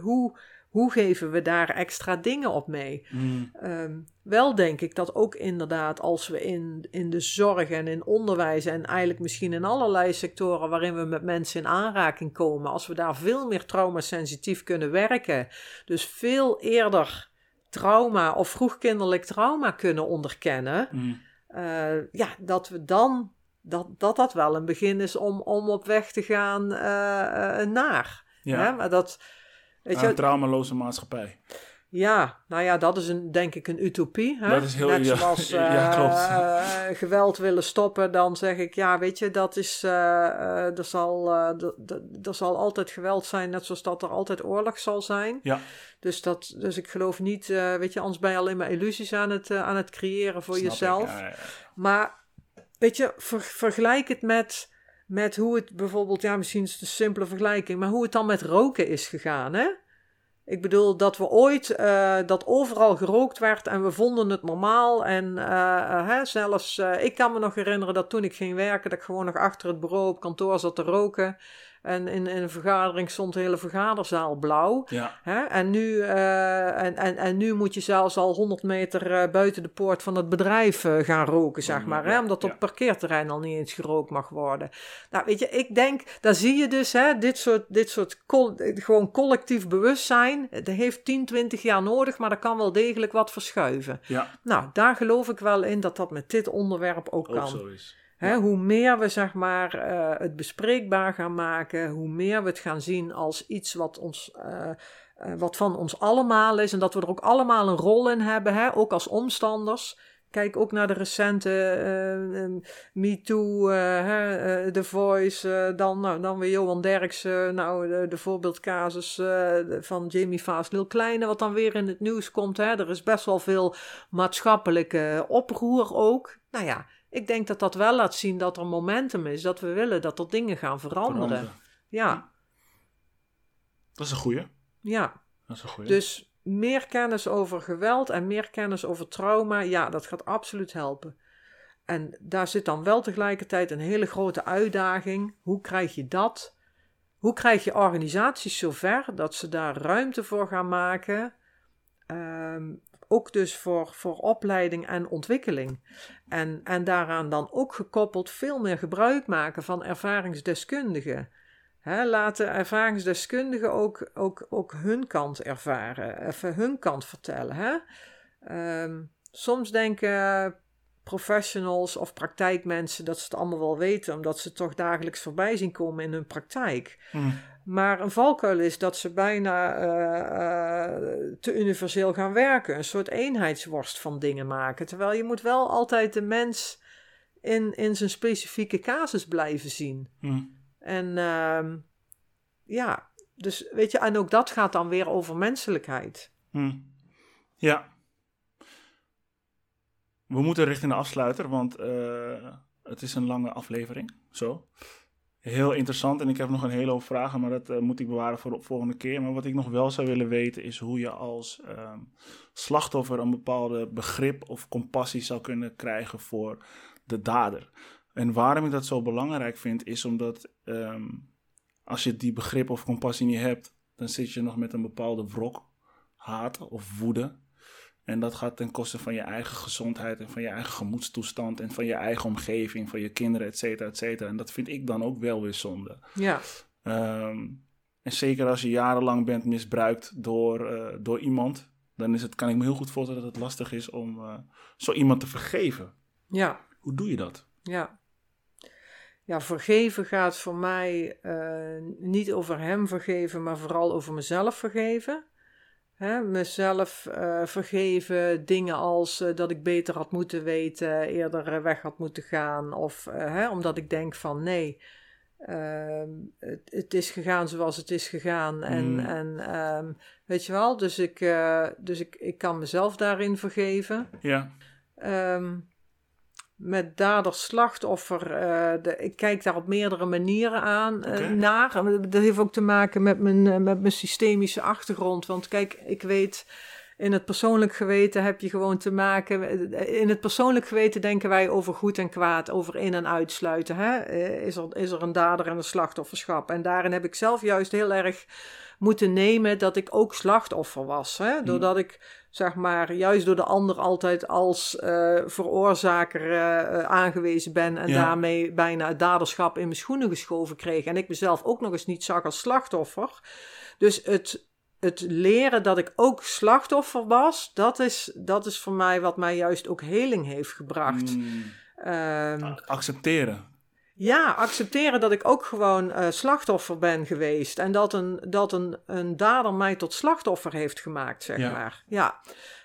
hoe, hoe geven we daar extra dingen op mee? Mm. Ehm, wel denk ik dat ook inderdaad als we in, in de zorg en in onderwijs en eigenlijk misschien in allerlei sectoren waarin we met mensen in aanraking komen, als we daar veel meer traumasensitief kunnen werken, dus veel eerder trauma of vroegkinderlijk trauma kunnen onderkennen, Mm. eh, ja, dat we dan dat, dat dat wel een begin is om, om op weg te gaan eh, eh, naar. Ja, Hè? Maar dat, weet Aan een je, traumaloze maatschappij. Ja, nou ja, dat is een, denk ik een utopie. Hè? Dat is heel- Net ja, zoals ja, eh, klopt. eh, geweld willen stoppen, dan zeg ik, ja, weet je, dat is, eh, er, zal, er zal altijd geweld zijn, net zoals dat er altijd oorlog zal zijn. Ja. Dus, dat, dus ik geloof niet, weet je, anders ben je alleen maar illusies aan het, aan het creëren voor Snap jezelf. Ja. Maar weet je, ver- vergelijk het met, met hoe het bijvoorbeeld, ja, misschien is het een simpele vergelijking, maar hoe het dan met roken is gegaan, hè? Ik bedoel dat we ooit, eh, dat overal gerookt werd en we vonden het normaal. En eh, eh, hè, zelfs, ik kan me nog herinneren dat toen ik ging werken, dat ik gewoon nog achter het bureau op kantoor zat te roken. En in, in een vergadering stond de hele vergaderzaal blauw. Ja. Hè? En, nu, eh, en, en, en nu moet je zelfs al 100 meter eh, buiten de poort van het bedrijf eh, gaan roken, zeg maar. Hè? Omdat op het parkeerterrein al niet eens gerookt mag worden. Nou, weet je, ik denk, daar zie je dus, hè, dit soort, dit soort gewoon collectief bewustzijn. Dat heeft 10, 20 jaar nodig, maar dat kan wel degelijk wat verschuiven. ja, Nou, daar geloof ik wel in dat dat met dit onderwerp ook ook kan. zo is. Hè, hoe meer we zeg maar, eh, het bespreekbaar gaan maken, hoe meer we het gaan zien als iets wat, ons, eh, eh, wat van ons allemaal is en dat we er ook allemaal een rol in hebben, hè, ook als omstanders. Kijk ook naar de recente eh, The Voice, dan, nou, dan weer Johan Derksen, nou, de, de voorbeeldcasus van Jamie Vaas, Lil Kleine, wat dan weer in het nieuws komt. Hè. Er is best wel veel maatschappelijke oproer ook. Nou ja, ik denk dat dat wel laat zien dat er momentum is, dat we willen dat er dingen gaan veranderen. Veranderen. Ja, Dat is een goeie. ja. Dat is een goeie. Dus meer kennis over geweld en meer kennis over trauma, ja, dat gaat absoluut helpen. En daar zit dan wel tegelijkertijd een hele grote uitdaging. Hoe krijg je dat? Hoe krijg je organisaties zover dat ze daar ruimte voor gaan maken? Ehm, ook dus voor, voor opleiding en ontwikkeling. En, en daaraan dan ook gekoppeld veel meer gebruik maken van ervaringsdeskundigen. Laten ervaringsdeskundigen ook, ook, ook hun kant ervaren, even hun kant vertellen. Ehm, soms denken professionals of praktijkmensen dat ze het allemaal wel weten, omdat ze toch dagelijks voorbij zien komen in hun praktijk. Hm. Maar een valkuil is dat ze bijna eh, eh, te universeel gaan werken, een soort eenheidsworst van dingen maken. Terwijl je moet wel altijd de mens in, in zijn specifieke casus blijven zien. Hm. En ehm, ja, dus weet je, en ook dat gaat dan weer over menselijkheid. Hm. Ja. We moeten richting de afsluiter, want eh, het is een lange aflevering. Zo. Heel interessant en ik heb nog een hele hoop vragen, maar dat eh, moet ik bewaren voor de volgende keer. Maar wat ik nog wel zou willen weten is hoe je als ehm, slachtoffer een bepaalde begrip of compassie zou kunnen krijgen voor de dader. En waarom ik dat zo belangrijk vind, is omdat ehm, als je die begrip of compassie niet hebt, dan zit je nog met een bepaalde wrok, haat of woede. En dat gaat ten koste van je eigen gezondheid en van je eigen gemoedstoestand en van je eigen omgeving, van je kinderen, et cetera, et cetera. En dat vind ik dan ook wel weer zonde. Ja. Ehm, en zeker als je jarenlang bent misbruikt door, eh, door iemand, dan is het, kan ik me heel goed voorstellen dat het lastig is om eh, zo iemand te vergeven. Ja. Hoe doe je dat? Ja. Ja, vergeven gaat voor mij eh, niet over hem vergeven, maar vooral over mezelf vergeven. Hè, mezelf uh, vergeven, dingen als uh, dat ik beter had moeten weten, eerder weg had moeten gaan. Of hè, omdat ik denk van nee, ehm, het, het, is gegaan zoals het is gegaan. En, Mm. en um, weet je wel, dus, ik, dus ik, ik kan mezelf daarin vergeven. Ja. Um, met dader-slachtoffer. Uh, de, ik kijk daar op meerdere manieren aan uh, okay. naar. Dat heeft ook te maken met mijn, uh, met mijn systemische achtergrond. Want kijk, ik weet. In het persoonlijk geweten heb je gewoon te maken. In het persoonlijk geweten denken wij over goed en kwaad, over in- en uitsluiten. Hè? Is, er, is er een dader en een slachtofferschap? En daarin heb ik zelf juist heel erg moeten nemen dat ik ook slachtoffer was. Hè? Doordat ik zeg maar, juist door de ander altijd als uh, veroorzaker uh, aangewezen ben en Ja. daarmee bijna het daderschap in mijn schoenen geschoven kreeg. En ik mezelf ook nog eens niet zag als slachtoffer. Dus het, het leren dat ik ook slachtoffer was, dat is, dat is voor mij wat mij juist ook heling heeft gebracht. Mm. Um, Accepteren. Ja, accepteren dat ik ook gewoon uh, slachtoffer ben geweest. En dat een, dat een, een dader mij tot slachtoffer heeft gemaakt, zeg Ja. maar. Ja.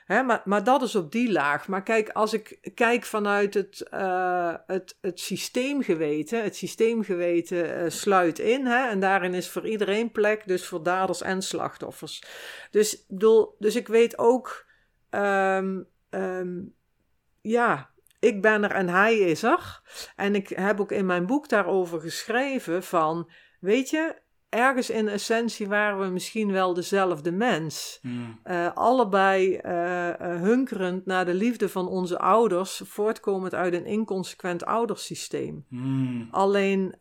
Hè, maar, maar dat is op die laag. Maar kijk, als ik kijk vanuit het, uh, het, het systeemgeweten, het systeemgeweten uh, sluit in. Hè, en daarin is voor iedereen plek, dus voor daders en slachtoffers. Dus, dus ik weet ook, um, um, ja, ik ben er en hij is er. En ik heb ook in mijn boek daarover geschreven van, weet je, ergens in essentie waren we misschien wel dezelfde mens. Mm. Uh, allebei uh, uh, hunkerend naar de liefde van onze ouders, voortkomend uit een inconsequent oudersysteem. Mm. Alleen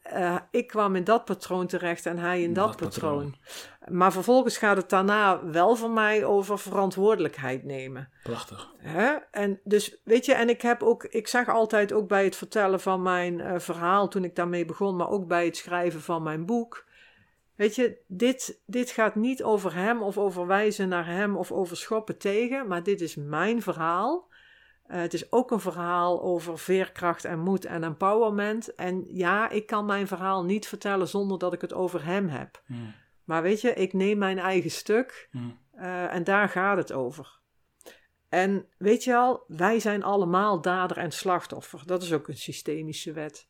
ik kwam in dat patroon terecht en hij in dat, Dat patroon. patroon. Maar vervolgens gaat het daarna wel voor mij over verantwoordelijkheid nemen. Prachtig. Hè? En dus weet je, en ik heb ook, ik zag altijd ook bij het vertellen van mijn verhaal toen ik daarmee begon, maar ook bij het schrijven van mijn boek. Weet je, dit, dit gaat niet over hem of over wijzen naar hem of over schoppen tegen, maar dit is mijn verhaal. Uh, het is ook een verhaal over veerkracht en moed en empowerment. En ja, ik kan mijn verhaal niet vertellen zonder dat ik het over hem heb. Mm. Maar weet je, ik neem mijn eigen stuk Mm. uh, en daar gaat het over. En weet je al, wij zijn allemaal dader en slachtoffer. Dat is ook een systemische wet.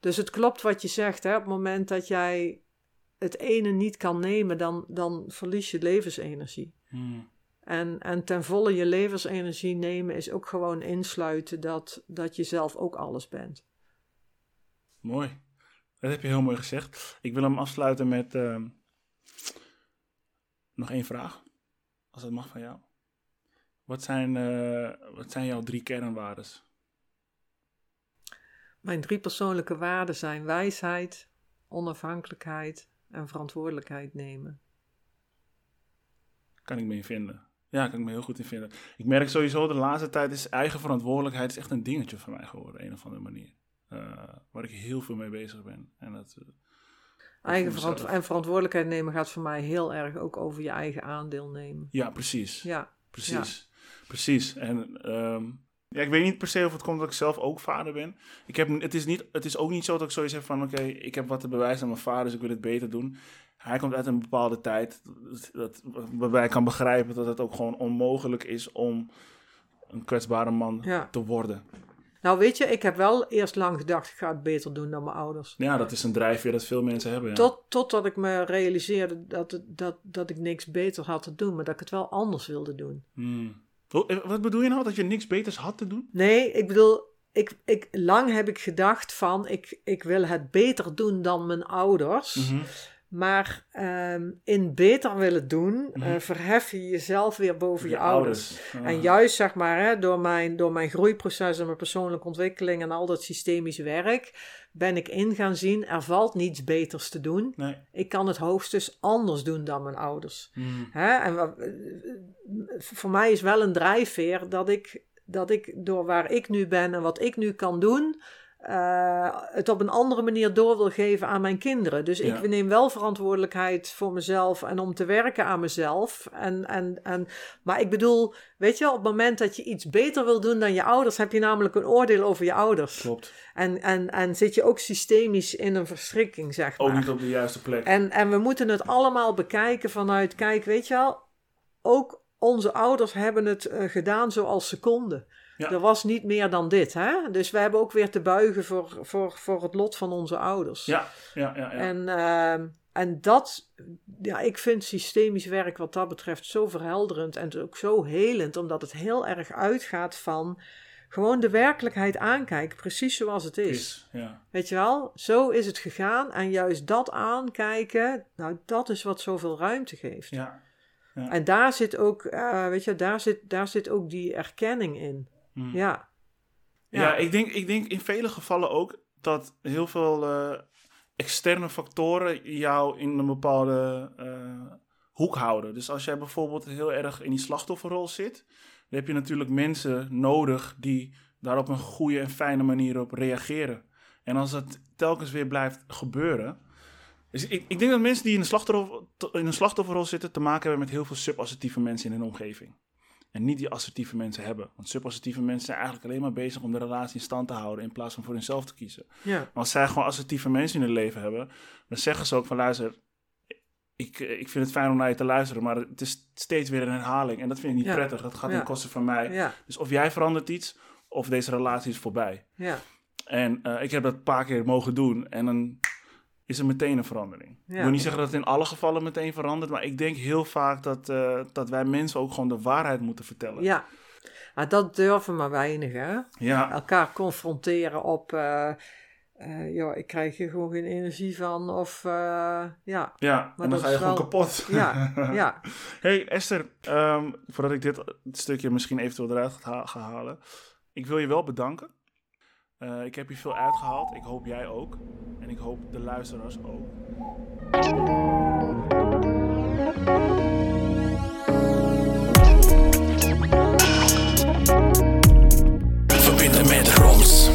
Dus het klopt wat je zegt, hè? op het moment dat jij het ene niet kan nemen, dan, dan verlies je levensenergie. Mm. En, en ten volle je levensenergie nemen is ook gewoon insluiten dat, dat je zelf ook alles bent. Mooi. Dat heb je heel mooi gezegd. Ik wil hem afsluiten met uh, nog één vraag. Als dat mag van jou. Wat zijn, uh, wat zijn jouw drie kernwaarden? Mijn drie persoonlijke waarden zijn wijsheid, onafhankelijkheid en verantwoordelijkheid nemen. Kan ik me in vinden. Ja, kan ik me heel goed in vinden. Ik merk sowieso de laatste tijd is eigen verantwoordelijkheid is echt een dingetje voor mij geworden, een of andere manier. Uh, waar ik heel veel mee bezig ben. En dat, uh, eigen verant en verantwoordelijkheid nemen gaat voor mij heel erg ook over je eigen aandeel nemen. Ja, precies. Ja. Precies. Ja. Precies. En um, ja, ik weet niet per se of het komt dat ik zelf ook vader ben. Ik heb, het, is niet, het is ook niet zo dat ik zoiets heb van... oké, okay, ik heb wat te bewijzen aan mijn vader, dus ik wil het beter doen. Hij komt uit een bepaalde tijd dat, dat, waarbij ik kan begrijpen dat het ook gewoon onmogelijk is... om een kwetsbare man ja. te worden. Nou weet je, ik heb wel eerst lang gedacht... ik ga het beter doen dan mijn ouders. Ja, dat is een drijfveer dat veel mensen hebben. Ja. Tot, totdat ik me realiseerde dat, dat, dat ik niks beter had te doen... maar dat ik het wel anders wilde doen. Hmm. Wat bedoel je nou, dat je niks beters had te doen? Nee, ik bedoel, ik, ik, lang heb ik gedacht van, ik, ik wil het beter doen dan mijn ouders. Mhm. Mm -hmm. Maar ehm, in beter willen doen, eh, Mhm. verhef je jezelf weer boven je, Je ouders. Ah. En juist zeg maar, hè, door, mijn, door mijn groeiproces en mijn persoonlijke ontwikkeling en al dat systemisch werk, ben ik in gaan zien, er valt niets beters te doen. Nee. Ik kan het hoogstens anders doen dan mijn ouders. Mm. Hè? En wa- eh, voor mij is wel een drijfveer dat ik, dat ik door waar ik nu ben en wat ik nu kan doen, eh, het op een andere manier door wil geven aan mijn kinderen. Dus Ja. ik neem wel verantwoordelijkheid voor mezelf en om te werken aan mezelf. En, en, en, maar ik bedoel, weet je, op het moment dat je iets beter wil doen dan je ouders, heb je namelijk een oordeel over je ouders. Klopt. En, en, en zit je ook systemisch in een verstrikking, zeg maar. Ook niet op de juiste plek. En, en we moeten het allemaal bekijken vanuit, kijk, weet je wel, ook onze ouders hebben het eh, gedaan zoals ze konden. Ja. Er was niet meer dan dit, hè? Dus we hebben ook weer te buigen voor, voor, voor het lot van onze ouders. Ja, ja, ja. ja. En, ehm, en dat, ja, ik vind systemisch werk wat dat betreft zo verhelderend en ook zo helend, omdat het heel erg uitgaat van gewoon de werkelijkheid aankijken, precies zoals het is. is. Ja. Weet je wel, zo is het gegaan. En juist dat aankijken, nou, dat is wat zoveel ruimte geeft. Ja. En daar zit ook, eh, weet je, daar zit, daar zit ook die erkenning in. Mm. Ja. Ja, ik, denk, ik denk in vele gevallen ook dat heel veel eh, externe factoren jou in een bepaalde eh, hoek houden. Dus als jij bijvoorbeeld heel erg in die slachtofferrol zit, dan heb je natuurlijk mensen nodig die daar op een goede en fijne manier op reageren. En als dat telkens weer blijft gebeuren. Dus ik, ik denk dat mensen die in een, slachtoffer, in een slachtofferrol zitten te maken hebben met heel veel subassertieve mensen in hun omgeving. En niet die assertieve mensen hebben. Want subassertieve mensen zijn eigenlijk alleen maar bezig om de relatie in stand te houden in plaats van voor hunzelf te kiezen. Ja. Maar als zij gewoon assertieve mensen in hun leven hebben, dan zeggen ze ook van luister, ik, ik vind het fijn om naar je te luisteren, maar het is steeds weer een herhaling. En dat vind ik niet Ja. prettig. Dat gaat Ja. ten koste van mij. Ja. Dus of jij verandert iets, of deze relatie is voorbij. Ja. En eh, ik heb dat een paar keer mogen doen. En dan is er meteen een verandering. Ja. Ik wil niet zeggen dat het in alle gevallen meteen verandert. Maar ik denk heel vaak dat, eh, dat wij mensen ook gewoon de waarheid moeten vertellen. ja. Maar dat durven maar weinig, hè? Ja, Elkaar confronteren op, eh, joh, ik krijg hier gewoon geen energie van. Of, ja, ja. en dan ga je gewoon kapot. ja, ja. Hey Esther, ehm, voordat ik dit stukje misschien eventueel eruit ga, ga halen. Ik wil je wel bedanken. Eh, ik heb hier veel uitgehaald. Ik hoop jij ook. En ik hoop de luisteraars ook. Verbinden met roms.